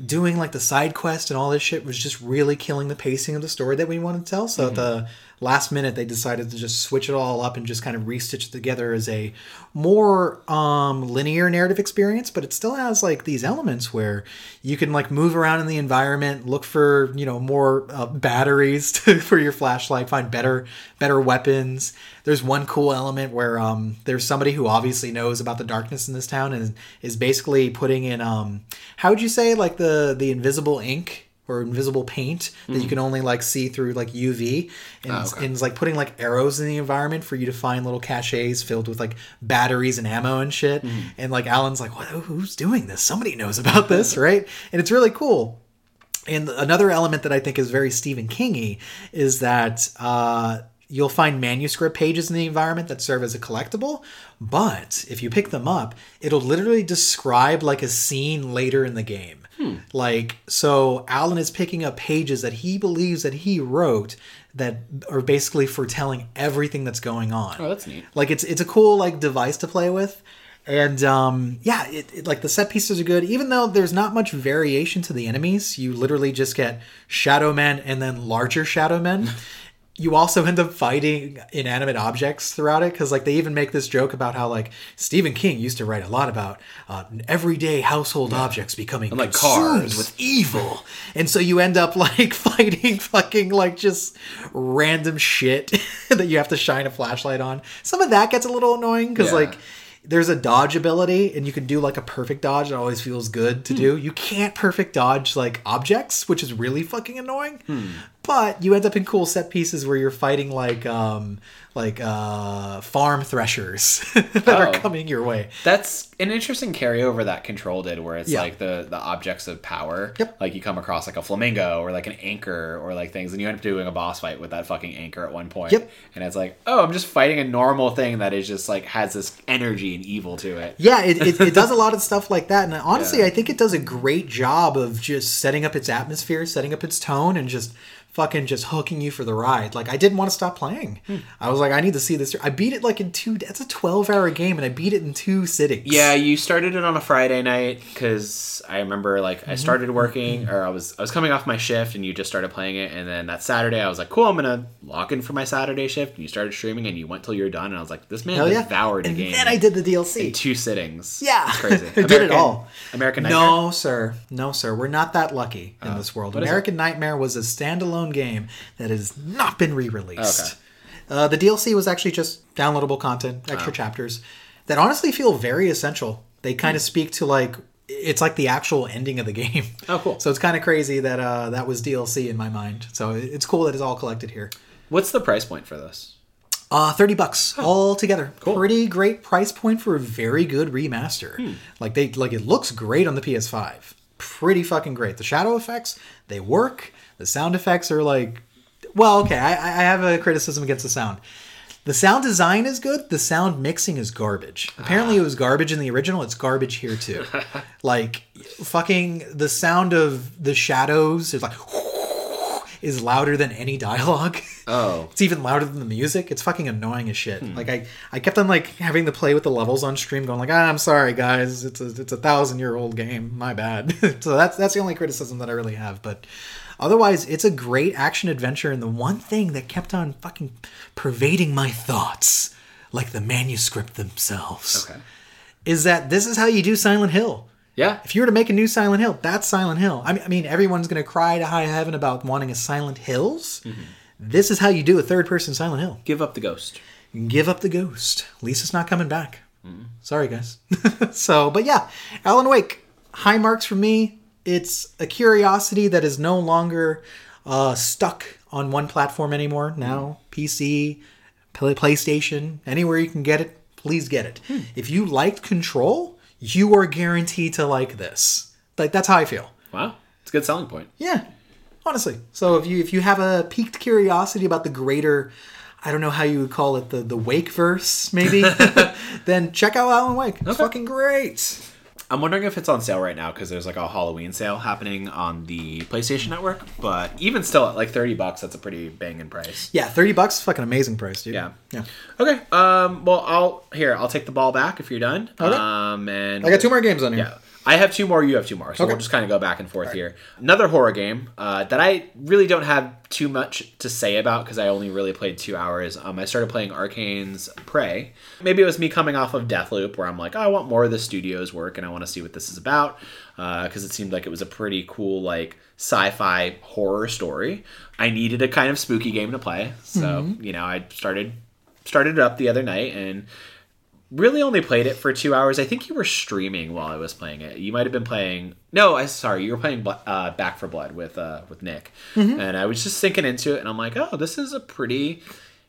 doing like the side quest and all this shit was just really killing the pacing of the story that we wanted to tell. So at the last minute they decided to just switch it all up and just kind of restitch it together as a more um linear narrative experience but it still has like these elements where you can like move around in the environment look for you know more uh, batteries to, for your flashlight find better better weapons. There's one cool element where um there's somebody who obviously knows about the darkness in this town and is basically putting in um how would you say like the the invisible ink or invisible paint that you mm-hmm. can only like see through like UV and, Oh, okay. and it's like putting like arrows in the environment for you to find little caches filled with like batteries and ammo and shit. Mm-hmm. And like Alan's like, what, who's doing this? Somebody knows about this, right? And it's really cool. And another element that I think is very Stephen Kingy is that uh, you'll find manuscript pages in the environment that serve as a collectible. But if you pick them up, it'll literally describe like a scene later in the game. Like, so Alan is picking up pages that he believes that he wrote that are basically foretelling everything that's going on. Oh, that's neat. Like it's it's a cool like device to play with. And um, yeah, it, it, like the set pieces are good. Even though there's not much variation to the enemies, you literally just get shadow men and then larger shadow men. you also end up fighting inanimate objects throughout it because like they even make this joke about how like Stephen King used to write a lot about uh, everyday household objects becoming like consumed cars. with evil, and so you end up like fighting fucking like just random shit that you have to shine a flashlight on. Some of that gets a little annoying because Yeah. like there's a dodge ability and you can do like a perfect dodge. It always feels good to do. You can't perfect dodge like objects, which is really fucking annoying. but you end up in cool set pieces where you're fighting like um like uh farm threshers that are Oh. coming your way. That's an interesting carryover that Control did, where it's Yeah. like the the objects of power. Yep. Like you come across like a flamingo or like an anchor or like things, and you end up doing a boss fight with that fucking anchor at one point. Yep. And it's like, oh, I'm just fighting a normal thing that is just like has this energy and evil to it. Yeah, it, it, it does a lot of stuff like that. And honestly, Yeah. I think it does a great job of just setting up its atmosphere, setting up its tone, and just fucking just hooking you for the ride. Like, I didn't want to stop playing. Hmm. I was like, I need to see this. I beat it like in two, that's a 12 hour game, and I beat it in two sittings. Yeah, you started it on a Friday night because I remember like Mm-hmm. I started working or I was I was coming off my shift and you just started playing it and then that Saturday I was like, cool, I'm gonna lock in for my Saturday shift and you started streaming and you went till you were done and I was like, this man Hell yeah. devoured and the game. then I did the DLC in two sittings. Yeah. it's crazy. I did it all. American Nightmare. No, sir. No, sir. We're not that lucky in this world. American Nightmare was a standalone game that has not been re-released. Okay. Uh, the DLC was actually just downloadable content, extra chapters that honestly feel very essential. They kind Hmm. of speak to like it's like the actual ending of the game. Oh, cool. So it's kind of crazy that uh, that was DLC in my mind. So it's cool that it's all collected here. What's the price point for this? Uh, thirty bucks all together. Cool. Pretty great price point for a very good remaster. Hmm. Like they like it looks great on the PS5. Pretty fucking great. The shadow effects they work. The sound effects are like, well, okay. I, I have a criticism against the sound. The sound design is good. The sound mixing is garbage. Apparently, it was garbage in the original. It's garbage here too. like fucking the sound of the shadows is like is louder than any dialogue. Oh. It's even louder than the music. It's fucking annoying as shit. Like I, I kept on like having to play with the levels on stream, going like, ah, I'm sorry guys, it's a it's a thousand year old game. My bad. so that's that's the only criticism that I really have. But otherwise, it's a great action adventure. And the one thing that kept on fucking pervading my thoughts, like the manuscript themselves, Okay. is that this is how you do Silent Hill. Yeah. If you were to make a new Silent Hill, that's Silent Hill. I mean, I mean everyone's going to cry to high heaven about wanting a Silent Hills. Mm-hmm. This is how you do a third person Silent Hill. Give up the ghost. Give up the ghost. Lisa's not coming back. Mm-hmm. Sorry, guys. so, but yeah, Alan Wake, high marks for me. It's a curiosity that is no longer uh, stuck on one platform anymore. Now, PC, Play- PlayStation, anywhere you can get it, please get it. If you liked Control, you are guaranteed to like this. Like that's how I feel. Wow. It's a good selling point. Yeah, honestly. So if you if you have a piqued curiosity about the greater, I don't know how you would call it the the Wake verse maybe, then check out Alan Wake. It's fucking great. I'm wondering if it's on sale right now because there's like a Halloween sale happening on the PlayStation Network. But even still, at like 30 bucks, that's a pretty banging price. Yeah, thirty bucks, is fucking amazing price, dude. Yeah. yeah. Okay. Um. Well, I'll here. I'll take the ball back if you're done. Okay. Um. And I got two more games on here. Yeah. I have two more. You have two more. So Okay. we'll just kind of go back and forth here. Another horror game uh, that I really don't have too much to say about because I only really played two hours. Um, I started playing Arkane's Prey. Maybe it was me coming off of Deathloop where I'm like, oh, I want more of the studio's work and I want to see what this is about because it seemed like it was a pretty cool like sci-fi horror story. I needed a kind of spooky game to play, so you know I started started it up the other night and really only played it for two hours. I think you were streaming while I was playing it. You might have been playing. No, I sorry, you were playing uh, Back 4 Blood with uh, with Nick, and I was just sinking into it, and I'm like, oh, this is a pretty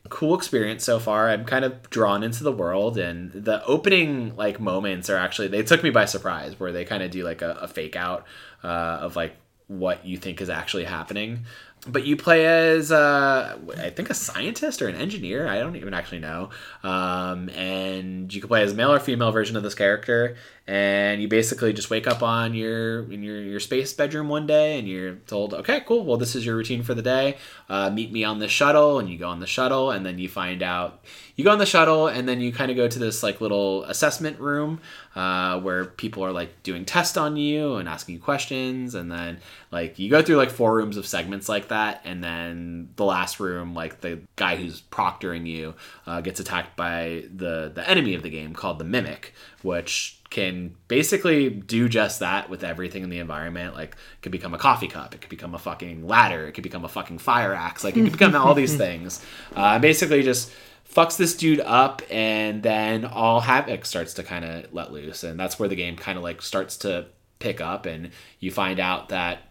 cool experience so far. I'm kind of drawn into the world, and the opening like moments are actually they took me by surprise, where they kind of do like a, a fake out uh, of like what you think is actually happening. But you play as, uh, I think, a scientist or an engineer. I don't even actually know. Um, and you can play as male or female version of this character. And you basically just wake up on your in your, your space bedroom one day, and you're told, "Okay, cool. Well, this is your routine for the day. Uh, meet me on the shuttle." And you go on the shuttle, and then you find out you go on the shuttle, and then you kind of go to this like little assessment room uh, where people are like doing tests on you and asking you questions, and then like you go through like four rooms of segments like that, and then the last room, like the guy who's proctoring you, uh, gets attacked by the the enemy of the game called the Mimic, which can basically do just that with everything in the environment. Like it could become a coffee cup, it could become a fucking ladder, it could become a fucking fire axe, like it could become all these things. Uh, basically, just fucks this dude up, and then all havoc starts to kind of let loose, and that's where the game kind of like starts to pick up, and you find out that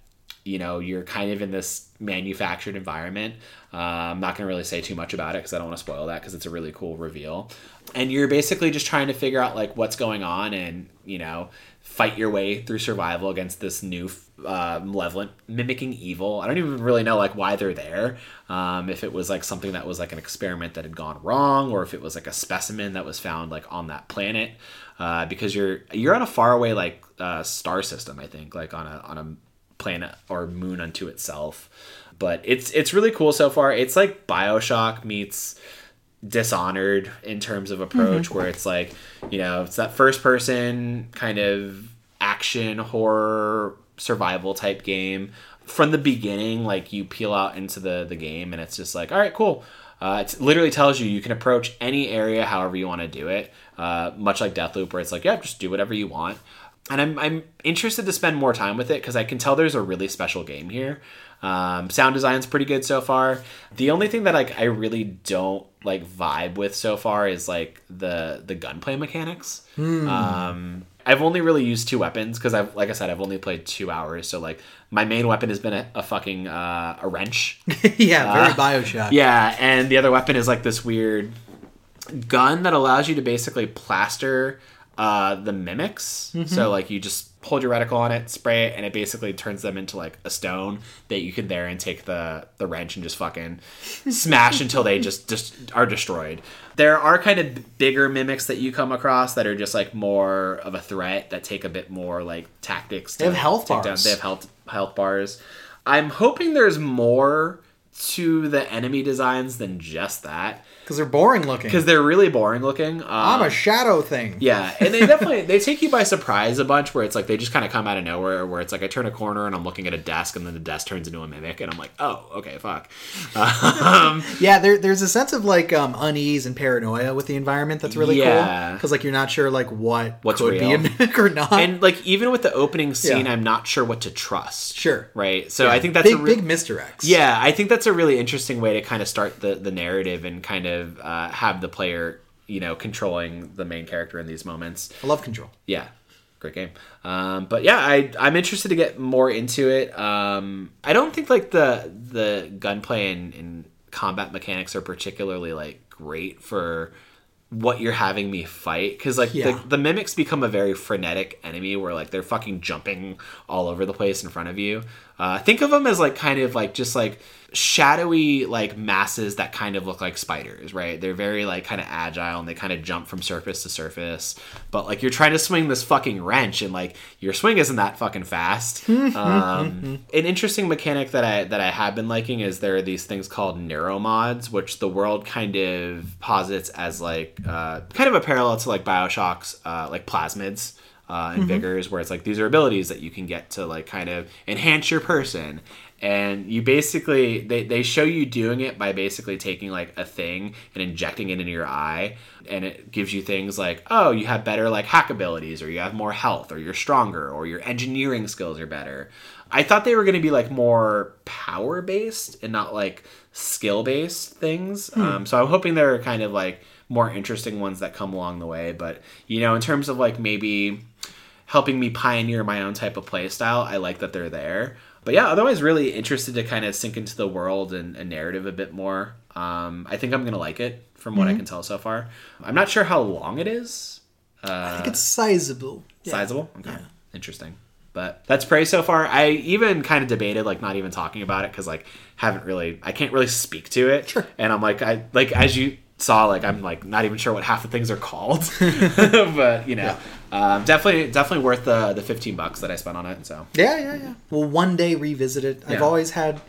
you know you're kind of in this manufactured environment. Uh, I'm not gonna really say too much about it because I don't want to spoil that because it's a really cool reveal. And you're basically just trying to figure out like what's going on and you know fight your way through survival against this new uh, malevolent mimicking evil. I don't even really know like why they're there. Um, if it was like something that was like an experiment that had gone wrong, or if it was like a specimen that was found like on that planet. Uh, because you're you're on a faraway like uh, star system, I think, like on a on a planet or moon unto itself. But it's it's really cool so far. It's like Bioshock meets Dishonored in terms of approach, mm-hmm. where it's like you know it's that first person kind of action horror survival type game from the beginning like you peel out into the the game and it's just like all right cool uh, it literally tells you you can approach any area however you want to do it uh, much like deathloop where it's like yeah just do whatever you want and i'm, I'm interested to spend more time with it because i can tell there's a really special game here um, sound design's pretty good so far the only thing that like i really don't like vibe with so far is like the the gunplay mechanics hmm. um I've only really used two weapons because I've, like I said, I've only played two hours. So like my main weapon has been a, a fucking uh, a wrench. yeah, very uh, Bioshock. Yeah, and the other weapon is like this weird gun that allows you to basically plaster uh, the mimics. Mm-hmm. So like you just hold your reticle on it, spray it, and it basically turns them into like a stone that you can there and take the the wrench and just fucking smash until they just just are destroyed. There are kind of bigger mimics that you come across that are just like more of a threat that take a bit more like tactics. They have health bars. Down. They have health health bars. I'm hoping there's more to the enemy designs than just that because they're boring looking. Because they're really boring looking. Um, I'm a shadow thing. Yeah, and they definitely they take you by surprise a bunch. Where it's like they just kind of come out of nowhere. Where it's like I turn a corner and I'm looking at a desk, and then the desk turns into a mimic, and I'm like, oh, okay, fuck. Um, yeah, there, there's a sense of like um, unease and paranoia with the environment that's really yeah. cool. Because like you're not sure like what What's could real. be a mimic or not. And like even with the opening scene, yeah. I'm not sure what to trust. Sure. Right. So yeah. I think that's big, a re- big misdirects. Yeah, I think that's a really interesting way to kind of start the the narrative and kind of uh, have have the player, you know, controlling the main character in these moments. I love control. Yeah, great game. Um, but yeah, I I'm interested to get more into it. Um, I don't think like the the gunplay and, and combat mechanics are particularly like great for what you're having me fight because like yeah. the, the mimics become a very frenetic enemy where like they're fucking jumping all over the place in front of you uh, think of them as like kind of like just like shadowy like masses that kind of look like spiders, right? They're very like kind of agile and they kind of jump from surface to surface. But like you're trying to swing this fucking wrench and like your swing isn't that fucking fast. um, an interesting mechanic that I that I have been liking is there are these things called neuromods, which the world kind of posits as like uh, kind of a parallel to like Bioshock's uh, like plasmids uh, and mm-hmm. vigors, where it's like these are abilities that you can get to like kind of enhance your person. And you basically they, they show you doing it by basically taking like a thing and injecting it into your eye, and it gives you things like oh you have better like hack abilities, or you have more health, or you're stronger, or your engineering skills are better. I thought they were going to be like more power based and not like skill based things. Hmm. Um, so I'm hoping they're kind of like more interesting ones that come along the way. But you know, in terms of like maybe helping me pioneer my own type of play style. I like that they're there. But yeah, otherwise, really interested to kind of sink into the world and, and narrative a bit more. Um, I think I'm gonna like it from what mm-hmm. I can tell so far. I'm not sure how long it is. Uh, I think it's sizable. Sizable. Okay. Yeah. Interesting. But that's Prey so far. I even kind of debated like not even talking about it because like haven't really I can't really speak to it. Sure. And I'm like I like as you saw like I'm like not even sure what half the things are called, but you know, yeah. um, definitely definitely worth the the 15 bucks that I spent on it. So yeah, yeah, yeah. Well, one day revisit it. Yeah. I've always had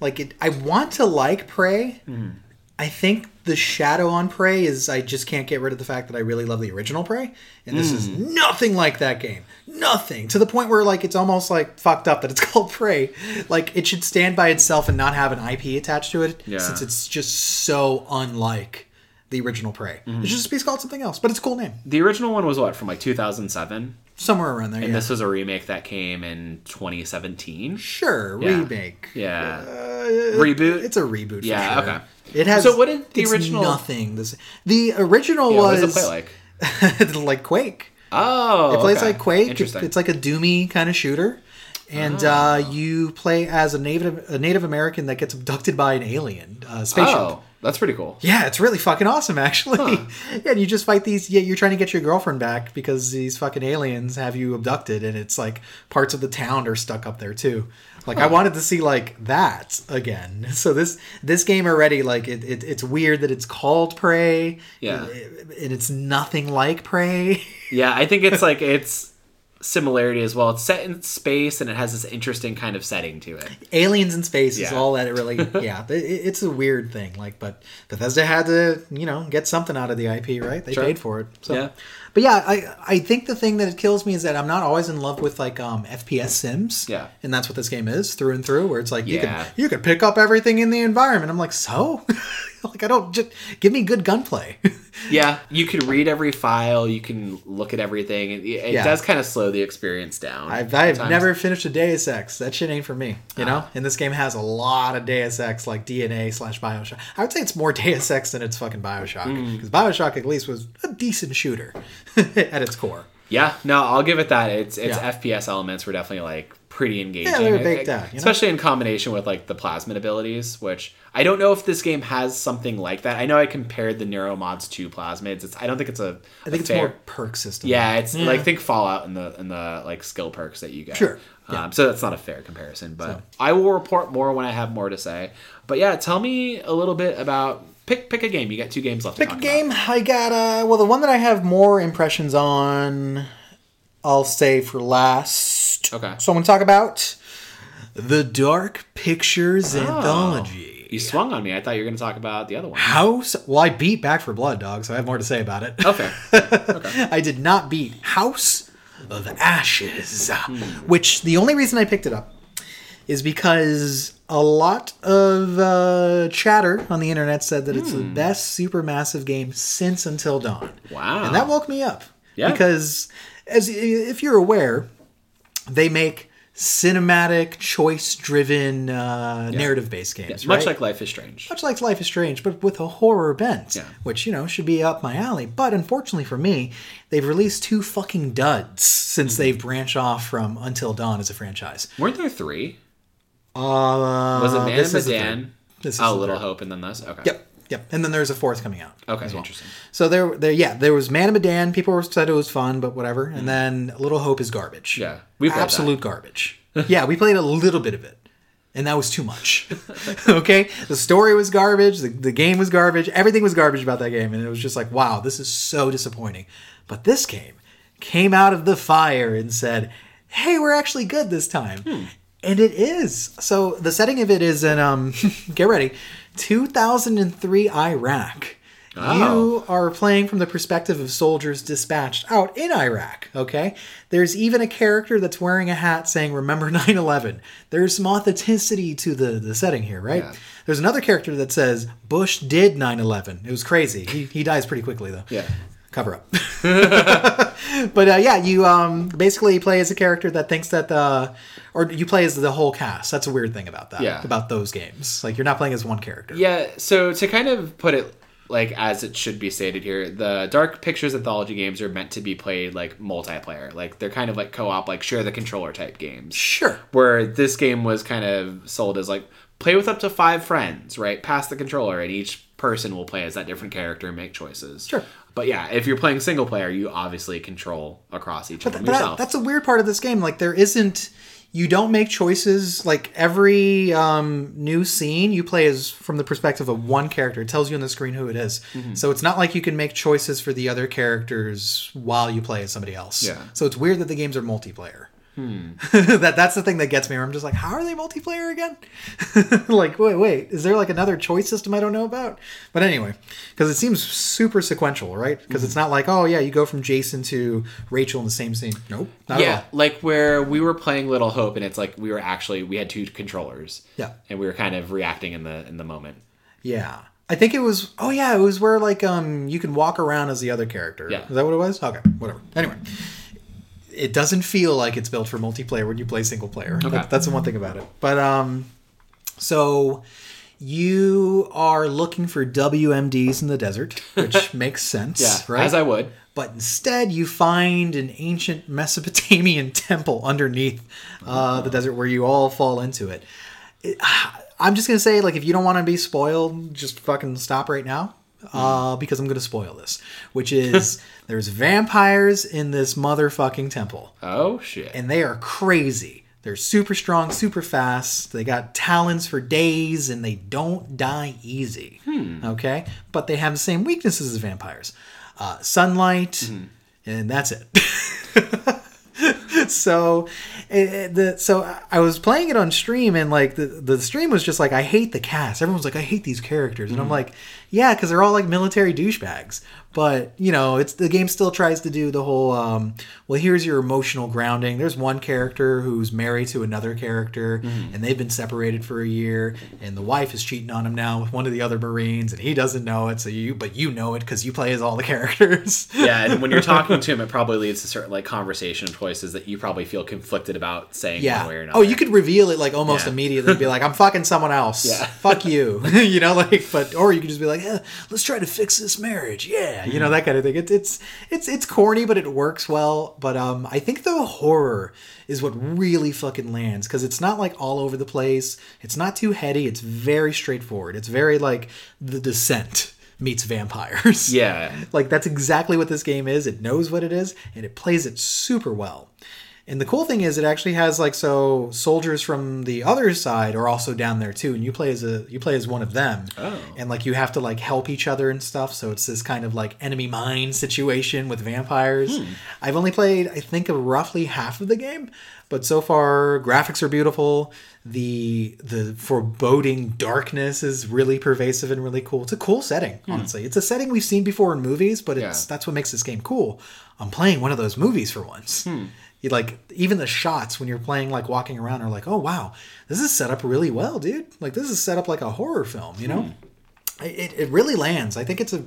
like it. I want to like Prey. Mm-hmm. I think the shadow on Prey is I just can't get rid of the fact that I really love the original Prey, and this mm. is nothing like that game. Nothing to the point where like it's almost like fucked up that it's called Prey. Like it should stand by itself and not have an IP attached to it, yeah. since it's just so unlike the original Prey. Mm-hmm. It should just be called something else, but it's a cool name. The original one was what from like 2007, somewhere around there. And yeah. this was a remake that came in 2017. Sure, yeah. remake. Yeah, uh, reboot. It's a reboot. yeah. Sure. Okay. It has. So what did the original? Nothing. This the original yeah, was. What does it play like? like Quake. Oh, it plays okay. like Quake. Interesting. It's like a doomy kind of shooter and uh, you play as a native a Native American that gets abducted by an alien uh, spaceship. Oh, that's pretty cool. Yeah, it's really fucking awesome, actually. yeah, and you just fight these. Yeah, you're trying to get your girlfriend back because these fucking aliens have you abducted, and it's like parts of the town are stuck up there too. Like I wanted to see like that again. So this this game already like it, it it's weird that it's called Prey. Yeah. and it's nothing like Prey. Yeah, I think it's like it's similarity as well. It's set in space and it has this interesting kind of setting to it. aliens in space is all that it really yeah it, it's a weird thing like but bethesda had to you know get something out of the ip right they Sure. paid for it so Yeah. but yeah i i think the thing that it kills me is that i'm not always in love with like um fps sims Yeah. and that's what this game is through and through where it's like you Yeah. can you can pick up everything in the environment i'm like so like i don't just give me good gunplay Yeah, you can read every file, you can look at everything. It, it Yeah. does kind of slow the experience down. I've, I've never finished a Deus Ex. That shit ain't for me, you Ah. know. And this game has a lot of Deus Ex, like DNA slash Bioshock. I would say it's more Deus Ex than it's fucking Bioshock, Hmm. because Bioshock at least was a decent shooter at its core. Yeah, no, I'll give it that. It's its Yeah. FPS elements were definitely like pretty engaging. Yeah, they were baked I- out, you know? especially in combination with like the plasmid abilities, which I don't know if this game has something like that. I know I compared the Neuromods to plasmids. It's I don't think it's a. I think it's fair, more perk system. Yeah, it's like think Fallout and the and the like skill perks that you get. Sure, yeah. Um, so that's not a fair comparison, but I will report more when I have more to say. But yeah, tell me a little bit about pick pick a game. You got two games left. Pick a game. I got uh well the one that I have more impressions on. I'll say for last. Okay. So I'm going to talk about the Dark Pictures Anthology. You swung on me. I thought you were going to talk about the other one. House. Well, I beat Back 4 Blood, dog, so I have more to say about it. Okay. I did not beat House of Ashes, which the only reason I picked it up is because a lot of uh, chatter on the internet said that it's the best supermassive game since Until Dawn. Wow. And that woke me up. Yeah. Because, as if you're aware, they make cinematic, choice-driven, uh, narrative-based games. Much right? like Life is Strange. much like Life is Strange, but with a horror bent, Yeah. which you know should be up my alley. But unfortunately for me, they've released two fucking duds since they've branched off from Until Dawn as a franchise. Weren't there three? Uh, Was it Man and Medan? Oh, Little. Hope, and then this. Okay. Yep, yep. And then there's a fourth coming out. Okay. well. Interesting. So there, there, yeah, there was Man of Medan. People were said it was fun, but whatever. And then Little Hope is garbage. Yeah, we played that. absolute garbage. yeah, we played a little bit of it, and that was too much. okay, the story was garbage. The, the game was garbage. Everything was garbage about that game, and it was just like, wow, this is so disappointing. But this game came out of the fire and said, hey, we're actually good this time. Hmm. And it is. So the setting of it is in um get ready, 2003 Iraq. Oh. You are playing from the perspective of soldiers dispatched out in Iraq, okay? There's even a character that's wearing a hat saying remember 9/11. There's some authenticity to the the setting here, right? Yeah. There's another character that says Bush did 9/11. It was crazy. He he dies pretty quickly though Yeah. Cover up. but uh, yeah, you um, basically play as a character that thinks that uh, or you play as the whole cast. That's a weird thing about that. Yeah. About those games, like you're not playing as one character. Yeah. So to kind of put it like as it should be stated here, the Dark Pictures anthology games are meant to be played like multiplayer. Like they're kind of like co-op, like share the controller type games. Sure. Where this game was kind of sold as like play with up to five friends, right? Pass the controller, and each person will play as that different character and make choices. Sure. But yeah, if you're playing single player, you obviously control across each of them that- yourself. that's a weird part of this game. Like there isn't. You don't make choices. Like every um, new scene, you play is from the perspective of one character. It tells you on the screen who it is. Mm-hmm. So it's not like you can make choices for the other characters while you play as somebody else. Yeah. So it's weird that the games are multiplayer. that that's the thing that gets me. Where I'm just like, how are they multiplayer again? like, wait, wait, is there like another choice system I don't know about? But anyway, because it seems super sequential, right? Because it's not like, oh yeah, you go from Jason to Rachel in the same scene. Nope. Not at yeah, like where we were playing Little Hope, and it's like we were actually we had two controllers. Yeah. and we were kind of reacting in the in the moment. Yeah. I think it was. Oh yeah, it was where like um you can walk around as the other character. Yeah. Is that what it was? Okay. Whatever. Anyway. It doesn't feel like it's built for multiplayer when you play single player. Okay. That- that's the one thing about it. But um, so You are looking for WMDs in the desert, which makes sense, Yeah, right? as I would. but instead you find an ancient Mesopotamian temple underneath uh, the desert where you all fall into it. It- I'm just gonna say, like, if you don't want to be spoiled, just fucking stop right now, uh, because I'm gonna spoil this. Which is there's vampires in this motherfucking temple, Oh shit. and they are crazy. They're super strong, super fast. They got talons for days, and they don't die easy. Okay, but they have the same weaknesses as vampires: uh, sunlight, and that's it. so eh, the so I was playing it on stream and like the the stream was just like I hate the cast. Everyone's like I hate these characters and I'm like yeah because they're all like military douchebags. But you know it's the game still tries to do the whole um, well here's your emotional grounding. There's one character who's married to another character and they've been separated for a year and the wife is cheating on him now with one of the other Marines and he doesn't know it so you but you know it because you play as all the characters. yeah, and when you're talking to him, it probably leads to certain like conversation choices that you probably feel conflicted about saying Yeah. one way or another. Oh, you could reveal it like almost Yeah. immediately. Be like, I'm fucking someone else. Yeah. Fuck you. you know, like, but or you could just be like, eh, let's try to fix this marriage. Yeah. You know that kind of thing. It's it's it's it's corny, but it works well. But um, I think the horror is what really fucking lands because it's not like all over the place. It's not too heady. It's very straightforward. It's very like The Descent meets vampires. Yeah. Like that's exactly what this game is. It knows what it is and it plays it super well. And the cool thing is it actually has like so soldiers from the other side are also down there too and you play as a you play as one of them. Oh. And like you have to like help each other and stuff so it's this kind of like enemy mine situation with vampires. Hmm. I've only played I think of roughly half of the game, but so far graphics are beautiful. The the foreboding darkness is really pervasive and really cool. It's a cool setting, hmm. honestly. It's a setting we've seen before in movies, but it's Yeah. that's what makes this game cool. I'm playing one of those movies for once. Hmm. You like even the shots when you're playing like walking around are like, oh wow, this is set up really well, dude. Like this is set up like a horror film, you know? Hmm. It, it really lands. I think it's a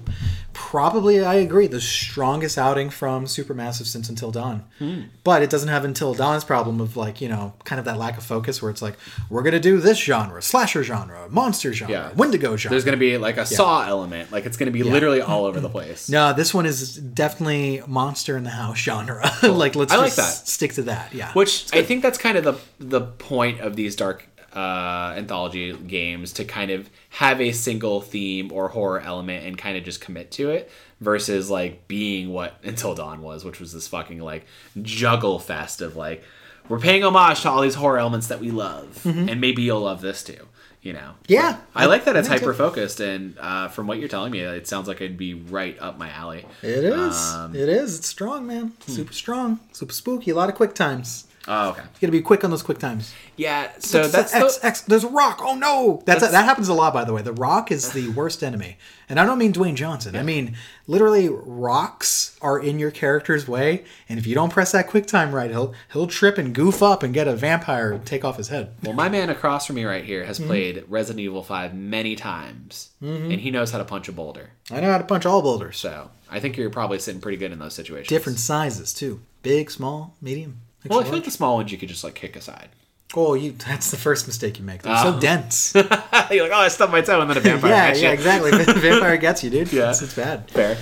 probably I agree the strongest outing from Supermassive since Until Dawn. Hmm. But it doesn't have Until Dawn's problem of like you know kind of that lack of focus where it's like we're gonna do this genre, slasher genre, monster genre, Yeah. Wendigo genre. There's going to be like a saw element. Like it's going to be literally all over the place. no, this one is definitely monster in the house genre. like let's I like just that. stick to that. Yeah. Which I think that's kind of the the point of these dark uh, anthology games to kind of have a single theme or horror element and kind of just commit to it versus like being what Until Dawn was, which was this fucking like juggle fest of like we're paying homage to all these horror elements that we love, and maybe you'll love this too. You know. Mm-hmm. Yeah. I like that it's I think so. hyper focused, and uh, from what you're telling me, it sounds like it'd be right up my alley. It is. Um, it is. It's strong, man. Super strong. Super spooky. A lot of quick times. Oh, okay. You gotta be quick on those quick times. Yeah. So that's X, the- X. There's a rock. Oh no! That's, That's- that happens a lot, by the way. The rock is the worst enemy, and I don't mean Dwayne Johnson. I mean literally rocks are in your character's way, and if you don't press that quick time right, he'll he'll trip and goof up and get a vampire take off his head. Well, my man across from me right here Mm-hmm. has played Resident Evil 5 many times, and he knows how to punch a boulder. I know how to punch all boulders. So I think you're probably sitting pretty good in those situations. Different sizes too. Big, small, medium. Well, I feel like the small ones you could just like kick aside. Oh, you that's the first mistake you make. They're Oh. so dense. you're like, oh, I stubbed my toe, and then a vampire. yeah, yeah, exactly. Vampire gets you, dude. Yeah. It's, it's bad. Fair.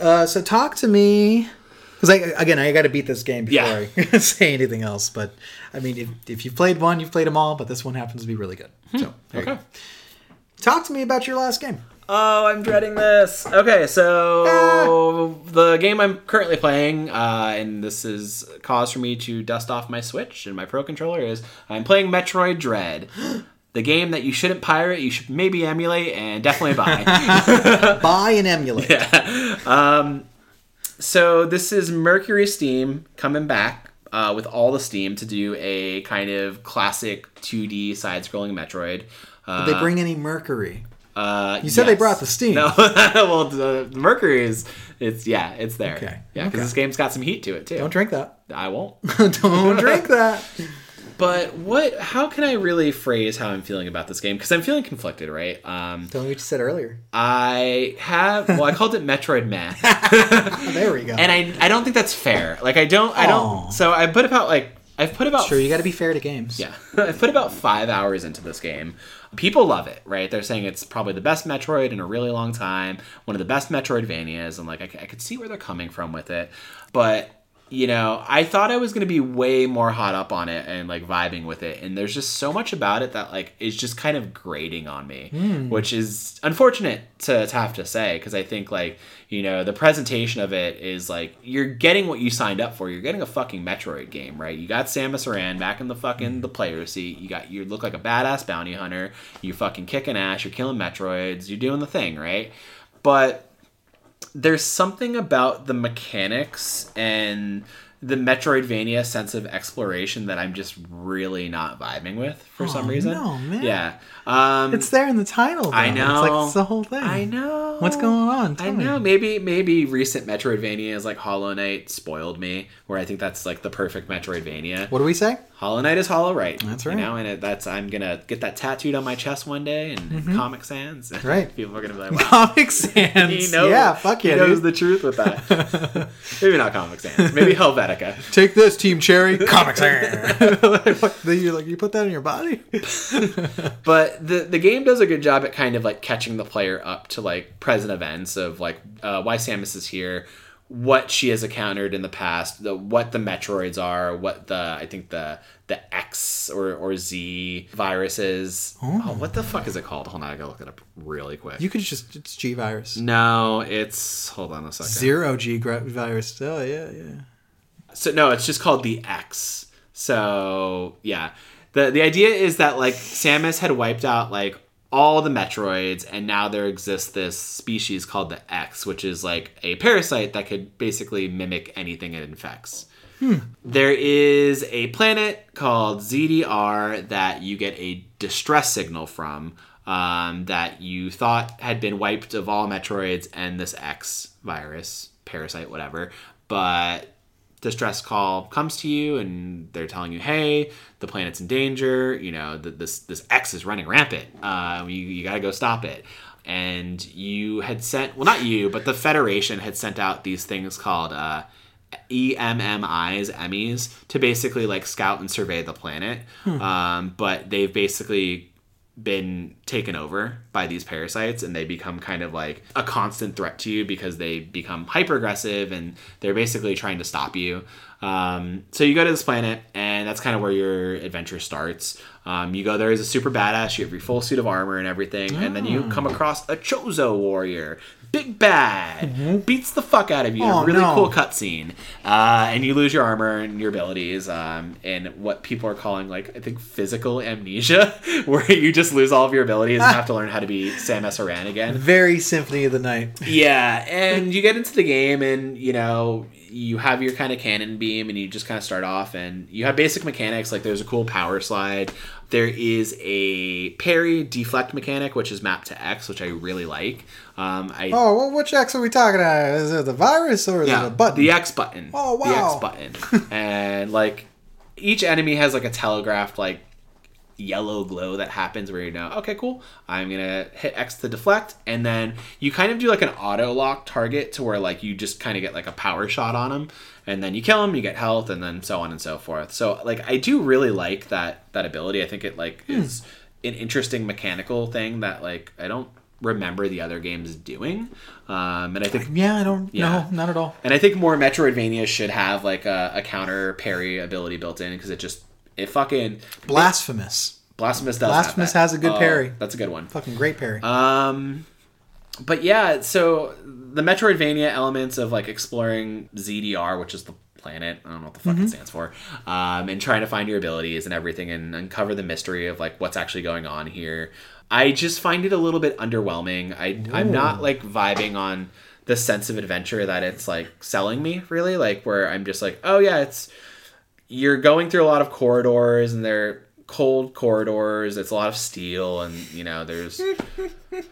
Uh, so talk to me, because I again I got to beat this game before Yeah. I say anything else. But I mean, if, if you've played one, you've played them all. But this one happens to be really good. So there you Okay. go. talk to me about your last game. Oh, I'm dreading this. Okay, so the game I'm currently playing, uh, and this is cause for me to dust off my Switch and my Pro controller, is I'm playing Metroid Dread. The game that you shouldn't pirate, you should maybe emulate and definitely buy. Buy and emulate. Yeah. Um, so this is Mercury Steam coming back uh, with all the Steam to do a kind of classic 2D side-scrolling Metroid. Uh, Did they bring any Mercury? Uh, You said they brought the Steam. No, well, the, the Mercury is it's yeah, it's there. Okay. Yeah, because Okay. this game's got some heat to it too. Don't drink that. I won't. Don't drink that. But what? How can I really phrase how I'm feeling about this game? Because I'm feeling conflicted, right? Um, Tell me what you said earlier. I have. Well, I called it Metroid. Oh, there we go. and I I don't think that's fair. Like I don't I don't. So I put about like I've put about Sure, you got to be fair to games. yeah, I've put about five hours into this game. People love it, right? They're saying it's probably the best Metroid in a really long time, one of the best Metroidvanias, and like I could see where they're coming from with it. But you know, I thought I was gonna be way more hot up on it and like vibing with it, and there's just so much about it that like is just kind of grating on me, hmm. which is unfortunate to, to have to say because I think like you know the presentation of it is like you're getting what you signed up for. You're getting a fucking Metroid game, right? You got Samus Aran back in the fucking the player seat. You got you look like a badass bounty hunter. You fucking kicking ass. You're killing Metroids. You're doing the thing, right? But there's something about the mechanics and the Metroidvania sense of exploration that I'm just really not vibing with for some Oh, reason. no, man. Yeah. Um, It's there in the title. Though. I It's know. like it's the whole thing. I know. What's going on? I Tell me. know. Maybe maybe recent Metroidvania is like Hollow Knight spoiled me, where I think that's like the perfect Metroidvania. What do we say? Hollow Knight is Hollow Right. That's right. You know, and it, that's I'm gonna get that tattooed on my chest one day and Comic Sans. Mm-hmm. Right. People are gonna be like, wow. Comic Sans. He knows, yeah, fuck yeah, He knows dude. the truth with that. Maybe not Comic Sans. Maybe Helvetica. Take this, Team Cherry. Comic Sans. like, you like you put that in your body? But the the game does a good job at kind of like catching the player up to like present events of like uh, why Samus is here, what she has encountered in the past, the what the Metroids are, what the I think the the X or or Z viruses. Oh, what the fuck is it called? Hold on, I gotta look it up really quick. You could just it's G virus. no, it's hold on a second. Zero G virus. Oh yeah, yeah. So no, it's just called the X. So yeah, the the idea is that like Samus had wiped out like all the Metroids, and now there exists this species called the X, which is like a parasite that could basically mimic anything it infects. There is a planet called ZDR that you get a distress signal from um, that you thought had been wiped of all Metroids and this X virus, parasite, whatever. But distress call comes to you and they're telling you, hey, the planet's in danger. You know, th- this this X is running rampant. Uh, you you got to go stop it. And you had sent, well, not you, but the Federation had sent out these things called uh, EMMIs, Emmys, to basically like scout and survey the planet. Um, but they've basically been taken over by these parasites and they become kind of like a constant threat to you because they become hyper aggressive and they're basically trying to stop you. Um, so you go to this planet and that's kind of where your adventure starts. Um, you go there as a super badass, you have your full suit of armor and everything, and then you come across a Chozo warrior. Big bad beats the fuck out of you. Oh, really no. cool cutscene, uh, and you lose your armor and your abilities, um, and what people are calling like I think physical amnesia, where you just lose all of your abilities and have to learn how to be Samus Aran again. Very Symphony of the Night. Yeah, and you get into the game, and you know you have your kind of cannon beam, and you just kind of start off, and you have basic mechanics like there's a cool power slide. There is a parry deflect mechanic, which is mapped to X, which I really like. Um, I Oh, well, which X are we talking about? Is it the virus or yeah, the button? the X button. Oh, wow. The X button. and like each enemy has like a telegraphed like yellow glow that happens where you know, okay, cool. I'm gonna hit X to deflect, and then you kind of do like an auto lock target to where like you just kind of get like a power shot on them, and then you kill them, you get health, and then so on and so forth. So like I do really like that that ability. I think it like Hmm. is an interesting mechanical thing that like I don't remember the other games doing. Um, and I think yeah, I don't. Yeah. No, not at all. and I think more Metroidvania should have like a, a counter parry ability built in because it just it fucking Blasphemous. Blasphemous does. Blasphemous has a good Oh, parry. That's a good one. Fucking great parry. Um, but yeah, so the Metroidvania elements of like exploring ZDR, which is the planet, I don't know what the fuck Mm-hmm. it stands for, um, and trying to find your abilities and everything and uncover the mystery of like what's actually going on here. I just find it a little bit underwhelming. I I'm not like vibing on the sense of adventure that it's like selling me really like where I'm just like, oh yeah, it's you're going through a lot of corridors and they're cold corridors. It's a lot of steel and you know there's th-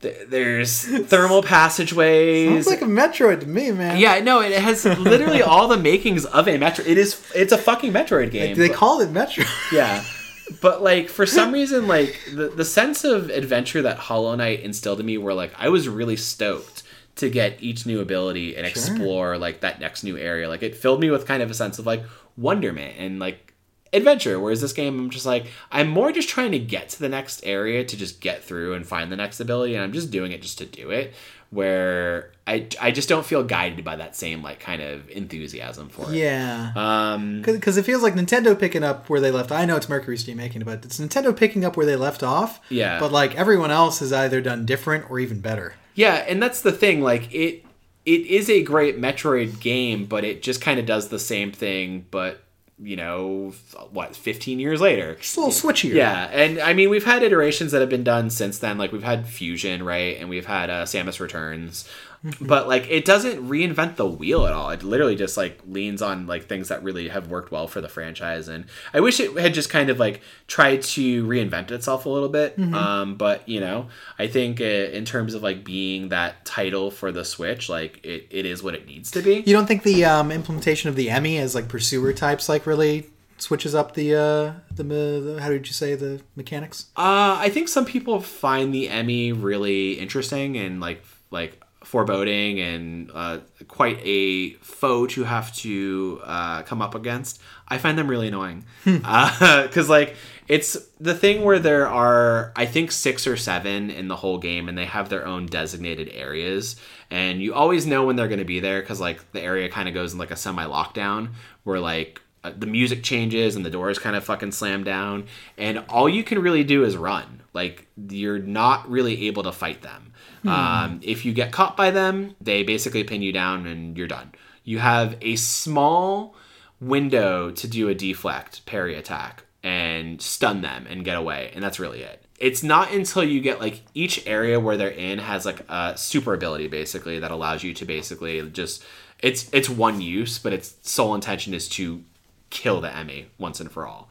there's thermal passageways. Sounds like a Metroid to me, man. yeah, no, it has literally all the makings of a Metro. It is it's a fucking Metroid game. They but- called it Metroid. yeah. But like for some reason, like the, the sense of adventure that Hollow Knight instilled in me where like I was really stoked to get each new ability and explore like that next new area. Like it filled me with kind of a sense of like, wonderment and like adventure. Whereas this game, I'm just like, I'm more just trying to get to the next area to just get through and find the next ability, and I'm just doing it just to do it. Where I, I just don't feel guided by that same like kind of enthusiasm for it. Yeah. Um, Because it feels like Nintendo picking up where they left. I know it's Mercury Steam making it, but it's Nintendo picking up where they left off. Yeah. But like everyone else has either done different or even better. Yeah, and that's the thing. Like it, it is a great Metroid game, but it just kind of does the same thing. But you know, what, fifteen years later? It's a little switchier. Yeah, and I mean, we've had iterations that have been done since then. Like we've had Fusion, right, and we've had uh, Samus Returns, but like it doesn't reinvent the wheel at all. It literally just like leans on like things that really have worked well for the franchise. And I wish it had just kind of like tried to reinvent itself a little bit. Um, but you know, I think uh, in terms of like being that title for the Switch, like it, it is what it needs to be. You don't think the um, implementation of the Emmy as like pursuer types like really switches up the uh the, the how did you say the mechanics? Uh, I think some people find the Emmy really interesting and like like foreboding and uh, quite a foe to have to uh, come up against. I find them really annoying. Because like it's the thing where there are I think six or seven in the whole game and they have their own designated areas. And you always know when they're going to be there because like the area kind of goes in like a semi lockdown where like uh, the music changes and the doors kind of fucking slam down. And all you can really do is run. Like you're not really able to fight them um, if you get caught by them they basically pin you down and you're done. You have a small window to do a deflect parry attack and stun them and get away and that's really it. It's not until you get like each area where they're in has like a super ability basically that allows you to basically just it's it's one use but its sole intention is to kill the Emmy once and for all.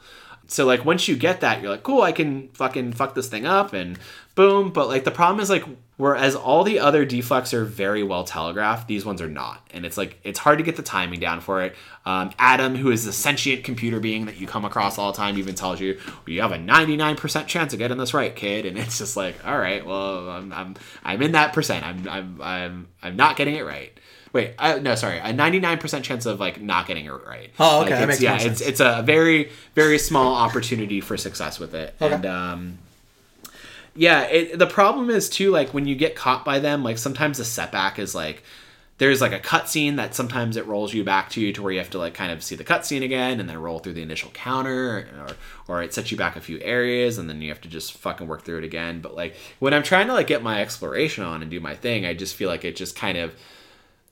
So like once you get that, you're like, cool, I can fucking fuck this thing up and boom. But like the problem is like whereas all the other deflects are very well telegraphed, these ones are not. And it's like it's hard to get the timing down for it. Um, Adam, who is the sentient computer being that you come across all the time, even tells you you have a 99% chance of getting this right, kid. And it's just like, all right, well, I'm I'm, I'm in that percent. I'm I'm I'm I'm not getting it right. Wait, I, no, sorry, a ninety nine percent chance of like not getting it right. Oh, okay, Like, that makes yeah, more it's it's a very very small opportunity for success with it, Okay. and um, yeah, it, the problem is too like when you get caught by them, like sometimes the setback is like there's like a cutscene that sometimes it rolls you back to you to where you have to like kind of see the cutscene again and then roll through the initial counter or or it sets you back a few areas and then you have to just fucking work through it again. But like when I'm trying to like get my exploration on and do my thing, I just feel like it just kind of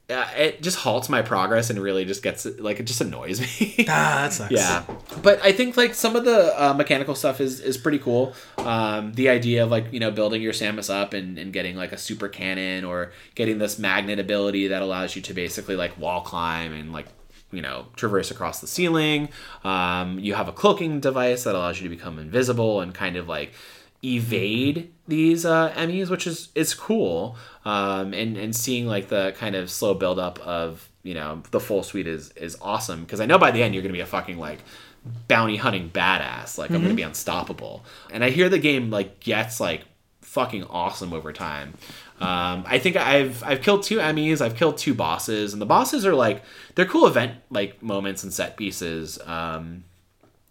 uh, it just halts my progress and really just gets like it just annoys me. Ah, that sucks. Yeah, but I think like some of the uh, mechanical stuff is is pretty cool. Um, the idea of like you know building your Samus up and, and getting like a super cannon or getting this magnet ability that allows you to basically like wall climb and like you know traverse across the ceiling. Um, you have a cloaking device that allows you to become invisible and kind of like evade these uh, Emmys, which is is cool. Um, and and seeing like the kind of slow build up of you know the full suite is is awesome because I know by the end you're gonna be a fucking like bounty hunting badass. Like I'm gonna be unstoppable. And I hear the game like gets like fucking awesome over time. Um, I think I've I've killed two Emmys. I've killed two bosses, and the bosses are like they're cool event like moments and set pieces. Um,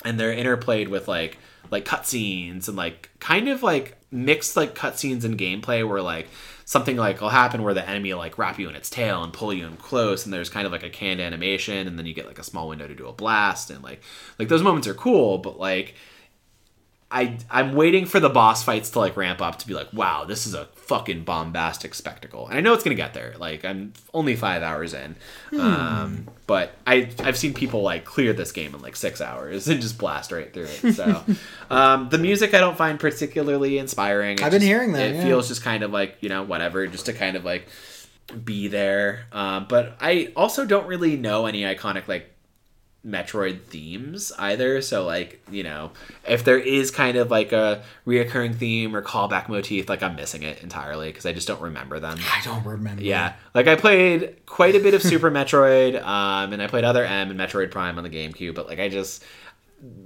and they're interplayed with like like cutscenes and like kind of like mixed like cutscenes and gameplay where like something like will happen where the enemy like wrap you in its tail and pull you in close and there's kind of like a canned animation and then you get like a small window to do a blast and like like those moments are cool but like I I'm waiting for the boss fights to like ramp up to be like, wow, this is a fucking bombastic spectacle. And I know it's gonna get there. Like I'm only five hours in, um, but I I've seen people like clear this game in like six hours and just blast right through it. So um, the music I don't find particularly inspiring. It I've been hearing that, It yeah. feels just kind of like you know whatever, just to kind of like be there. Um, but I also don't really know any iconic like Metroid themes either. So like, you know, if there is kind of like a reoccurring theme or callback motif, like I'm missing it entirely because I just don't remember them. I don't remember. Yeah, like I played quite a bit of Super Metroid, um, and I played Other M and Metroid Prime on the GameCube, but like I just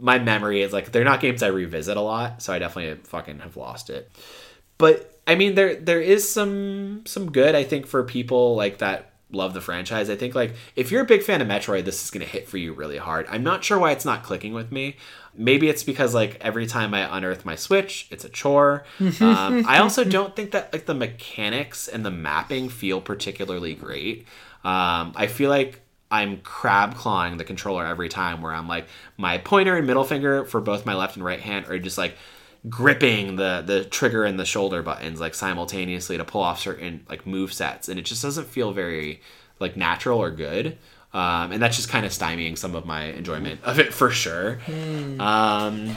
my memory is like they're not games I revisit a lot, so I definitely fucking have lost it. But I mean, there there is some some good I think for people like that love the franchise. I think like if you're a big fan of Metroid, this is going to hit for you really hard. I'm not sure why it's not clicking with me. Maybe it's because like every time I unearth my Switch, it's a chore. Um, I also don't think that like the mechanics and the mapping feel particularly great. Um, I feel like I'm crab clawing the controller every time where I'm like my pointer and middle finger for both my left and right hand are just like gripping the the trigger and the shoulder buttons like simultaneously to pull off certain like move sets and it just doesn't feel very like natural or good um, and that's just kind of stymieing some of my enjoyment of it for sure um,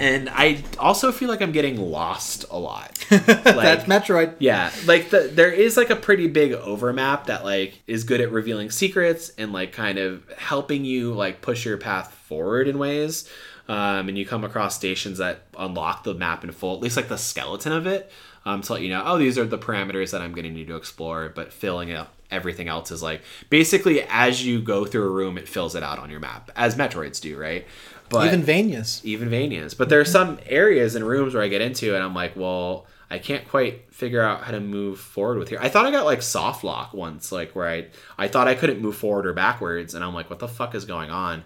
and i also feel like i'm getting lost a lot That's Metroid. yeah, like the there is like a pretty big overmap that like is good at revealing secrets and like kind of helping you like push your path forward in ways. Um, and you come across stations that unlock the map in full, at least like the skeleton of it, um, to let you know, oh, these are the parameters that I'm going to need to explore. But filling up everything else is like basically as you go through a room, it fills it out on your map, as Metroids do, right? But Even Vanias. even Vanias. But there are some areas and rooms where I get into and I'm like, well, I can't quite figure out how to move forward with here. I thought I got like soft lock once, like where I I thought I couldn't move forward or backwards, and I'm like, what the fuck is going on?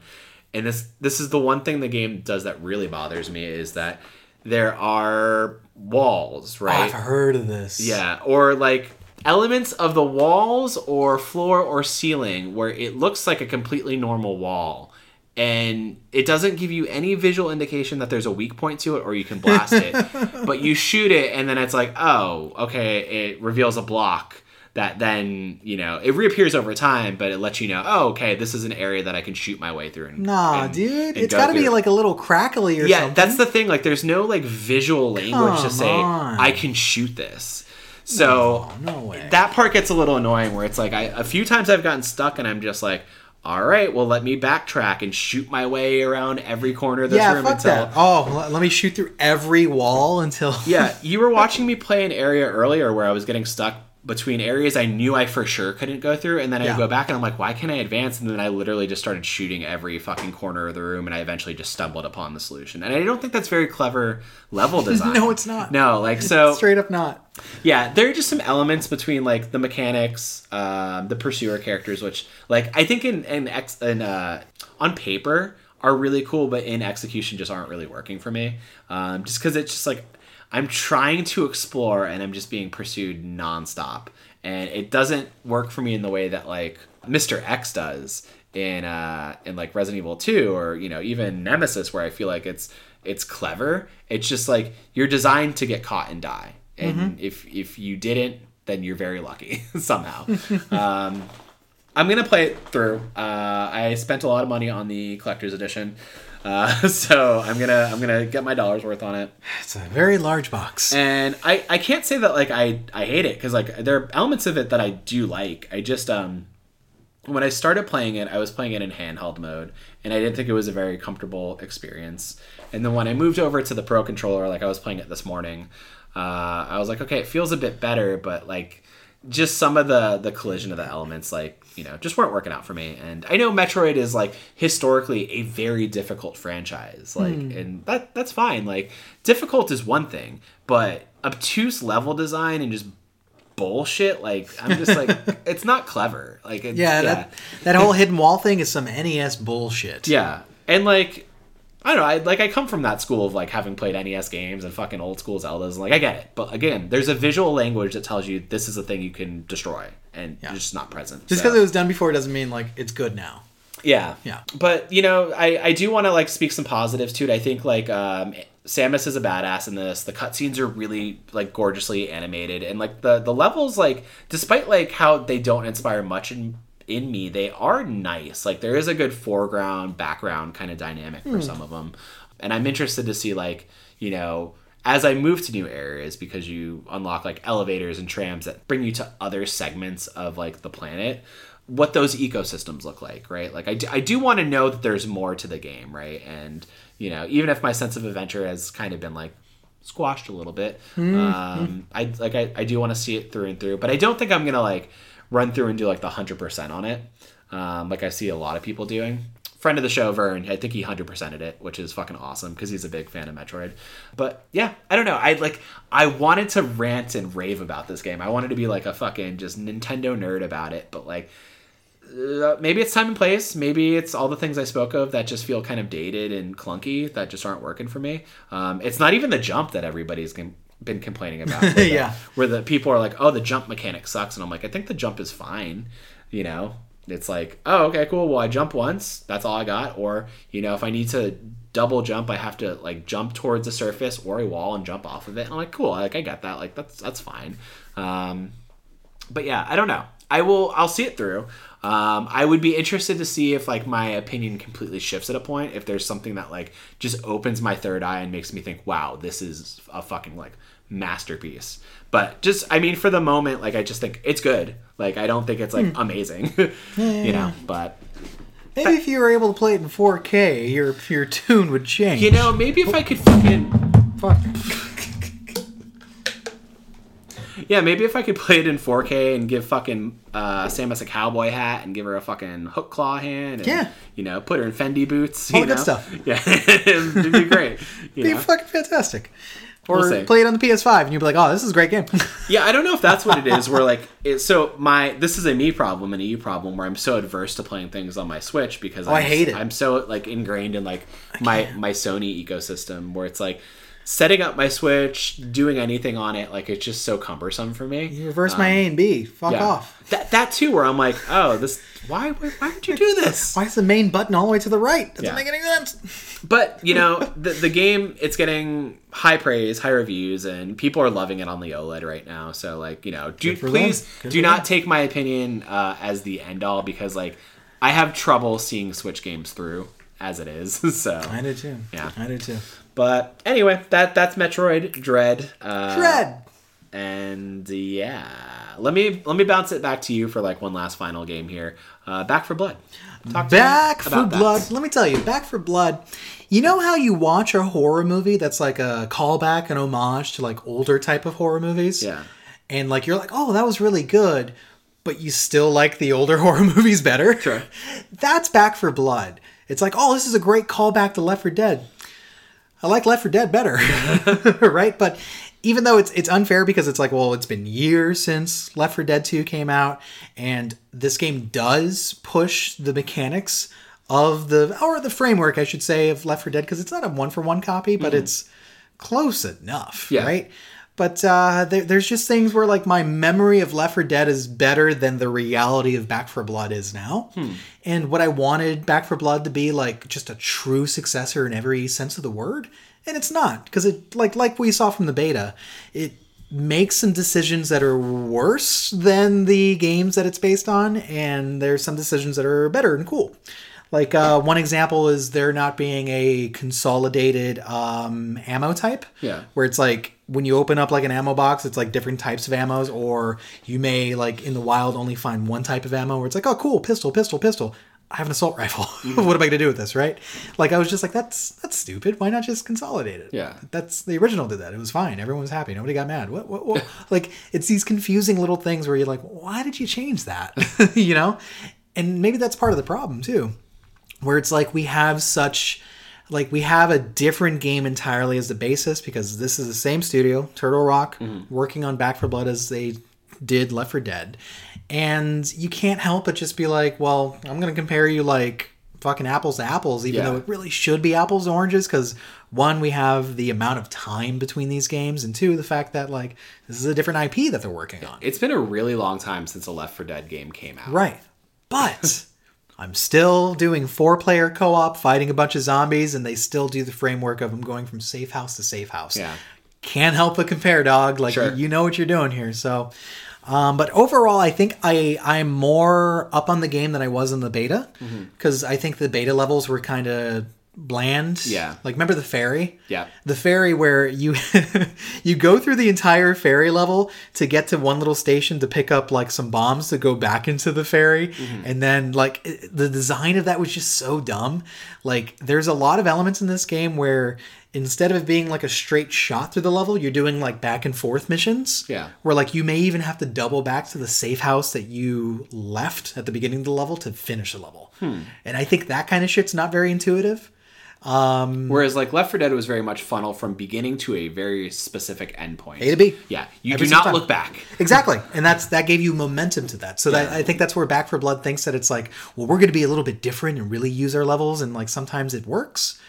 And this this is the one thing the game does that really bothers me is that there are walls, Oh, right? I've heard of this. Yeah, or like elements of the walls or floor or ceiling where it looks like a completely normal wall and it doesn't give you any visual indication that there's a weak point to it or you can blast it. but you shoot it and then it's like, "Oh, okay, it reveals a block." That then, you know, it reappears over time, but it lets you know, oh, okay, this is an area that I can shoot my way through. And, Nah, and- dude. and It's go got to be like a little crackly or yeah, something. that's the thing. Like, there's no like visual language to say on. I can shoot this. So No, no way. that part gets a little annoying. Where it's like I, a few times I've gotten stuck, and I'm just like, all right, well, let me backtrack and shoot my way around every corner of this yeah, room fuck until. that. Oh, let me shoot through every wall until. Yeah, you were watching me play an area earlier where I was getting stuck between areas I knew I for sure couldn't go through, and then I Yeah. go back and I'm like, why can't I advance? And then I literally just started shooting every fucking corner of the room, and I eventually just stumbled upon the solution. And I don't think that's very clever level design. No, it's not. No, like so. Straight up not. Yeah, there are just some elements between like the mechanics, um, the pursuer characters, which like I think in in, ex, in uh, on paper are really cool, but in execution just aren't really working for me. Um, just because it's just like I'm trying to explore and I'm just being pursued nonstop, and it doesn't work for me in the way that like Mr. X does in uh in like Resident Evil 2 or you know even Nemesis where I feel like it's it's clever. It's just like you're designed to get caught and die. And if if you didn't, then you're very lucky somehow. um, I'm gonna play it through. Uh, I spent a lot of money on the collector's edition, uh, so I'm gonna I'm gonna get my dollars worth on it. It's a very large box. And I I can't say that like I I hate it because like there are elements of it that I do like. I just um when I started playing it, I was playing it in handheld mode, and I didn't think it was a very comfortable experience. And then when I moved over to the Pro controller, like I was playing it this morning, uh, I was like, okay, it feels a bit better, but like just some of the the collision of the elements, like you know, just weren't working out for me. And I know Metroid is like historically a very difficult franchise, like, hmm. and that that's fine. Like difficult is one thing, but obtuse level design and just bullshit like i'm just like it's not clever like it's, yeah, that that whole hidden wall thing is some NES bullshit. yeah, and like I don't know, I like I come from that school of like having played NES games and fucking old school Zeldas, and like I get it. But again, there's a visual language that tells you this is a thing you can destroy, and Yeah. just not present. Just So- because it was done before doesn't mean like it's good now. yeah, Yeah. But you know, I I do want to like speak some positives to it. I think like um, Samus is a badass in this. The cutscenes are really like gorgeously animated, and like the the levels like despite like how they don't inspire much in in me, they are nice. Like there is a good foreground background kind of dynamic for some of them, and I'm interested to see like you know as I move to new areas because you unlock like elevators and trams that bring you to other segments of like the planet what those ecosystems look like right? Like i do, I do want to know that there's more to the game right? And you know even if my sense of adventure has kind of been like squashed a little bit um i like i, I do want to see it through and through but i don't think i'm gonna like run through and do like the 100% on it um like i see a lot of people doing friend of the show, Vern, I think he hundred percented it, which is fucking awesome because he's a big fan of Metroid. But yeah, I don't know. I like I wanted to rant and rave about this game. I wanted to be like a fucking just Nintendo nerd about it, but like uh, maybe it's time and place. Maybe it's all the things I spoke of that just feel kind of dated and clunky that just aren't working for me. Um, it's not even the jump that everybody's com- been complaining about. Where the, Yeah. where the people are like, "Oh, the jump mechanic sucks," and I'm like, "I think the jump is fine." You know, it's like, "Oh, okay, cool. Well, I jump once. That's all I got." Or you know, if I need to double jump, I have to like jump towards a surface or a wall and jump off of it. I'm like, "Cool. Like I got that. Like that's that's fine." Um, but yeah, I don't know. I will. I'll see it through. Um, I would be interested to see if like my opinion completely shifts at a point. If there's something that like just opens my third eye and makes me think, "Wow, this is a fucking like masterpiece." But just, I mean, for the moment, like I just think it's good. Like I don't think it's like amazing, you know. But Maybe if you were able to play it in 4K, your your tune would change. you know, maybe if I could fucking Fuck. Yeah, maybe if I could play it in 4K and give fucking uh, Samus a cowboy hat and give her a fucking hook claw hand, and, Yeah. you know, put her in Fendi boots, All you the good know? stuff. Yeah, it'd be great. You Be know? fucking fantastic. Or We'll play it on the PS5 and you'd be like, oh, this is a great game. Yeah, I don't know if that's what it is. Where like, it, so my this is a me problem and a you problem where I'm so adverse to playing things on my Switch because Oh, I hate it. I'm so like ingrained in like my my Sony ecosystem where it's like setting up my Switch, doing anything on it, like it's just so cumbersome for me. You reverse my A and B. Fuck Um, Yeah. off. That that too, where I'm like, oh, this why why, why would you do this? Why is the main button all the way to the right? Doesn't Yeah. make any sense. But you know, the the game it's getting high praise, high reviews, and people are loving it on the OLED right now. So like, you know, do please do not them. take my opinion uh, as the end all because like I have trouble seeing Switch games through as it is. so I do too. Yeah. I do too. But anyway, that that's Metroid Dread. Uh, Dread. And yeah, let me let me bounce it back to you for like one last final game here. Uh, Back 4 Blood. Talk Back for about that. Blood. Let me tell you, Back 4 Blood. You know how you watch a horror movie that's like a callback, an homage to like older type of horror movies? Yeah. And like you're like, oh, that was really good, but you still like the older horror movies better? Sure. That's Back 4 Blood. It's like, oh, this is a great callback to Left 4 Dead. I like Left 4 Dead better, right? But even though it's it's unfair because it's like, well, it's been years since Left 4 Dead 2 came out, and this game does push the mechanics of the or the framework, I should say, of Left 4 Dead because it's not a one for one copy, but mm-hmm. it's close enough, Yeah. right? But uh, there, there's just things where like my memory of Left 4 Dead is better than the reality of Back 4 Blood is now. And what I wanted Back 4 Blood to be like just a true successor in every sense of the word, and it's not because it like like we saw from the beta, it makes some decisions that are worse than the games that it's based on, and there's some decisions that are better and cool. Like uh, one example is there not being a consolidated um, ammo type. Yeah. Where it's like when you open up like an ammo box, it's like different types of ammos, or you may like in the wild only find one type of ammo where it's like, oh cool, pistol, pistol, pistol. I have an assault rifle. Mm-hmm. what am I gonna do with this, right? Like I was just like, that's that's stupid. Why not just consolidate it? Yeah. That's the original did that. It was fine. Everyone was happy. Nobody got mad. What what, what? like it's these confusing little things where you're like, why did you change that? you know? And maybe that's part of the problem too where it's like we have such like we have a different game entirely as the basis because this is the same studio turtle rock mm-hmm. working on Back 4 Blood as they did Left 4 Dead and you can't help but just be like well i'm gonna compare you like fucking apples to apples even Yeah. though it really should be apples to oranges because one we have the amount of time between these games and two the fact that like this is a different ip that they're working on It's been a really long time since a Left 4 Dead game came out. Right. But I'm still doing four player co op, fighting a bunch of zombies, and they still do the framework of I'm going from safe house to safe house. Yeah. Can't help but compare, dog. Like, Sure. you know what you're doing here. So, um, but overall, I think I, I'm more up on the game than I was in the beta Mm-hmm. because I think the beta levels were kind of bland. Yeah. Like, remember the ferry? Yeah. the ferry where you you go through the entire ferry level to get to one little station to pick up like some bombs to go back into the ferry Mm-hmm. and then like the design of that was just so dumb like there's a lot of elements in this game where instead of being like a straight shot through the level, you're doing like back and forth missions. Yeah. Where like you may even have to double back to the safe house that you left at the beginning of the level to finish the level. And I think that kind of shit's not very intuitive. Whereas like Left 4 Dead was very much funnel from beginning to a very specific endpoint. A to B. Yeah, you Every do not time. look back. Exactly, and that's that gave you momentum to that. So that I think that's where Back 4 Blood thinks that it's like, well, we're going to be a little bit different and really use our levels, and like sometimes it works.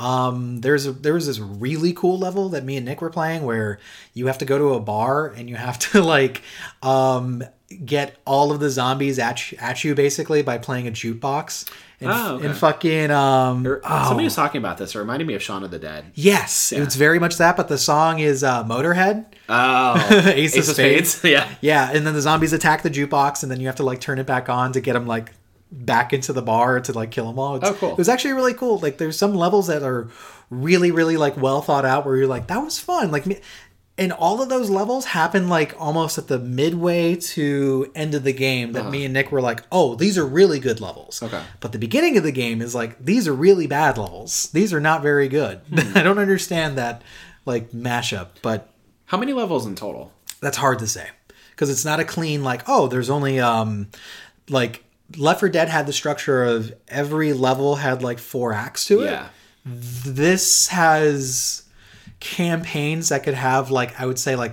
Um, there's a, there was this really cool level that me and Nick were playing where you have to go to a bar and you have to like um, get all of the zombies at you, at you basically by playing a jukebox. And, Oh, okay. and fucking um, oh. Somebody was talking about this. It reminded me of Shaun of the Dead. yes, it's very much that. But the song is uh, Motorhead. Oh, Ace of Spades. yeah. Yeah, and then the zombies attack the jukebox, and then you have to like turn it back on to get them like back into the bar to like kill them all. It's, Oh, cool. It was actually really cool. Like, there's some levels that are really, really like well thought out, where you're like, that was fun. Like, me- and all of those levels happen like almost at the midway to end of the game. That me and Nick were like, oh, these are really good levels. Okay. But the beginning of the game is like, these are really bad levels. These are not very good. I don't understand that like mashup, but How many levels in total? that's hard to say because it's not a clean like oh there's only um like Left 4 Dead had the structure of every level had like four acts to it. Yeah. This has campaigns that could have like I would say like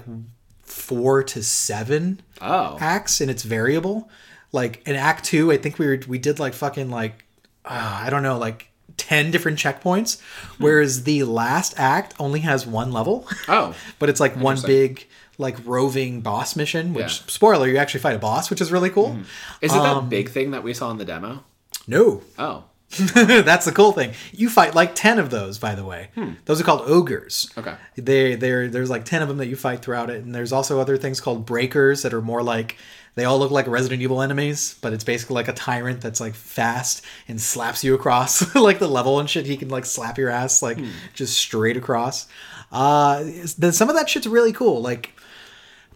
four to seven Oh. acts and it's variable. Like in Act Two, I think we were we did like fucking like uh, I don't know like ten different checkpoints, whereas the last act only has one level. Oh. but it's like one big like roving boss mission. Which Yeah. Spoiler, you actually fight a boss, which is really cool. Is it Um, that big thing that we saw in the demo? No, Oh. that's the cool thing. You fight like ten of those, by the way. Those are called ogres. Hmm. Okay. They they there's like ten of them that you fight throughout it, and there's also other things called breakers that are more like they all look like Resident Evil enemies, but it's basically like a tyrant that's like fast and slaps you across like the level and shit. He can like slap your ass like just straight across. Uh, some of that shit's really cool. Like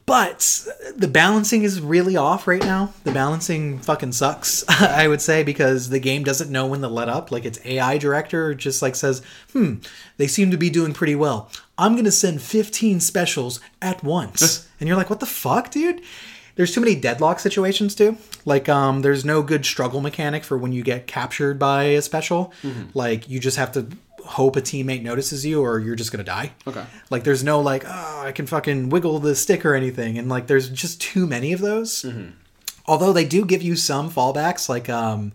but the balancing is really off right now. The balancing fucking sucks, I would say, because the game doesn't know when to let up. Like its AI director just like says, "Hmm, they seem to be doing pretty well. I'm gonna send 15 specials at once." and you're like, "What the fuck, dude?" There's too many deadlock situations too. Like, um, there's no good struggle mechanic for when you get captured by a special. Like, you just have to hope a teammate notices you, or you're just gonna die. Okay. Like there's no like, oh, I can fucking wiggle the stick or anything, and like there's just too many of those. Although they do give you some fallbacks, like um,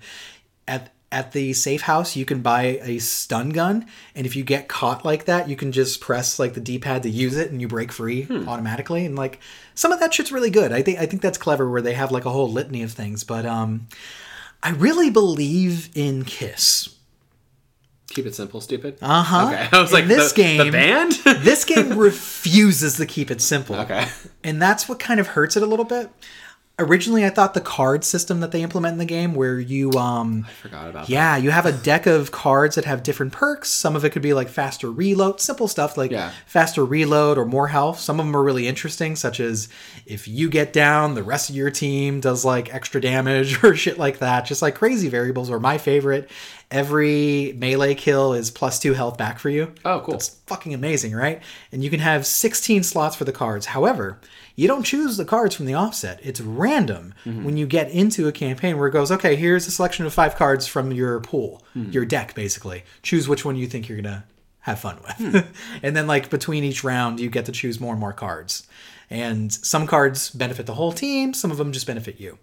at at the safe house you can buy a stun gun, and if you get caught like that, you can just press like the D pad to use it, and you break free automatically. And like some of that shit's really good. I think I think that's clever where they have like a whole litany of things. But um, I really believe in Kiss. Keep it simple, stupid. Uh huh. Okay. I was In like, this the, game, the band? this game refuses to keep it simple. Okay. And that's what kind of hurts it a little bit. Originally, I thought the card system that they implement in the game, where you, um, Forgot about yeah, you have a deck of cards that have different perks. Some of it could be like faster reload, simple stuff like Yeah. faster reload or more health. Some of them are really interesting, such as if you get down, the rest of your team does like extra damage or shit like that. Just like crazy variables. Or my favorite, every melee kill is plus two health back for you. Oh, cool. That's fucking amazing, right? And you can have 16 slots for the cards. However, you don't choose the cards from the offset. It's random mm-hmm. when you get into a campaign where it goes, okay, here's a selection of five cards from your pool, mm-hmm. your deck, basically. Choose which one you think you're going to have fun with. Hmm. and then, like, between each round, you get to choose more and more cards. And some cards benefit the whole team, some of them just benefit you.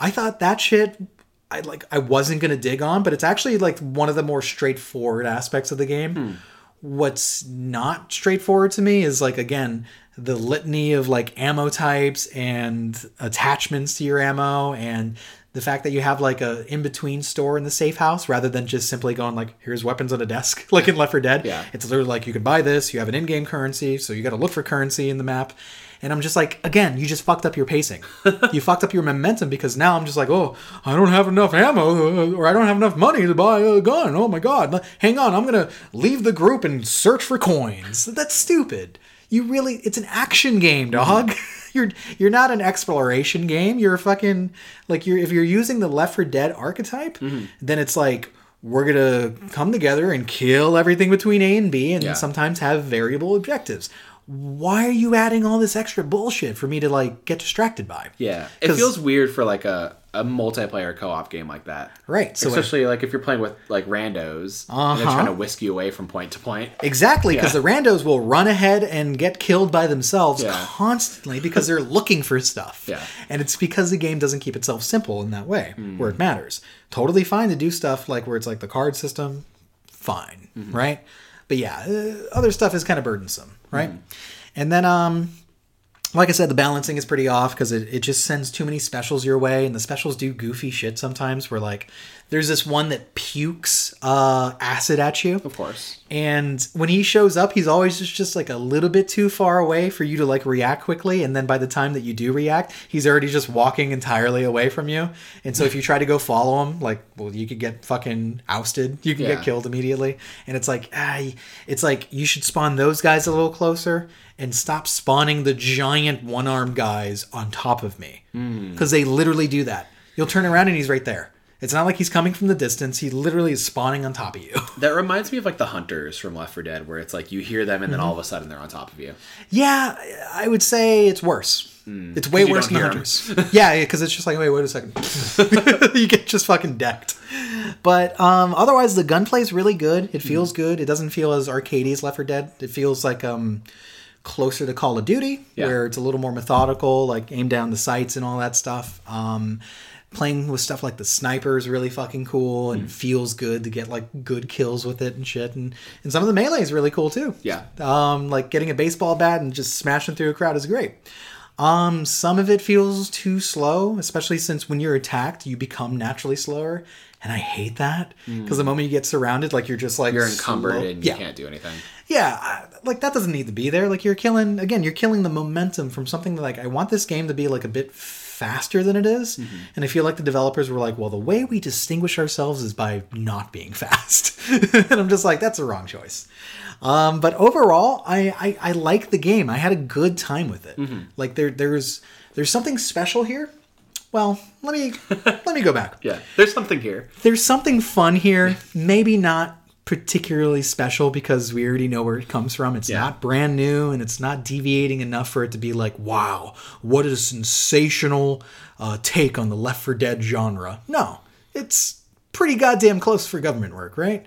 I thought that shit I like I wasn't gonna dig on, but it's actually like one of the more straightforward aspects of the game. Hmm. What's not straightforward to me is like again the litany of like ammo types and attachments to your ammo and the fact that you have like a in between store in the safe house rather than just simply going like here's weapons on a desk like in Left 4 Dead. Yeah. It's literally like you can buy this, you have an in-game currency, so you got to look for currency in the map. And I'm just like, again, you just fucked up your pacing. you fucked up your momentum because now I'm just like, oh, I don't have enough ammo uh, or I don't have enough money to buy a gun. Oh my god, hang on, I'm gonna leave the group and search for coins. That's stupid. You really, it's an action game, mm-hmm. dog. you're you're not an exploration game. You're a fucking like you're if you're using the Left 4 Dead archetype, mm-hmm. then it's like we're gonna come together and kill everything between A and B, and Yeah. sometimes have variable objectives. Why are you adding all this extra bullshit for me to like get distracted by? Yeah, it feels weird for like a, a multiplayer co-op game like that. Right. So Especially like if you're playing with like randos and they're Uh-huh. trying to whisk you away from point to point. Exactly, because Yeah. the randos will run ahead and get killed by themselves Yeah. constantly because they're looking for stuff. Yeah. And it's because the game doesn't keep itself simple in that way, Hmm. where it matters. Totally fine to do stuff like where it's like the card system, fine, Mm-hmm. right? But yeah, uh, other stuff is kind of burdensome, right? Mm-hmm. And then, um, like I said, the balancing is pretty off because it, it just sends too many specials your way, and the specials do goofy shit sometimes. Where like, there's this one that pukes uh, acid at you, Of course. and when he shows up, he's always just, just like a little bit too far away for you to like react quickly. And then by the time that you do react, he's already just walking entirely away from you. And so if you try to go follow him, like, well, you could get fucking ousted. You can Yeah. get killed immediately. And it's like, ah, it's like you should spawn those guys a little closer and stop spawning the giant one armed guys on top of me. Because they literally do that. You'll turn around and he's right there. It's not like he's coming from the distance. He literally is spawning on top of you. That reminds me of like the hunters from Left 4 Dead, where it's like you hear them and then all of a sudden they're on top of you. Yeah, I would say it's worse. It's way Hmm. worse than the hunters. yeah, because it's just like, wait, wait a second. you get just fucking decked. But um, otherwise, the gunplay is really good. It feels Hmm. good. It doesn't feel as arcadey as Left 4 Dead. It feels like um, closer to Call of Duty, Yeah. where it's a little more methodical, like aim down the sights and all that stuff. Um, playing with stuff like the sniper is really fucking cool and feels good to get like good kills with it and shit. And, and some of the melee is really cool too. Yeah. Um, like getting a baseball bat and just smashing through a crowd is great. Um, some of it feels too slow, especially since when you're attacked, you become naturally slower, and I hate that because the moment you get surrounded, like you're just like. You're encumbered slow- and you yeah, can't do anything. yeah, like that doesn't need to be there. Like you're killing again, you're killing the momentum from something that like I want this game to be like a bit faster than it is. and I feel like the developers were like, well, the way we distinguish ourselves is by not being fast, and I'm just like, that's a wrong choice. Um, but overall, I, I I like the game. I had a good time with it. Like there there's there's something special here. Well, let me let me go back Yeah, there's something here. there's something fun here. Maybe not particularly special because we already know where it comes from. It's Yeah. not brand new and it's not deviating enough for it to be like, wow, what a sensational uh, take on the Left 4 Dead genre. No, it's pretty goddamn close for government work, right?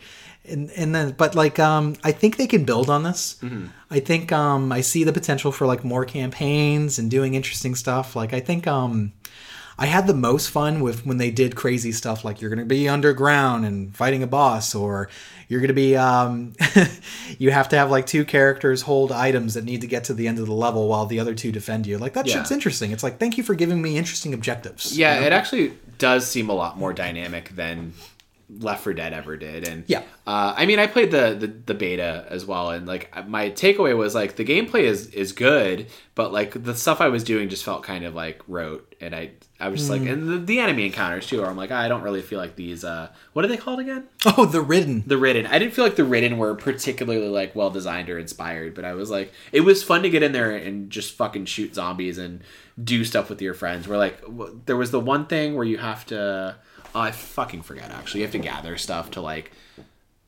And, and then, but like, um, I think they can build on this. I think um, I see the potential for like more campaigns and doing interesting stuff. Like, I think um, I had the most fun with when they did crazy stuff like you're going to be underground and fighting a boss, or you're going to be, um, you have to have like two characters hold items that need to get to the end of the level while the other two defend you. Like that Yeah. shit's interesting. It's like, thank you for giving me interesting objectives. Yeah, it actually does seem a lot more dynamic than Left 4 Dead ever did. And Yeah. uh, I mean, I played the, the the beta as well, and like my takeaway was like the gameplay is is good, but like the stuff I was doing just felt kind of like rote, and I I was just Hmm. like, and the, the enemy encounters too, where I'm like, I don't really feel like these. uh What are they called again? Oh, the Ridden. The Ridden. I didn't feel like the Ridden were particularly like well designed or inspired, but I was like, it was fun to get in there and just fucking shoot zombies and do stuff with your friends. Where like w- there was the one thing where you have to, I fucking forget actually. You have to gather stuff to like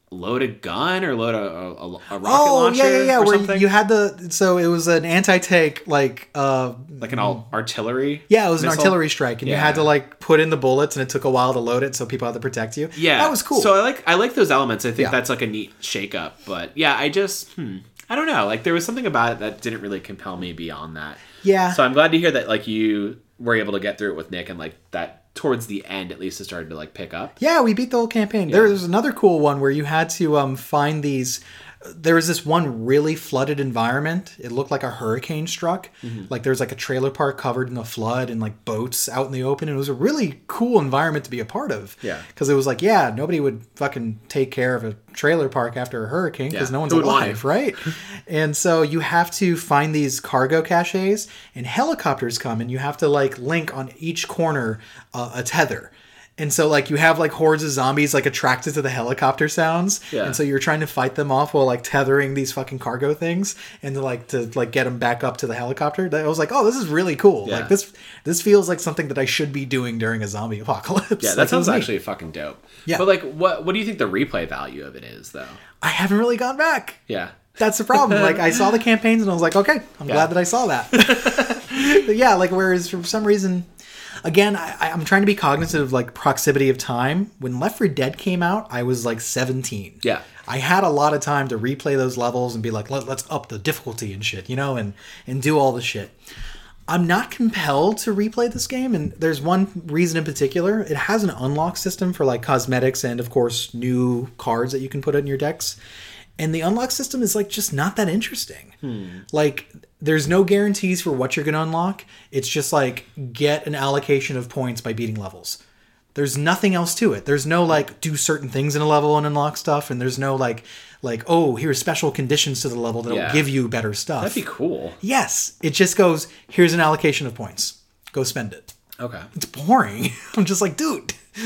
load a gun or load a, a, a rocket Oh launcher yeah, yeah, yeah. or Where something. you had the so it was an anti-tank like uh like an all artillery. yeah it was an artillery strike and you had to like put in the bullets and it took a while to load it so people had to protect you. Yeah, that was cool. So I like I like those elements. I think Yeah. that's like a neat shake up. But yeah, I just hmm, I don't know. Like there was something about it that didn't really compel me beyond that. Yeah. So I'm glad to hear that like you were able to get through it with Nick and like that towards the end at least it started to like pick up. Yeah, we beat the whole campaign. There was another cool one where you had to um, find these. There was this one really flooded environment. It looked like a hurricane struck. Mm-hmm. Like there was like a trailer park covered in a flood and like boats out in the open. And it was a really cool environment to be a part of. Yeah. Because it was like, yeah, nobody would fucking take care of a trailer park after a hurricane because Yeah. no one's Who would want alive, right? and so you have to find these cargo caches and helicopters come and you have to like link on each corner uh, a tether And so like you have like hordes of zombies like attracted to the helicopter sounds, Yeah. and so you're trying to fight them off while like tethering these fucking cargo things and to like to like get them back up to the helicopter. That- I was like, oh, this is really cool. Yeah. Like this this feels like something that I should be doing during a zombie apocalypse. Yeah, that it sounds neat. actually fucking dope. Yeah. But like, what what do you think the replay value of it is, though? I haven't really gone back. Yeah. That's the problem. Like I saw the campaigns and I was like, okay, I'm Yeah. glad that I saw that. but yeah, like whereas for some reason, again, I, I'm trying to be cognizant of like proximity of time. When Left 4 Dead came out, I was like 17. Yeah. I had a lot of time to replay those levels and be like, Let, let's up the difficulty and shit, you know, and and do all the shit. I'm not compelled to replay this game, and there's one reason in particular. It has an unlock system for like cosmetics and, of course, new cards that you can put in your decks. And the unlock system is like just not that interesting. Hmm. Like, there's no guarantees for what you're going to unlock. It's just like get an allocation of points by beating levels. There's nothing else to it. There's no like do certain things in a level and unlock stuff, and there's no like like oh here's special conditions to the level that'll Yeah. give you better stuff. That'd be cool. Yes, it just goes, here's an allocation of points. Go spend it. Okay. It's boring. I'm just like, dude.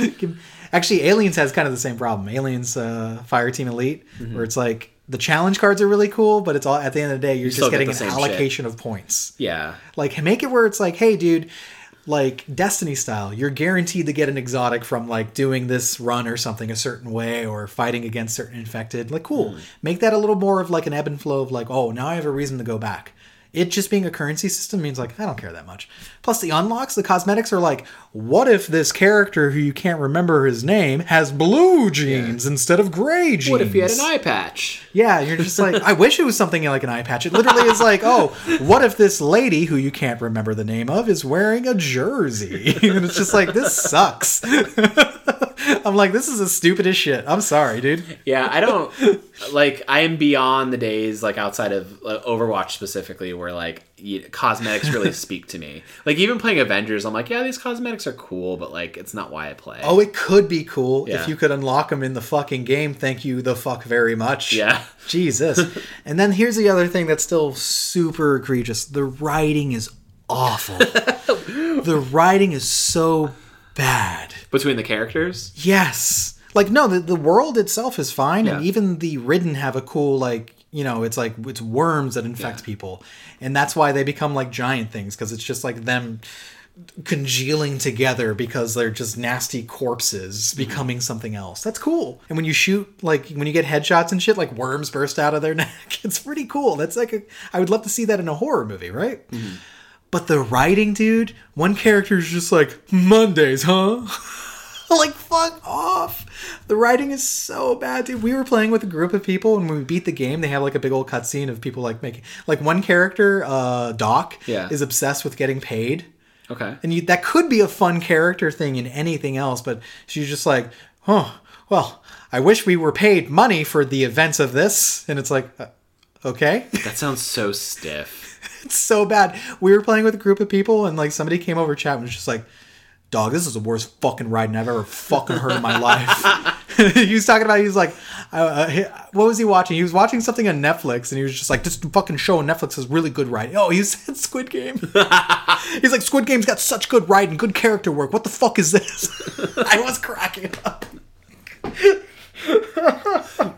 Actually, Aliens has kind of the same problem. Aliens uh, Fireteam Elite, Mm-hmm. where it's like the challenge cards are really cool, but it's all at the end of the day, you're still just getting the an same shit. allocation of points. Yeah. Like, make it where it's like, hey, dude, like Destiny style, you're guaranteed to get an exotic from like doing this run or something a certain way or fighting against certain infected. Like, cool. Make that a little more of like an ebb and flow of like, oh, now I have a reason to go back. It just being a currency system means like I don't care that much. Plus the unlocks, the cosmetics are like, what if this character who you can't remember his name has blue jeans instead of gray jeans? What if he had an eye patch? Yeah, you're just like, I wish it was something like an eye patch. It literally is like, oh, what if this lady who you can't remember the name of is wearing a jersey? and it's just like, this sucks. I'm like, this is the stupidest shit. I'm sorry, dude. Yeah, I don't like. I am beyond the days like outside of uh, Overwatch specifically, where like y- cosmetics really speak to me. Like even playing Avengers, I'm like, yeah, these cosmetics are cool, but like it's not why I play. Oh, it could be cool Yeah. if you could unlock them in the fucking game. Thank you, the fuck very much. yeah, Jesus. and then here's the other thing that's still super egregious. The writing is awful. the writing is so bad. between the characters. Yes. Like no, the, the world itself is fine, and even the ridden have a cool like you know it's like it's worms that infect Yeah. people, and that's why they become like giant things because it's just like them congealing together because they're just nasty corpses mm-hmm. becoming something else. That's cool. And when you shoot like when you get headshots and shit, like worms burst out of their neck. It's pretty cool. That's like a I would love to see that in a horror movie, right? Mm-hmm. But the writing, dude, one character is just like Mondays, huh? like fuck off. The writing is so bad, dude. We were playing with a group of people, and when we beat the game, they have like a big old cutscene of people like making like one character, uh, Doc, Yeah. is obsessed with getting paid. Okay. And you, that could be a fun character thing in anything else, but she's just like, huh, well, I wish we were paid money for the events of this. And it's like, uh, okay. That sounds so stiff. it's so bad. We were playing with a group of people, and like somebody came over chat and was just like, dog, this is the worst fucking riding I've ever fucking heard in my life. he was talking about, he was like, uh, uh, he- what was he watching? He was watching something on Netflix, and he was just like, this fucking show on Netflix is really good writing. Oh, he said Squid Game. He's like, Squid Game's got such good writing, good character work. What the fuck is this? I was cracking up.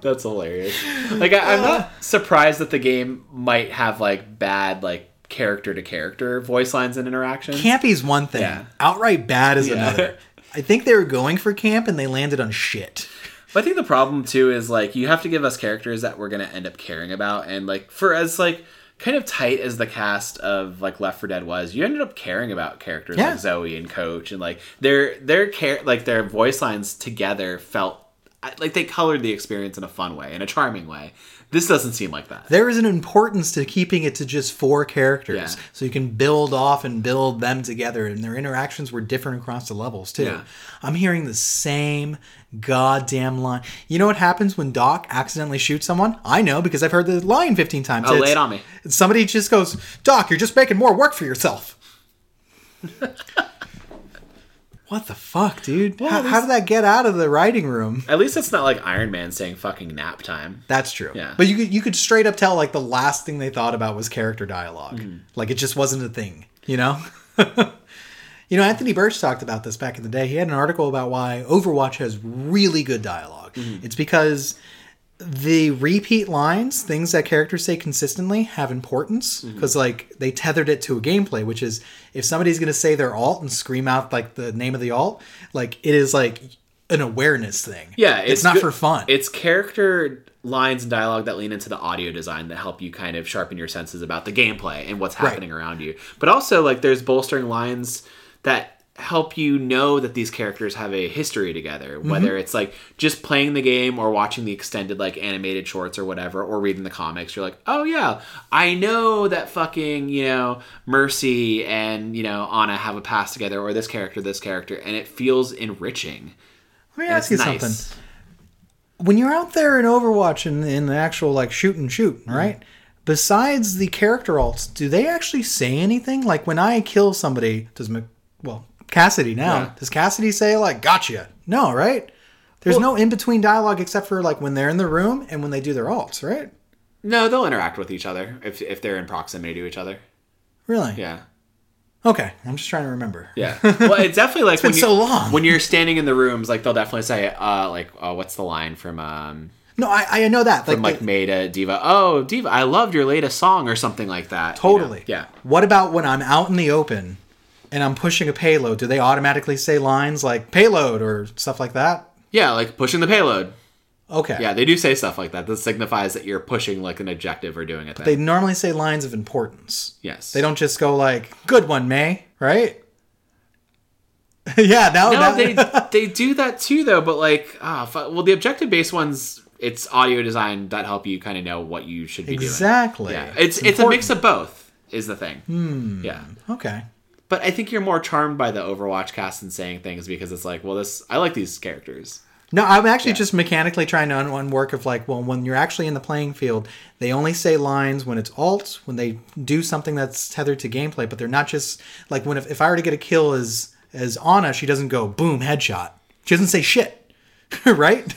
That's hilarious. Like I, I'm not surprised that the game might have like bad like character to character voice lines and interactions. Campy's one thing. Yeah. Outright bad is Yeah. another. I think they were going for camp, and they landed on shit. But I think the problem too is like you have to give us characters that we're gonna end up caring about, and like for as like kind of tight as the cast of like Left 4 Dead was, you ended up caring about characters Yeah. like Zoe and Coach, and like their their care like their voice lines together felt like they colored the experience in a fun way, in a charming way. This doesn't seem like that. there is an importance to keeping it to just four characters Yeah. so you can build off and build them together and their interactions were different across the levels too Yeah. i'm hearing the same goddamn line you know what happens when doc accidentally shoots someone i know because i've heard the line 15 times Oh, It's- lay it on me. somebody just goes doc you're just making more work for yourself what the fuck dude how, how did that get out of the writing room At least it's not like Iron Man saying fucking nap time. That's true. Yeah. But you could you could straight up tell like the last thing they thought about was character dialog Mm-hmm. Like it just wasn't a thing, you know? you know, Anthony Burch talked about this back in the day. He had an article about why Overwatch has really good dialog It's because the repeat lines, things that characters say consistently, have importance mm-hmm. because like they tethered it to a gameplay, which is if somebody's going to say their alt and scream out like the name of the alt, like it is like an awareness thing. Yeah, it's, not good- for fun. It's character lines and dialogue that lean into the audio design that help you kind of sharpen your senses about the gameplay and what's happening around you. But also, like, there's bolstering lines that help you know that these characters have a history together Mm-hmm. whether it's like just playing the game or watching the extended like animated shorts or whatever or reading the comics you're like oh yeah i know that fucking you know mercy and you know ana have a past together or this character this character and it feels enriching Let me And ask you nice. something. When you're out there in Overwatch and in the actual like shoot and shoot, Mm-hmm. right? Besides the character alts, do they actually say anything? Like when I kill somebody, does Mc- well Cassidy now? Yeah. Does Cassidy say like "Gotcha"? No, right? There's no in between dialogue except for like when they're in the room and when they do their alts, right? No, they'll interact with each other if, if they're in proximity to each other. Really? Yeah. Okay, I'm just trying to remember. Yeah. Well, it's definitely like been when you, so long. when you're standing in the rooms, like they'll definitely say, uh, like, uh, what's the line from um No, I I know that. from like Maida Diva? Oh, D.Va, I loved your latest song or something like that. you know? Totally. Yeah. What about when I'm out in the open and I'm pushing a payload? Do they automatically say lines like payload or stuff like that? Yeah, like pushing the payload. Okay. Yeah, they do say stuff like that. That signifies that you're pushing like an objective or doing a thing. They normally say lines of importance. yes. They don't just go like, good one, May, right? yeah, now, No, now they they do that too though. But like, ah, well, the objective based ones, it's audio design that help you kind of know what you should be doing. exactly. Yeah, it's it's, a mix of both. Is the thing. Hmm. Yeah, Okay. But I think you're more charmed by the Overwatch cast and saying things because it's like, well, this I like these characters. No, I'm actually just mechanically trying to un- unwork of like, well, when you're actually in the playing field, they only say lines when it's alt, when they do something that's tethered to gameplay, but they're not just like when if, if I were to get a kill as as Ana, she doesn't go boom headshot. She doesn't say shit, right?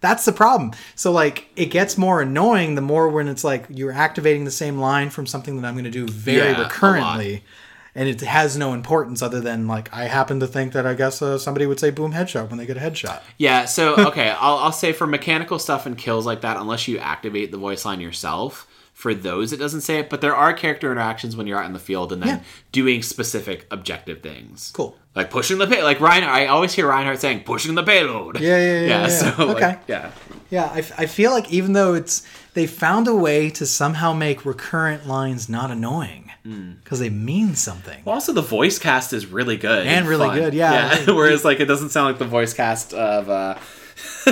That's the problem. So like it gets more annoying the more when it's like you're activating the same line from something that I'm going to do very Yeah, recurrently. And it has no importance other than like I happen to think that I guess uh, somebody would say boom headshot when they get a headshot. Yeah, so okay, I'll, I'll say for mechanical stuff and kills like that, unless you activate the voice line yourself, for those it doesn't say it. But there are character interactions when you're out in the field and then Yeah. doing specific objective things. Cool. Like pushing the pay, like Ryan. I always hear Reinhardt saying pushing the payload. Yeah, yeah, yeah, yeah. So like, Okay. yeah, Yeah, I, f- I feel like even though it's they found a way to somehow make recurrent lines not annoying because they mean something. Well, also the voice cast is really good And really fun. good, yeah. Whereas like it doesn't sound like the voice cast of uh,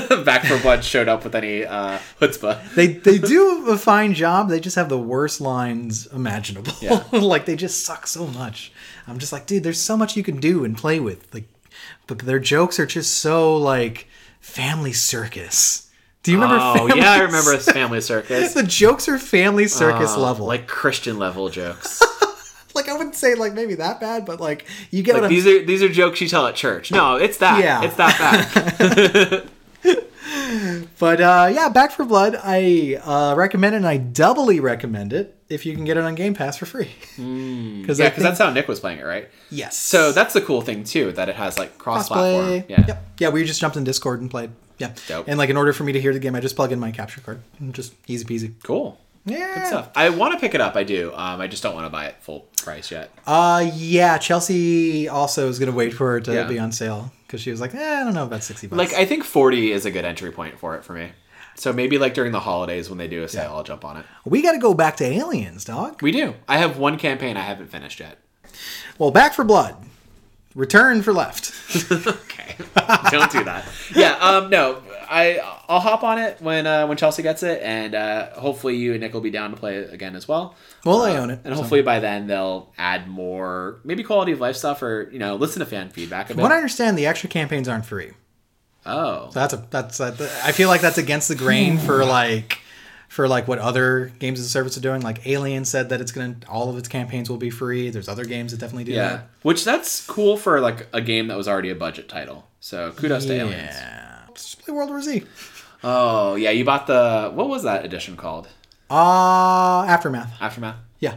Back 4 Blood showed up with any uh, chutzpah. They they do a fine job. They just have the worst lines imaginable. Yeah. like they just suck so much. I'm just like, dude, there's so much you can do and play with. Like, but their jokes are just so like family circus. Do you remember? Oh Family yeah, I remember this Family Circus. The jokes are family circus Uh, level. Like, Christian level jokes. like I wouldn't say like maybe that bad, but like you get like what I'm these are these are jokes you tell at church. No, it's that. Yeah. It's that bad. But uh, yeah, Back 4 Blood, I uh, recommend it, and I doubly recommend it if you can get it on Game Pass for free. Because yeah, because that's how Nick was playing it, right? yes. So that's the cool thing too, that it has like cross-platform. Yeah. Yep. Yeah, we just jumped in Discord and played. Yeah. Dope. And like in order for me to hear the game, I just plug in my capture card. And just easy peasy. Cool. Yeah. Good stuff. I want to pick it up. I do. Um, I just don't want to buy it full price yet. Uh, yeah. Chelsea also is gonna wait for it to Yeah. be on sale because she was like, eh, I don't know about sixty bucks. Like I think forty is a good entry point for it for me. So maybe like during the holidays when they do a sale, I'll jump on it. we got to go back to Aliens, dog. We do. I have one campaign I haven't finished yet. Well, Back 4 Blood, Return for Left. Okay, don't do that. Yeah, um, no, I I'll hop on it when uh, when Chelsea gets it, and uh, hopefully you and Nick will be down to play it again as well. Well, I own it. And so. hopefully by then they'll add more, maybe quality of life stuff, or you know, listen to fan feedback a bit. From what I understand, the extra campaigns aren't free. oh, So that's a that's a, I feel like that's against the grain for like for like what other games as a service are doing. Like Alien said that it's gonna all of its campaigns will be free. There's other games that definitely do yeah, which that's cool for like a game that was already a budget title. So kudos that. to Aliens. Yeah. Just play World War Z. Oh yeah, you bought the what was that edition called? Uh Aftermath. Aftermath. Yeah.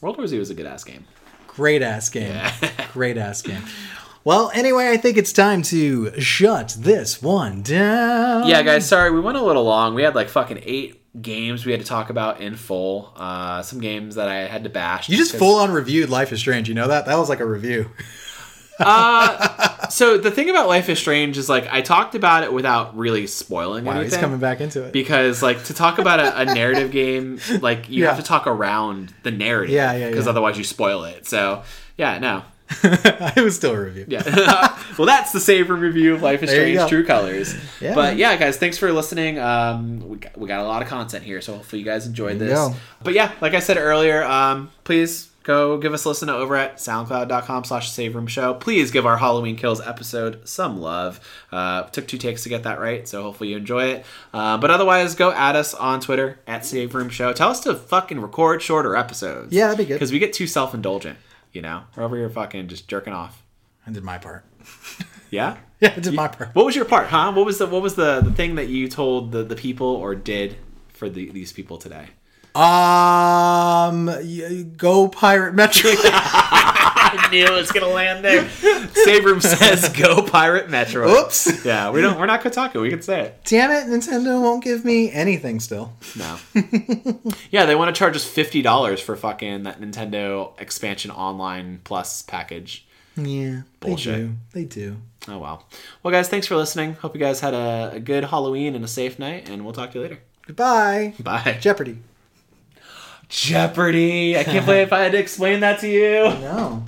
World War Z was a good ass game. Great ass game. Yeah. Great ass game. Well, anyway, I think it's time to shut this one down. Yeah, guys, sorry we went a little long. We had like fucking eight games we had to talk about in full. Uh, some games that I had to bash. You just full on reviewed Life is Strange. You know that? That was like a review. uh, So the thing about Life is Strange is like I talked about it without really spoiling Wow, anything. he's coming back into it. because like to talk about a, a narrative game, like you Yeah. have to talk around the narrative. Yeah, yeah, Because yeah. otherwise you spoil it. So yeah, no. it was still a review. Yeah. well, that's the save room review of Life is There Strange. True Colors. Yeah, but yeah, guys, thanks for listening. Um, we got, we got a lot of content here, so hopefully you guys enjoyed There this. go. But yeah, like I said earlier, um, please go give us a listen over at soundcloud.com slash save room show please give our halloween kills episode some love uh, took two takes to get that right so hopefully you enjoy it uh, but otherwise go add us on twitter at save room show tell us to fucking record shorter episodes Yeah, that'd be good. because we get too self-indulgent you know we're over here fucking just jerking off I did my part. yeah Yeah, I did my part. What was your part, huh? What was the what was the, the thing that you told the, the people or did for the, these people today? Um, go Pirate Metroid. I knew it was gonna land there. Save room says go pirate Metroid. Oops. Yeah, we don't we're not Kotaku, we can say it. Damn it, Nintendo won't give me anything still. No. yeah, they want to charge us fifty dollars for fucking that Nintendo expansion online plus package. Yeah, Bullshit. they do. They do. Oh well. Well guys, thanks for listening. Hope you guys had a, a good Halloween and a safe night, and we'll talk to you later. Goodbye. Bye. Jeopardy. Jeopardy. I can't believe I had to explain that to you. No.